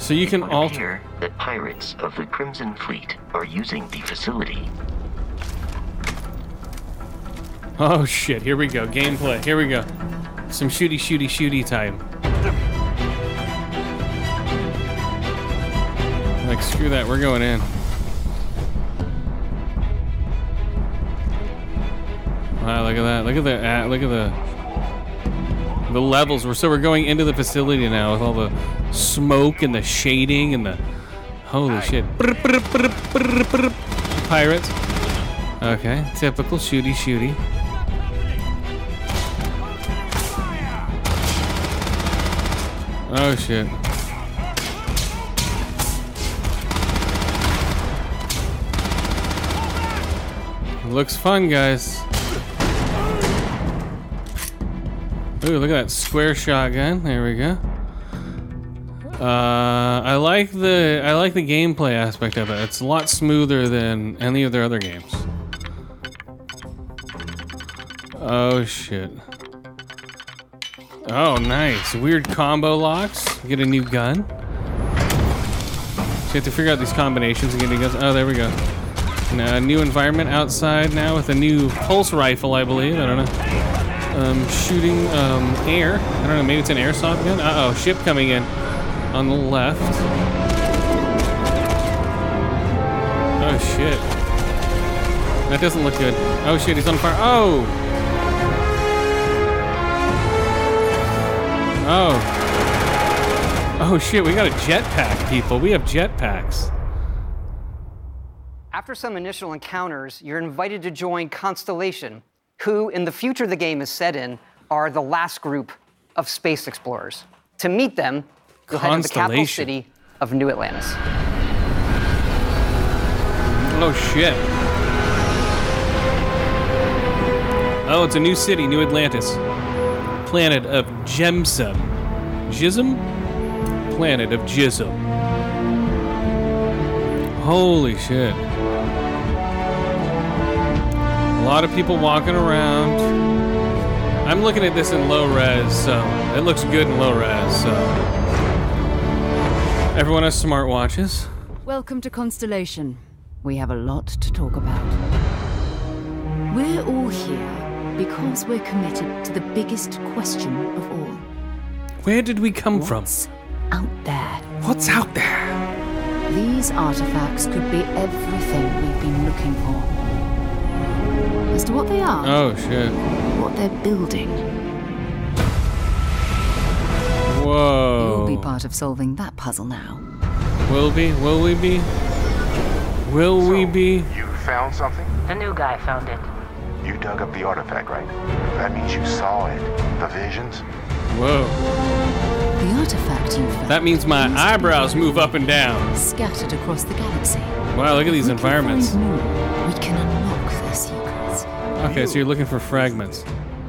So you can It alter. that pirates of the Crimson Fleet are using the facility. Oh shit, here we go. Gameplay. Here we go. Some shooty, shooty, shooty time. Like, screw that, we're going in. Wow, look at that. Look at the uh, look at the the levels. We're so we're going into the facility now with all the smoke and the shading and the holy shit. Pirates. Okay, typical shooty shooty. Oh shit. Looks fun, guys. Ooh, look at that square shotgun. There we go. Uh, I like the I like the gameplay aspect of it. It's a lot smoother than any of their other games. Oh shit. Oh, nice. Weird combo locks. Get a new gun. So you have to figure out these combinations and get new guns. Oh, there we go. And a new environment outside now with a new pulse rifle, I believe. I don't know. Um, shooting um, air. I don't know. Maybe it's an airsoft gun. Uh oh, ship coming in on the left. Oh shit. That doesn't look good. Oh shit, he's on fire. Oh! Oh. Oh shit, we got a jetpack, people. We have jetpacks. After some initial encounters, you're invited to join Constellation, who, in the future the game is set in, are the last group of space explorers. To meet them, you'll head to the capital city of New Atlantis. Oh shit. Oh, it's a new city, New Atlantis. Planet of Jemison. Jism? Planet of Jism. Holy shit. A lot of people walking around. I'm looking at this in low res, so it looks good in low res, so. Everyone has smartwatches. Welcome to Constellation. We have a lot to talk about. We're all here because we're committed to the biggest question of all. Where did we come from? Out there. What's out there? These artifacts could be everything we've been looking for. As to what they are, Oh shit. what they're building, Whoa. you'll be part of solving that puzzle now. Will be? Will we be? Will we be? You found something? The new guy found it. You dug up the artifact, right? That means you saw it. The visions? Whoa. The artifact you found That means my eyebrows move up and down. scattered across the galaxy. Wow, look at these If we can environments. Secrets. Okay, so you're looking for fragments.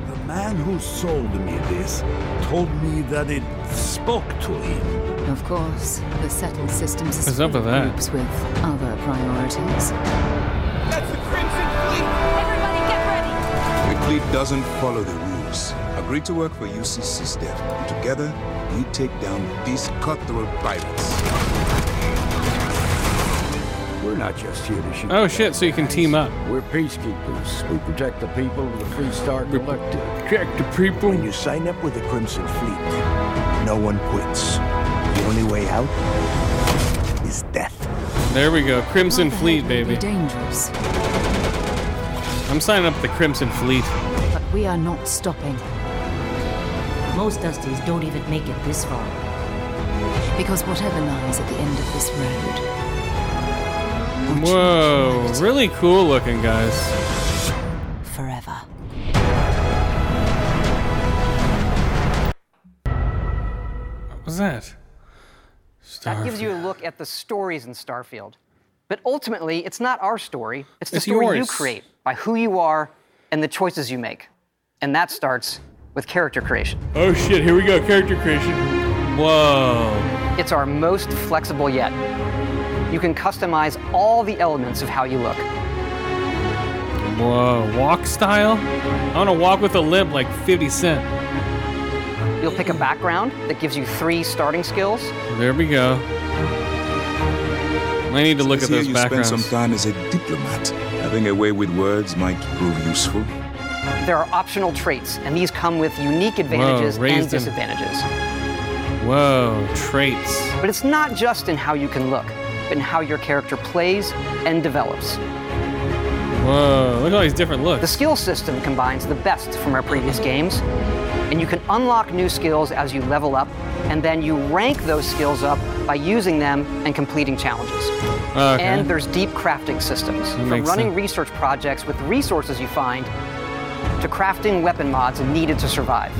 The man who sold me this told me that it spoke to him. Of course, the settled systems What's up with that? groups with other priorities. That's the Crimson Fleet! Everybody get ready! The fleet doesn't follow the rules. Agree to work for UC SysDef. Together, we take down these cutthroat pirates. We're not just here to shoot. Oh shit, so you can team up. We're peacekeepers. We protect the people of the Freestar Collective. Protect the people. When you sign up with the Crimson Fleet, no one quits. The only way out is death. There we go. Crimson Fleet, Be baby. dangerous, I'm signing up the Crimson Fleet. but we are not stopping Most Dusties don't even make it this far. because whatever lies at the end of this road, Whoa, really cool looking, guys. forever. What was that? That gives you a look at the stories in Starfield. But ultimately, it's not our story. It's the It's story you create by who you are and the choices you make. And that starts with character creation. Oh shit, here we go. Character creation. Whoa. It's our most flexible yet. You can customize all the elements of how you look. Whoa. Walk style? I want to walk with a limp like 50 Cent. You'll pick a background that gives you three starting skills. There we go. I need to look at Says here those you backgrounds. spend some time as a diplomat. Having a way with words might prove useful. There are optional traits, and these come with unique advantages and raised in- disadvantages. Whoa, traits. But it's not just in how you can look, but in how your character plays and develops. Whoa, look at all these different looks. The skill system combines the best from our previous games, and you can unlock new skills as you level up, and then you rank those skills up by using them and completing challenges. Okay. And there's deep crafting systems, from running sense. research projects with resources you find to crafting weapon mods needed to survive.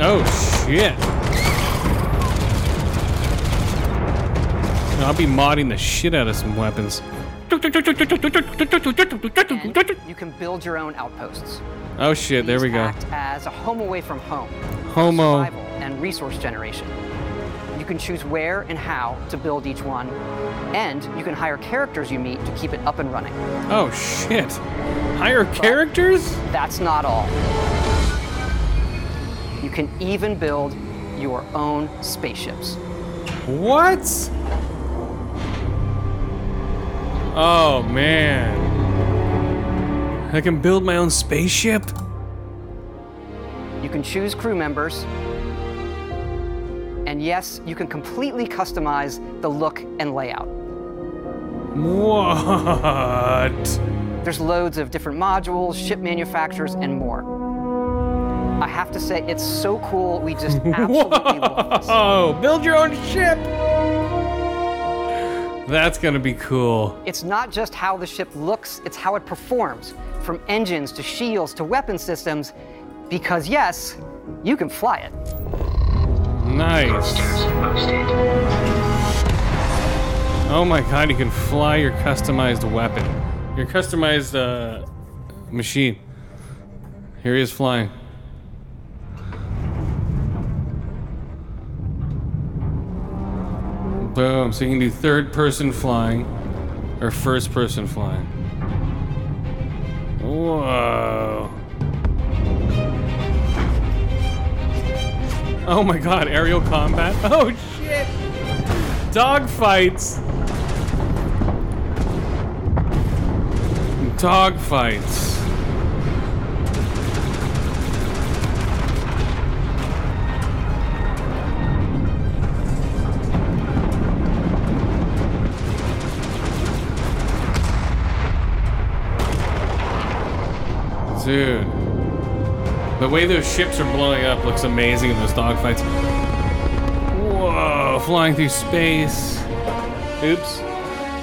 Oh shit. I'll be modding the shit out of some weapons. And you can build your own outposts. Oh shit, there we go. act as a home away from home. Homo. Survival and resource generation. You can choose where and how to build each one, and you can hire characters you meet to keep it up and running. Oh shit. Higher characters? That's not all. You can even build your own spaceships. What? Oh man. I can build my own spaceship? You can choose crew members. And yes, you can completely customize the look and layout. What? There's loads of different modules, ship manufacturers, and more. I have to say, it's so cool. We just absolutely love this. Oh, build your own ship! That's gonna be cool. It's not just how the ship looks, it's how it performs, from engines to shields to weapon systems, because yes, you can fly it. Nice. Oh my god, you can fly your customized weapon. Your customized uh, machine. Here he is flying. Boom. So you can do third person flying or first person flying. Whoa. Oh my god, aerial combat. Oh shit. Dogfights. Dogfights. Dude. The way those ships are blowing up looks amazing in those dogfights. Whoa, flying through space. Oops.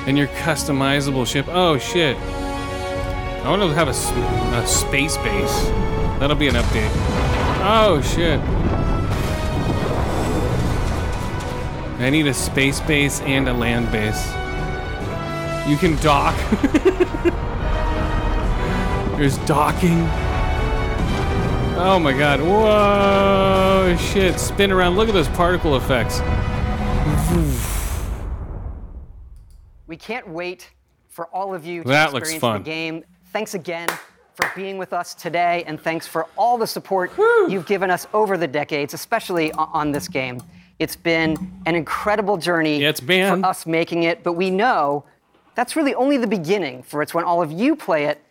And your customizable ship. Oh shit. I want to have a, a space base. That'll be an update. Oh shit. I need a space base and a land base. You can dock. There's docking. Oh my god. Whoa, shit. Spin around. Look at those particle effects. We can't wait for all of you to That experience the game. Thanks again for being with us today, and thanks for all the support you've given us over the decades, especially on this game. It's been an incredible journey for us making it, but we know that's really only the beginning, for it's when all of you play it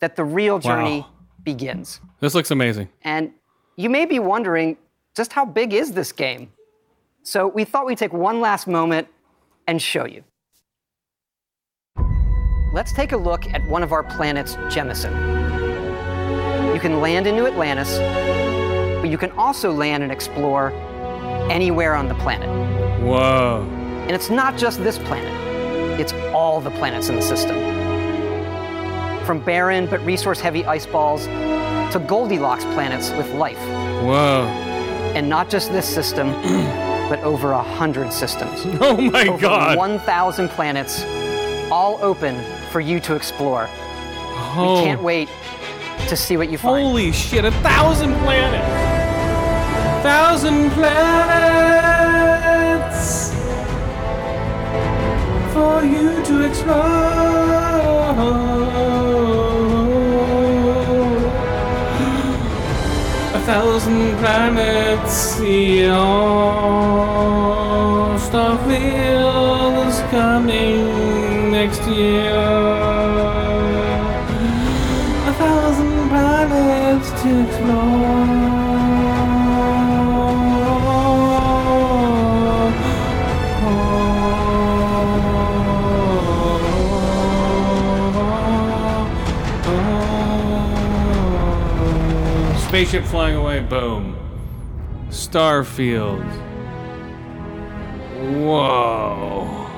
that the real journey Wow. begins. This looks amazing. And you may be wondering just how big is this game? So we thought we'd take one last moment and show you. Let's take a look at one of our planets, Jemison. You can land in New Atlantis, but you can also land and explore anywhere on the planet. Whoa. And it's not just this planet, it's all the planets in the system. From barren but resource heavy ice balls to Goldilocks planets with life. Whoa. And not just this system, but over a hundred systems. Oh my over God. 1,000 planets, all open for you to explore. Oh. We can't wait to see what you find. Holy shit, a thousand planets! Thousand planets for you to explore. Thousand planets, your Starfield is coming next year. Spaceship flying away, boom. Starfield. Whoa.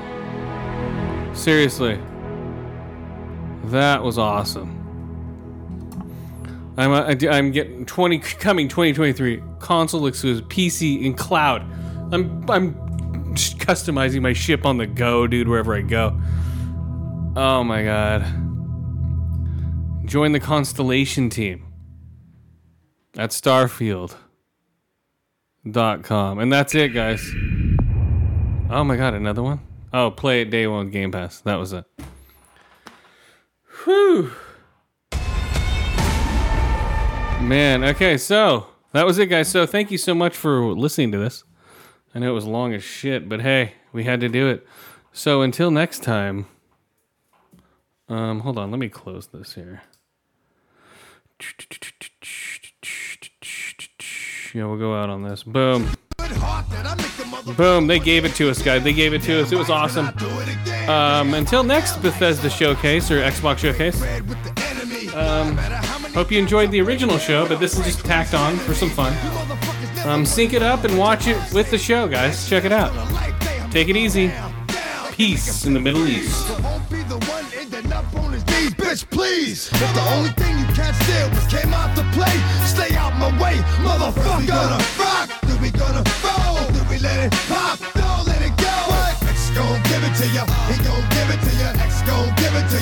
Seriously. That was awesome. I'm uh, I'm getting 20 coming 2023 console exclusive PC in cloud. I'm I'm customizing my ship on the go, dude, wherever I go. Oh my god. Join the Constellation team at starfield.com. And that's it, guys. Oh my god, another one? Oh, play it day one Game Pass. That was it. Whew. Man, okay, so that was it, guys. So thank you so much for listening to this. I know it was long as shit, but hey, we had to do it. So until next time, um, hold on, let me close this here. Yeah, we'll go out on this. Boom. Boom, they gave it to us, guys. They gave it to us. It was awesome. Um, until next Bethesda showcase or Xbox showcase. Um, hope you enjoyed the original show, but this is just tacked on for some fun. Um, sync it up and watch it with the show, guys. Check it out. Take it easy. Peace in the Middle East bitch, please. If the only thing you can't steal was came out to play, stay out my way, motherfucker. We gonna rock, then we gonna roll, then we let it pop, don't let it go. X gon' give it to ya, he gon' give it to ya, X gon' give it to ya.